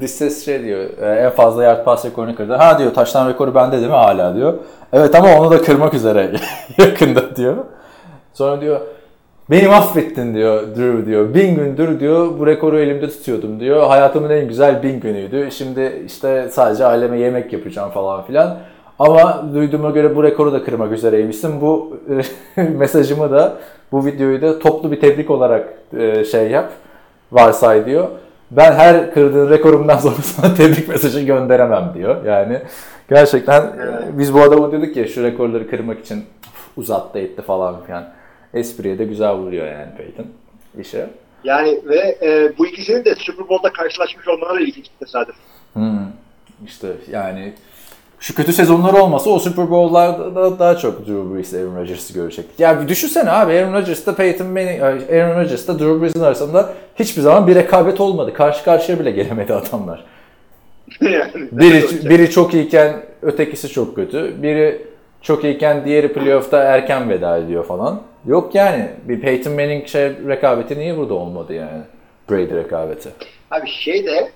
dış ses şey diyor. "E, En fazla yard pass rekorunu kırdı. Ha diyor taştan rekoru bende değil mi hala diyor. Evet ama onu da kırmak üzere yakında diyor. Sonra diyor beni mahvettin diyor Drew diyor. Bin gündür diyor bu rekoru elimde tutuyordum diyor. Hayatımın en güzel bin günüydü. Şimdi işte sadece aileme yemek yapacağım falan filan. Ama duyduğuma göre bu rekoru da kırmak üzereymişsin. Bu mesajımı da bu videoyu da toplu bir tebrik olarak e, şey yap. Varsay diyor. Ben her kırdığın rekorumdan sonra sana tebrik mesajı gönderemem diyor. Yani gerçekten e, biz bu adama dedik ya şu rekorları kırmak için uzattı etti falan filan. Espriye de güzel vuruyor yani Peyton işe. Yani ve e, bu ikisinin de Super Bowl'da karşılaşmış olmaları ilginç bir tesadüf. Hmm. İşte yani şu kötü sezonlar olmasa o Super Bowl'larda da daha çok Drew Brees Aaron Rodgers'ı görecektik. Ya bir düşünsene abi Aaron Rodgers'la Peyton Manning, Aaron Rodgers'la Drew Brees'in arasında hiçbir zaman bir rekabet olmadı. Karşı karşıya bile gelemedi adamlar. yani, Biri, biri çok iyiken ötekisi çok kötü. Biri çok iyiken diğeri playoff'ta erken veda ediyor falan. Yok yani bir Peyton Manning şey rekabeti niye burada olmadı yani? Brady rekabeti. Abi şey de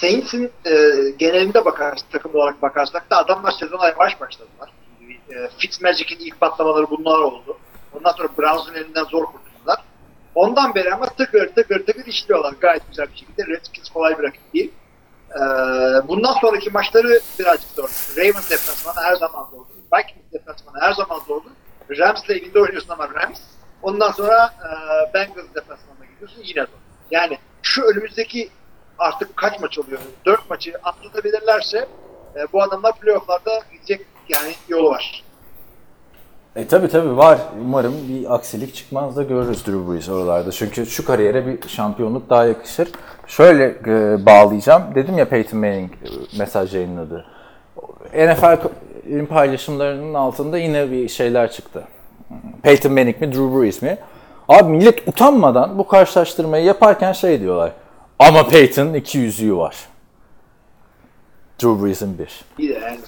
Saints'in e, genelinde bakarsak, takım olarak bakarsak da adamlar sezona yavaş başladılar. E, Fitzmagic'in ilk patlamaları bunlar oldu. Ondan sonra Browns'un elinden zor kurtuldular. Ondan beri ama tıkır tıkır tıkır işliyorlar gayet güzel bir şekilde. Redskins kolay bir rakip değil. E, bundan sonraki maçları birazcık zor. Ravens deplasmanı her zaman zordu. Vikings deplasmanı her zaman zordu. Rams'le evinde oynuyorsun ama Rams. Ondan sonra e, Bengals deplasmanına gidiyorsun yine zor. Yani şu önümüzdeki artık kaç maç oluyor? 4 maçı atlatabilirlerse e, bu adamlar playofflarda gidecek yani yolu var. E tabi tabi var. Umarım bir aksilik çıkmaz da görürüz Drew Brees oralarda. Çünkü şu kariyere bir şampiyonluk daha yakışır. Şöyle e, bağlayacağım. Dedim ya Peyton Manning e, mesaj yayınladı. NFL'in paylaşımlarının altında yine bir şeyler çıktı. Peyton Manning mi Drew Brees mi? Abi millet utanmadan bu karşılaştırmayı yaparken şey diyorlar. Ama Peyton'ın iki yüzüğü var. Drew Brees'in bir. Yani.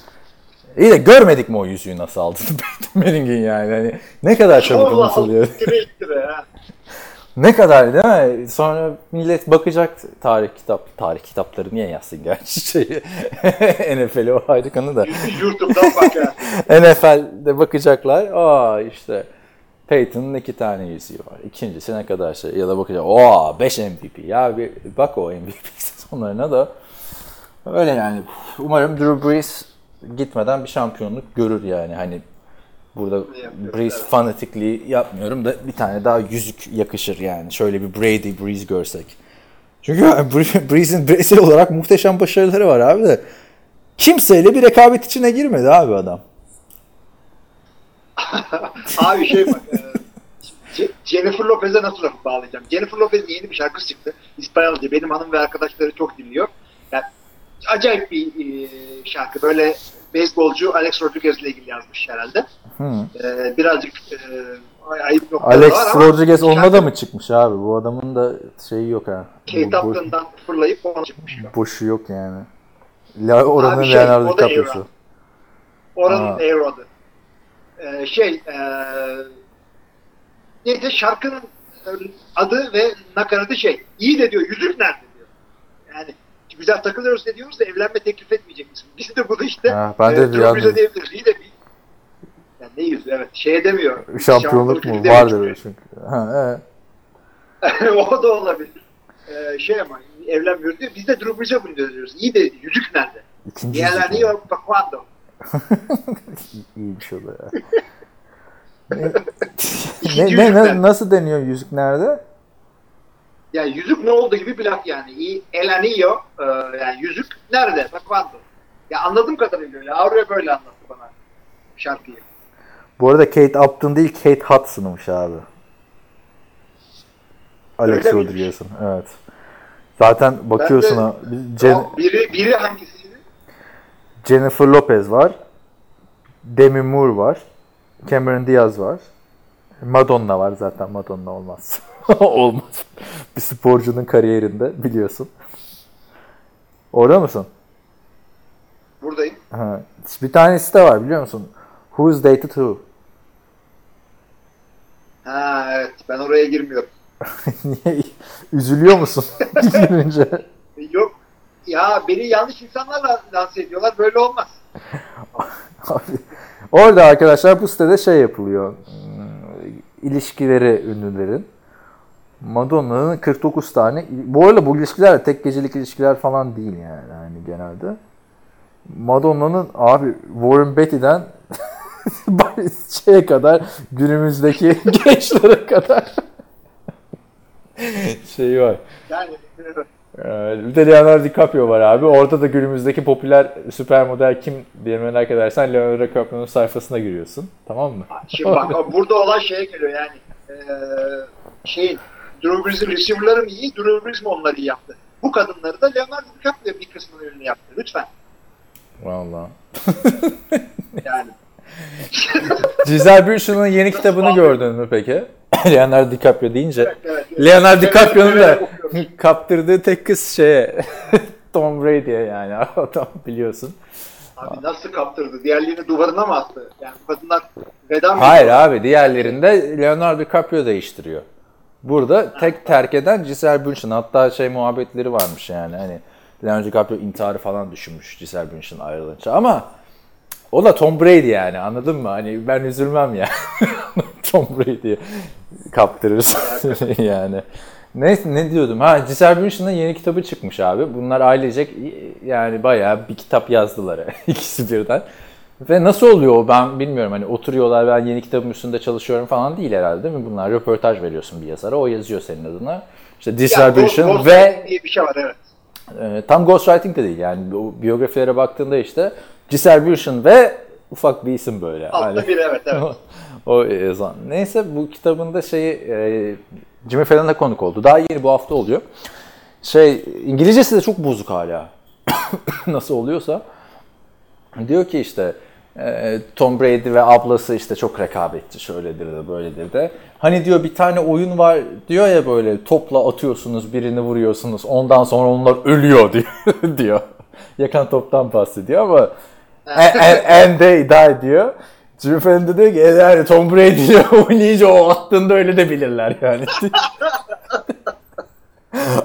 İyi de görmedik mi o yüzüğü nasıl aldığını Peyton Manning'in yani. Hani ne kadar çabuk Allah unutuluyor. Allah. Ne kadar değil mi? Sonra millet bakacak tarih kitap tarih kitapları niye yazsın gerçi şeyi NFL'i o ayrı konu da. YouTube'dan bak ya. NFL'de bakacaklar. Aa işte Peyton'ın iki tane yüzüğü var. İkincisi ne kadar şey ya da bakacak. Aa 5 MVP. Ya bir bak o MVP sezonlarına da. Öyle yani. Umarım Drew Brees gitmeden bir şampiyonluk görür yani. Hani burada Brees fanatikliği yapmıyorum da bir tane daha yüzük yakışır yani. Şöyle bir Brady Brees görsek. Çünkü Bre- Brees'in bireysel olarak muhteşem başarıları var abi de. Kimseyle bir rekabet içine girmedi abi adam. Abi şey bak. e, Jennifer Lopez'e nasıl lafı bağlayacağım? Jennifer Lopez'in yeni bir şarkısı çıktı. İspanyolca. Benim hanım ve arkadaşları çok dinliyor. Yani acayip bir e, şarkı. Böyle beyzbolcu Alex Rodriguez ile ilgili yazmış herhalde. Hı. E, birazcık e, ay- ayıp noktaları Alex var ama Rodriguez onunla da mı çıkmış abi? Bu adamın da şeyi yok ha. Kate Upton'dan fırlayıp ona çıkmış. boşu yok yani. La, oranın Abi şey, Leonardo DiCaprio'su. Oranın. Aerod'u. Ee, şey e, neyse şarkının e, adı ve nakaratı şey. İyi de diyor yüzük nerede diyor. Yani güzel takılıyoruz ne diyoruz da evlenme teklif etmeyecek misin? Biz de bunu işte Ha, ben de e, diyebiliriz. İyi de ne yüzü evet şey demiyor. Şampiyonluk mu? yüzü Vardır demiyor. çünkü. Ha, evet. o da olabilir. Ee, şey ama evlenmiyoruz diyor. Biz de Drew Brees'e bunu diyoruz. İyi de yüzük nerede? İkinci Diğerler yok. Bak quando. İyiymiş o da ya. ne, ne, ne, nasıl deniyor yüzük nerede? Yani yüzük ne oldu gibi bir laf yani. İyi, el anillo, e, yani yüzük nerede? Quando. Ya anladığım kadarıyla öyle. Avrupa böyle anlattı bana şarkıyı. Bu arada Kate Upton değil Kate Hudson'mış abi. Alex? Rodriguez'in. Evet. Zaten bakıyorsun ha. Jen- biri, biri hangisiydi? Jennifer Lopez var. Demi Moore var. Cameron Diaz var. Madonna var zaten. Madonna olmaz. olmaz. Bir sporcunun kariyerinde biliyorsun. Orada mısın? Buradayım. Ha. Bir tanesi de var biliyor musun? Who's Dated Who? Ha evet ben oraya girmiyorum. Niye? Üzülüyor musun? Girince. Yok ya beni yanlış insanlarla lanse ediyorlar böyle olmaz. Abi, Orada arkadaşlar bu sitede şey yapılıyor. Hmm, İlişkileri ünlülerin. Madonna'nın 49 tane. Bu arada bu ilişkiler de tek gecelik ilişkiler falan değil yani, yani genelde. Madonna'nın abi Warren Beatty'den şeye kadar günümüzdeki gençlere kadar şeyi var. Yani Ee, Bir de Leonardo DiCaprio var abi. Orada da günümüzdeki popüler süper model kim diye merak edersen Leonardo DiCaprio'nun sayfasına giriyorsun. Tamam mı? şimdi bak burada olan şeye geliyor yani. Ee, şeyin Drew Brees'in receiver'ları mı iyi, Drew Brees mi onları iyi yaptı? Bu kadınları da Leonardo DiCaprio bir kısmını ünlü yaptı. Lütfen. Vallahi. Yani. Giselle Bündchen'ın yeni kitabını gördün mü peki? Leonardo DiCaprio deyince. Evet, evet. Leonardo DiCaprio'nun da kaptırdığı tek kız şeye Tom Brady'ye yani adam biliyorsun. Abi nasıl kaptırdı? Diğerlerini duvarına mı attı? Yani kadınlar veda mı? Hayır abi diğerlerinde Leonardo DiCaprio değiştiriyor. Burada tek terk eden Giselle Bündchen. Hatta şey muhabbetleri varmış yani hani Leonardo DiCaprio intiharı falan düşünmüş Giselle Bündchen ayrılınca ama o da Tom Brady yani anladın mı? Hani ben üzülmem ya. Tom Brady'ye kaptırırız yani. Neyse ne diyordum? Ha Bündchen'ın yeni kitabı çıkmış abi. Bunlar ailecek yani bayağı bir kitap yazdılar ikisi birden. Ve nasıl oluyor o ben bilmiyorum. Hani oturuyorlar ben yeni kitabım üstünde çalışıyorum falan değil herhalde değil mi? Bunlar röportaj veriyorsun bir yazara. O yazıyor senin adına. İşte Ghost ve diye bir şey var evet. e, tam ghostwriting de değil yani biyografilere baktığında işte Bündchen ve ufak bir isim böyle. Altta bir evet evet. o yazan. Neyse bu kitabında şeyi e, Jimmy Fallon'a konuk oldu. Daha yeni bu hafta oluyor. Şey İngilizcesi de çok bozuk hala. Nasıl oluyorsa. Diyor ki işte e, Tom Brady ve ablası işte çok rekabetçi şöyledir de böyledir de. Hani diyor bir tane oyun var diyor ya böyle topla atıyorsunuz birini vuruyorsunuz ondan sonra onlar ölüyor diyor. diyor. Yakan toptan bahsediyor ama and, and, and they die diyor. Jimmy Fallon da diyor ki "E, yani Tom Brady ile oynayınca o attığında öyle de bilirler yani.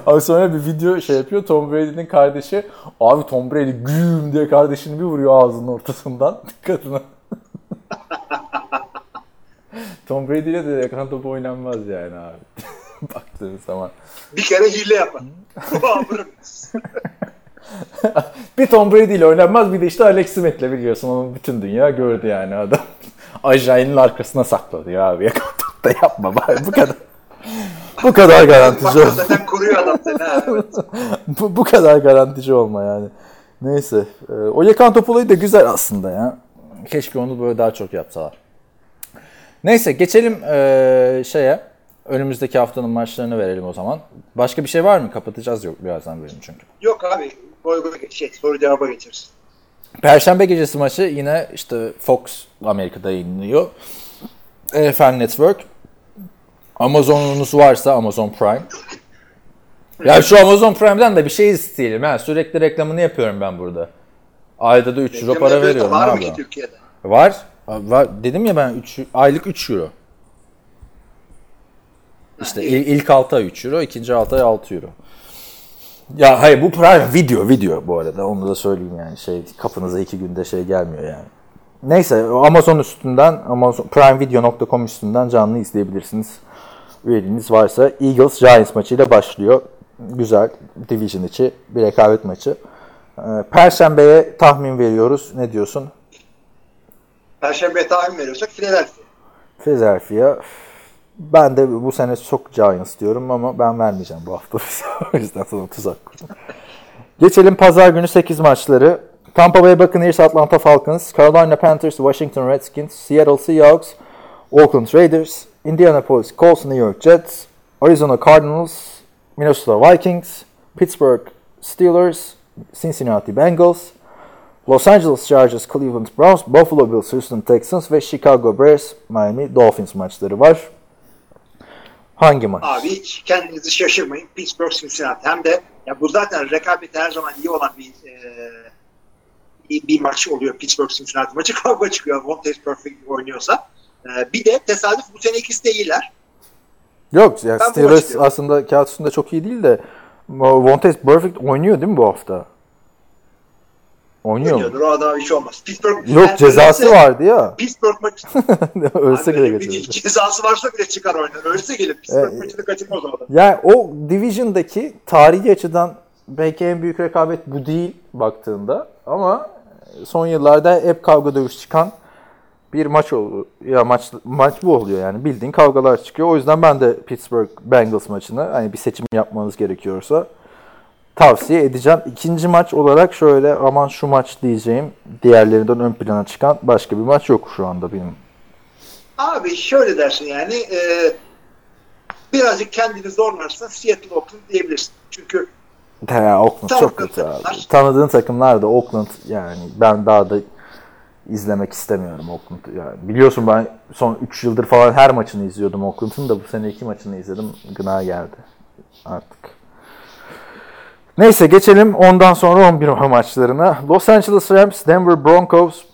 Abi sonra bir video şey yapıyor Tom Brady'nin kardeşi. Abi Tom Brady güm diye kardeşini bir vuruyor ağzının ortasından dikkatine. Tom Brady ile de yakan top oynanmaz yani abi. Baktığın zaman. Bir kere hile yapar. Bir Tom Brady ile oynanmaz bir de işte Alex Smith'le biliyorsun onu bütün dünya gördü yani adam. Ajayi'nin arkasına sakladı ya abi da yapma bari bu kadar. Bu kadar garantici olma. zaten koruyor adam seni ha. Bu, bu kadar garantici olma yani. Neyse. e, o yakan top olayı da güzel aslında ya. Keşke onu böyle daha çok yapsalar. Neyse geçelim e, şeye. Önümüzdeki haftanın maçlarını verelim o zaman. Başka bir şey var mı? Kapatacağız yok birazdan bölümü çünkü. Yok abi. Boy boy şey, soru cevaba geçeriz. Perşembe gecesi maçı yine işte Fox Amerika'da yayınlıyor. NFL Network. Amazon'unuz varsa Amazon Prime. Ya şu Amazon Prime'den de bir şey isteyelim. Ha. Sürekli reklamını yapıyorum ben burada. Ayda da 3 euro para veriyorum Var mı ki Türkiye'de? Var. Var. Dedim ya ben 3 aylık 3 euro. İşte il- ilk 6 ay 3 euro, ikinci 6 ay 6 euro. Ya hayır bu Prime video video bu arada onu da söyleyeyim yani şey kapınıza iki günde şey gelmiyor yani. Neyse Amazon üstünden Amazon primevideo.com üstünden canlı izleyebilirsiniz. Üyeliğiniz varsa Eagles Giants maçıyla başlıyor. Güzel division içi bir rekabet maçı. Ee, Perşembeye tahmin veriyoruz. Ne diyorsun? Perşembe tahmin veriyorsak Philadelphia. Philadelphia. Ben de bu sene çok Giants diyorum ama ben vermeyeceğim bu hafta. o yüzden sana tuzak kurdum. Geçelim pazar günü 8 maçları. Tampa Bay Buccaneers, Atlanta Falcons, Carolina Panthers, Washington Redskins, Seattle Seahawks, Oakland Raiders, Indianapolis Colts, New York Jets, Arizona Cardinals, Minnesota Vikings, Pittsburgh Steelers, Cincinnati Bengals, Los Angeles Chargers, Cleveland Browns, Buffalo Bills, Houston Texans ve Chicago Bears, Miami Dolphins maçları var. Hangi maç? Abi hiç kendinizi şaşırmayın. Pittsburgh Cincinnati. Hem de ya bu zaten rekabeti her zaman iyi olan bir e, bir, bir maç oluyor. Pittsburgh Cincinnati maçı kavga çıkıyor. Vontaze Perfect oynuyorsa. E, bir de tesadüf bu sene ikisi de iyiler. Yok yani Ben Steelers aslında kağıt üstünde çok iyi değil de Vontaze Perfect oynuyor değil mi bu hafta? Oynuyor mu? Oynuyordur o adam hiç olmaz. Pittsburgh Yok yani cezası ölse- vardı ya. Pittsburgh maçı Ölse bile getirirdi. cezası varsa bile çıkar oynar. Ölse gelir. Pittsburgh E, maçını kaçırmaz o adam. Yani o Division'daki tarihi açıdan belki en büyük rekabet bu değil baktığında ama son yıllarda hep kavga dövüş çıkan bir maç oluyor. Ya maç maç bu oluyor yani bildiğin kavgalar çıkıyor. O yüzden ben de Pittsburgh Bengals maçını hani bir seçim yapmanız gerekiyorsa tavsiye edeceğim. İkinci maç olarak şöyle aman şu maç diyeceğim diğerlerinden ön plana çıkan başka bir maç yok şu anda benim. Abi şöyle dersin yani e, birazcık kendini zorlarsan Seattle Oakland diyebilirsin. Çünkü Ya Oakland çok kötü abi. Tanıdığın takımlar da Oakland yani ben daha da izlemek istemiyorum Oakland'ı. Yani biliyorsun ben son 3 yıldır falan her maçını izliyordum Oakland'ın da bu sene iki maçını izledim. Gına geldi artık. Neyse geçelim ondan sonra 11 maçlarına. Los Angeles Rams, Denver Broncos,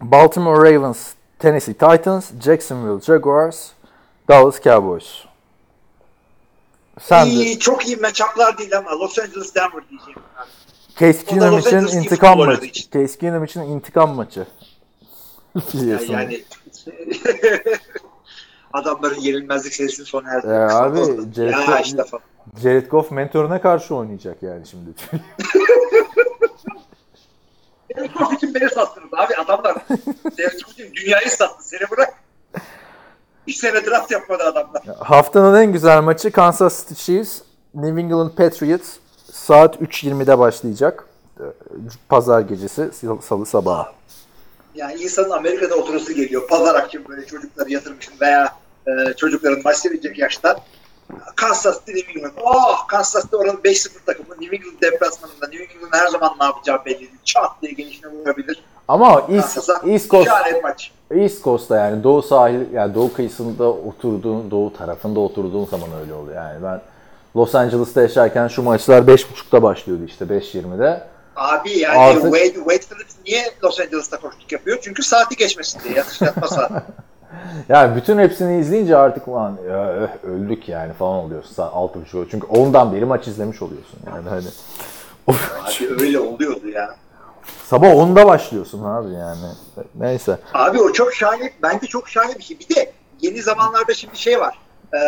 Baltimore Ravens, Tennessee Titans, Jacksonville Jaguars, Dallas Cowboys. Sen de iyi, çok iyi matchuplar değil ama Los Angeles Denver diyeceğim. Case Keenum için intikam maçı. için. Case Keenum için intikam maçı. Yani, yani adamların yenilmezlik serisini sona Ee, erdirdi. abi, Jared ya işte falan. Jared Goff mentoruna karşı oynayacak yani şimdi. Derek Goff için beni sattınız abi adamlar. Derek Goff için dünyayı sattı. Seni bırak. Bir sene draft yapmadı adamlar. Haftanın en güzel maçı Kansas City Chiefs, New England Patriots saat 3.20'de başlayacak. Ee, Pazar gecesi, salı sabahı. Yani insanın Amerika'da oturası geliyor. Pazar akşamı böyle çocukları yatırmışım veya e, çocukların maç seyredecek yaşta. Kansas City, New England. Oh Kansas City oranın 5-0 takımı. New England deplasmanında. New England her zaman ne yapacağı belli değil. Çat diye gelişine vurabilir. Ama East, East Coast maç. East Coast'ta yani doğu sahil yani doğu kıyısında oturduğun, doğu tarafında oturduğun zaman öyle oluyor. Yani ben Los Angeles'ta yaşarken şu maçlar 5.30'da başlıyordu işte 5.20'de. Abi yani Artık- Wade, Wade Phillips niye Los Angeles'ta koştuk yapıyor? Çünkü saati geçmesin diye. Yatış yatma saati. Yani bütün hepsini izleyince artık ulan ya, öh, öldük yani falan oluyorsun. Saat 6.30 çünkü ondan beri maç izlemiş oluyorsun yani hani. Abi öyle oluyordu ya. Sabah 10'da başlıyorsun abi yani. Neyse. Abi o çok şahane, bence çok şahane bir şey. Bir de yeni zamanlarda şimdi şey var. Ee,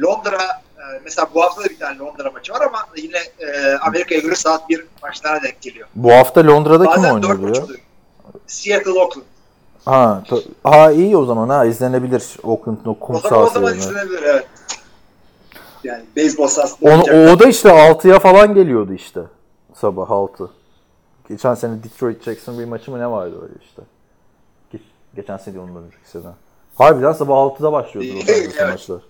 Londra, e, mesela bu hafta da bir tane Londra maçı var ama yine e, Amerika'ya göre saat bir maçlara denk geliyor. Bu hafta Londra'da kim Bazen dört oynuyor maç ya? oluyor. Seattle, Oakland. Ha, ha iyi o zaman ha izlenebilir Oakland'ın o kum O zaman, o sahası zaman yerine. izlenebilir evet. Yani beyzbol sahasında Onu, oynayacaklar. o da işte 6'ya falan geliyordu işte. Sabah 6. Geçen sene Detroit Jackson bir maçı mı ne vardı öyle işte. Geç- geçen sene değil, ondan önceki sene. Harbiden sabah 6'da başlıyordu Angeles'ta Evet. maçlar.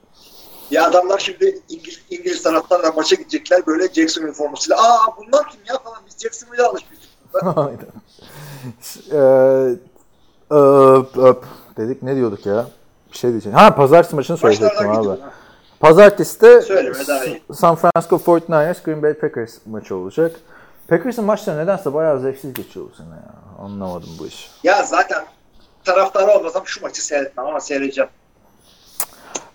Ya adamlar şimdi İngiliz, İngiliz taraftarla maça gidecekler böyle Jacksonville formasıyla. Aa bunlar kim ya falan biz Jacksonville'e alışmıştık. Aynen. Eee, öp, öp dedik ne diyorduk ya? Bir şey diyeceğim. Ha pazartesi maçını söyleyecektim abi. ha. Pazartesi de. San Francisco 49ers Green Bay Packers maçı olacak. Packers'ın maçları nedense bayağı zevksiz geçiyor bu sene ya. Anlamadım bu işi. Ya zaten taraftarı olmasam şu maçı seyretmem ama seyredeceğim.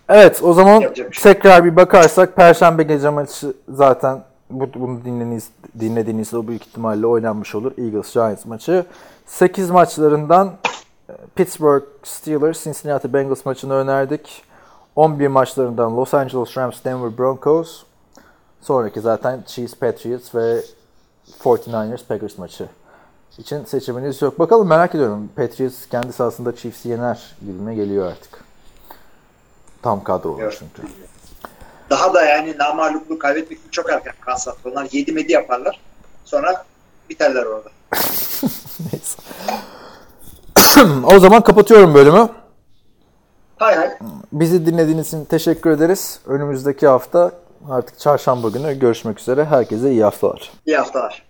Evet o zaman şey tekrar bir bakarsak Perşembe gece maçı zaten bu, bunu dinlediğiniz, dinlediğinizde büyük ihtimalle oynanmış olur. Eagles Giants maçı. 8 maçlarından Pittsburgh Steelers Cincinnati Bengals maçını önerdik. 11 maçlarından Los Angeles Rams Denver Broncos. Sonraki zaten Chiefs Patriots ve 49ers Packers maçı için seçiminiz yok. Bakalım merak ediyorum. Patriots kendi sahasında Chiefs'i yener gibime geliyor artık. Tam kadro olur Evet. çünkü. Daha da yani namaluplu kaybetmek için çok erken Kansas. Onlar 7 medi yaparlar. Sonra biterler orada. Neyse. o zaman kapatıyorum bölümü. Hay hay. Bizi dinlediğiniz için teşekkür ederiz. Önümüzdeki hafta artık çarşamba günü görüşmek üzere. Herkese iyi haftalar. İyi haftalar.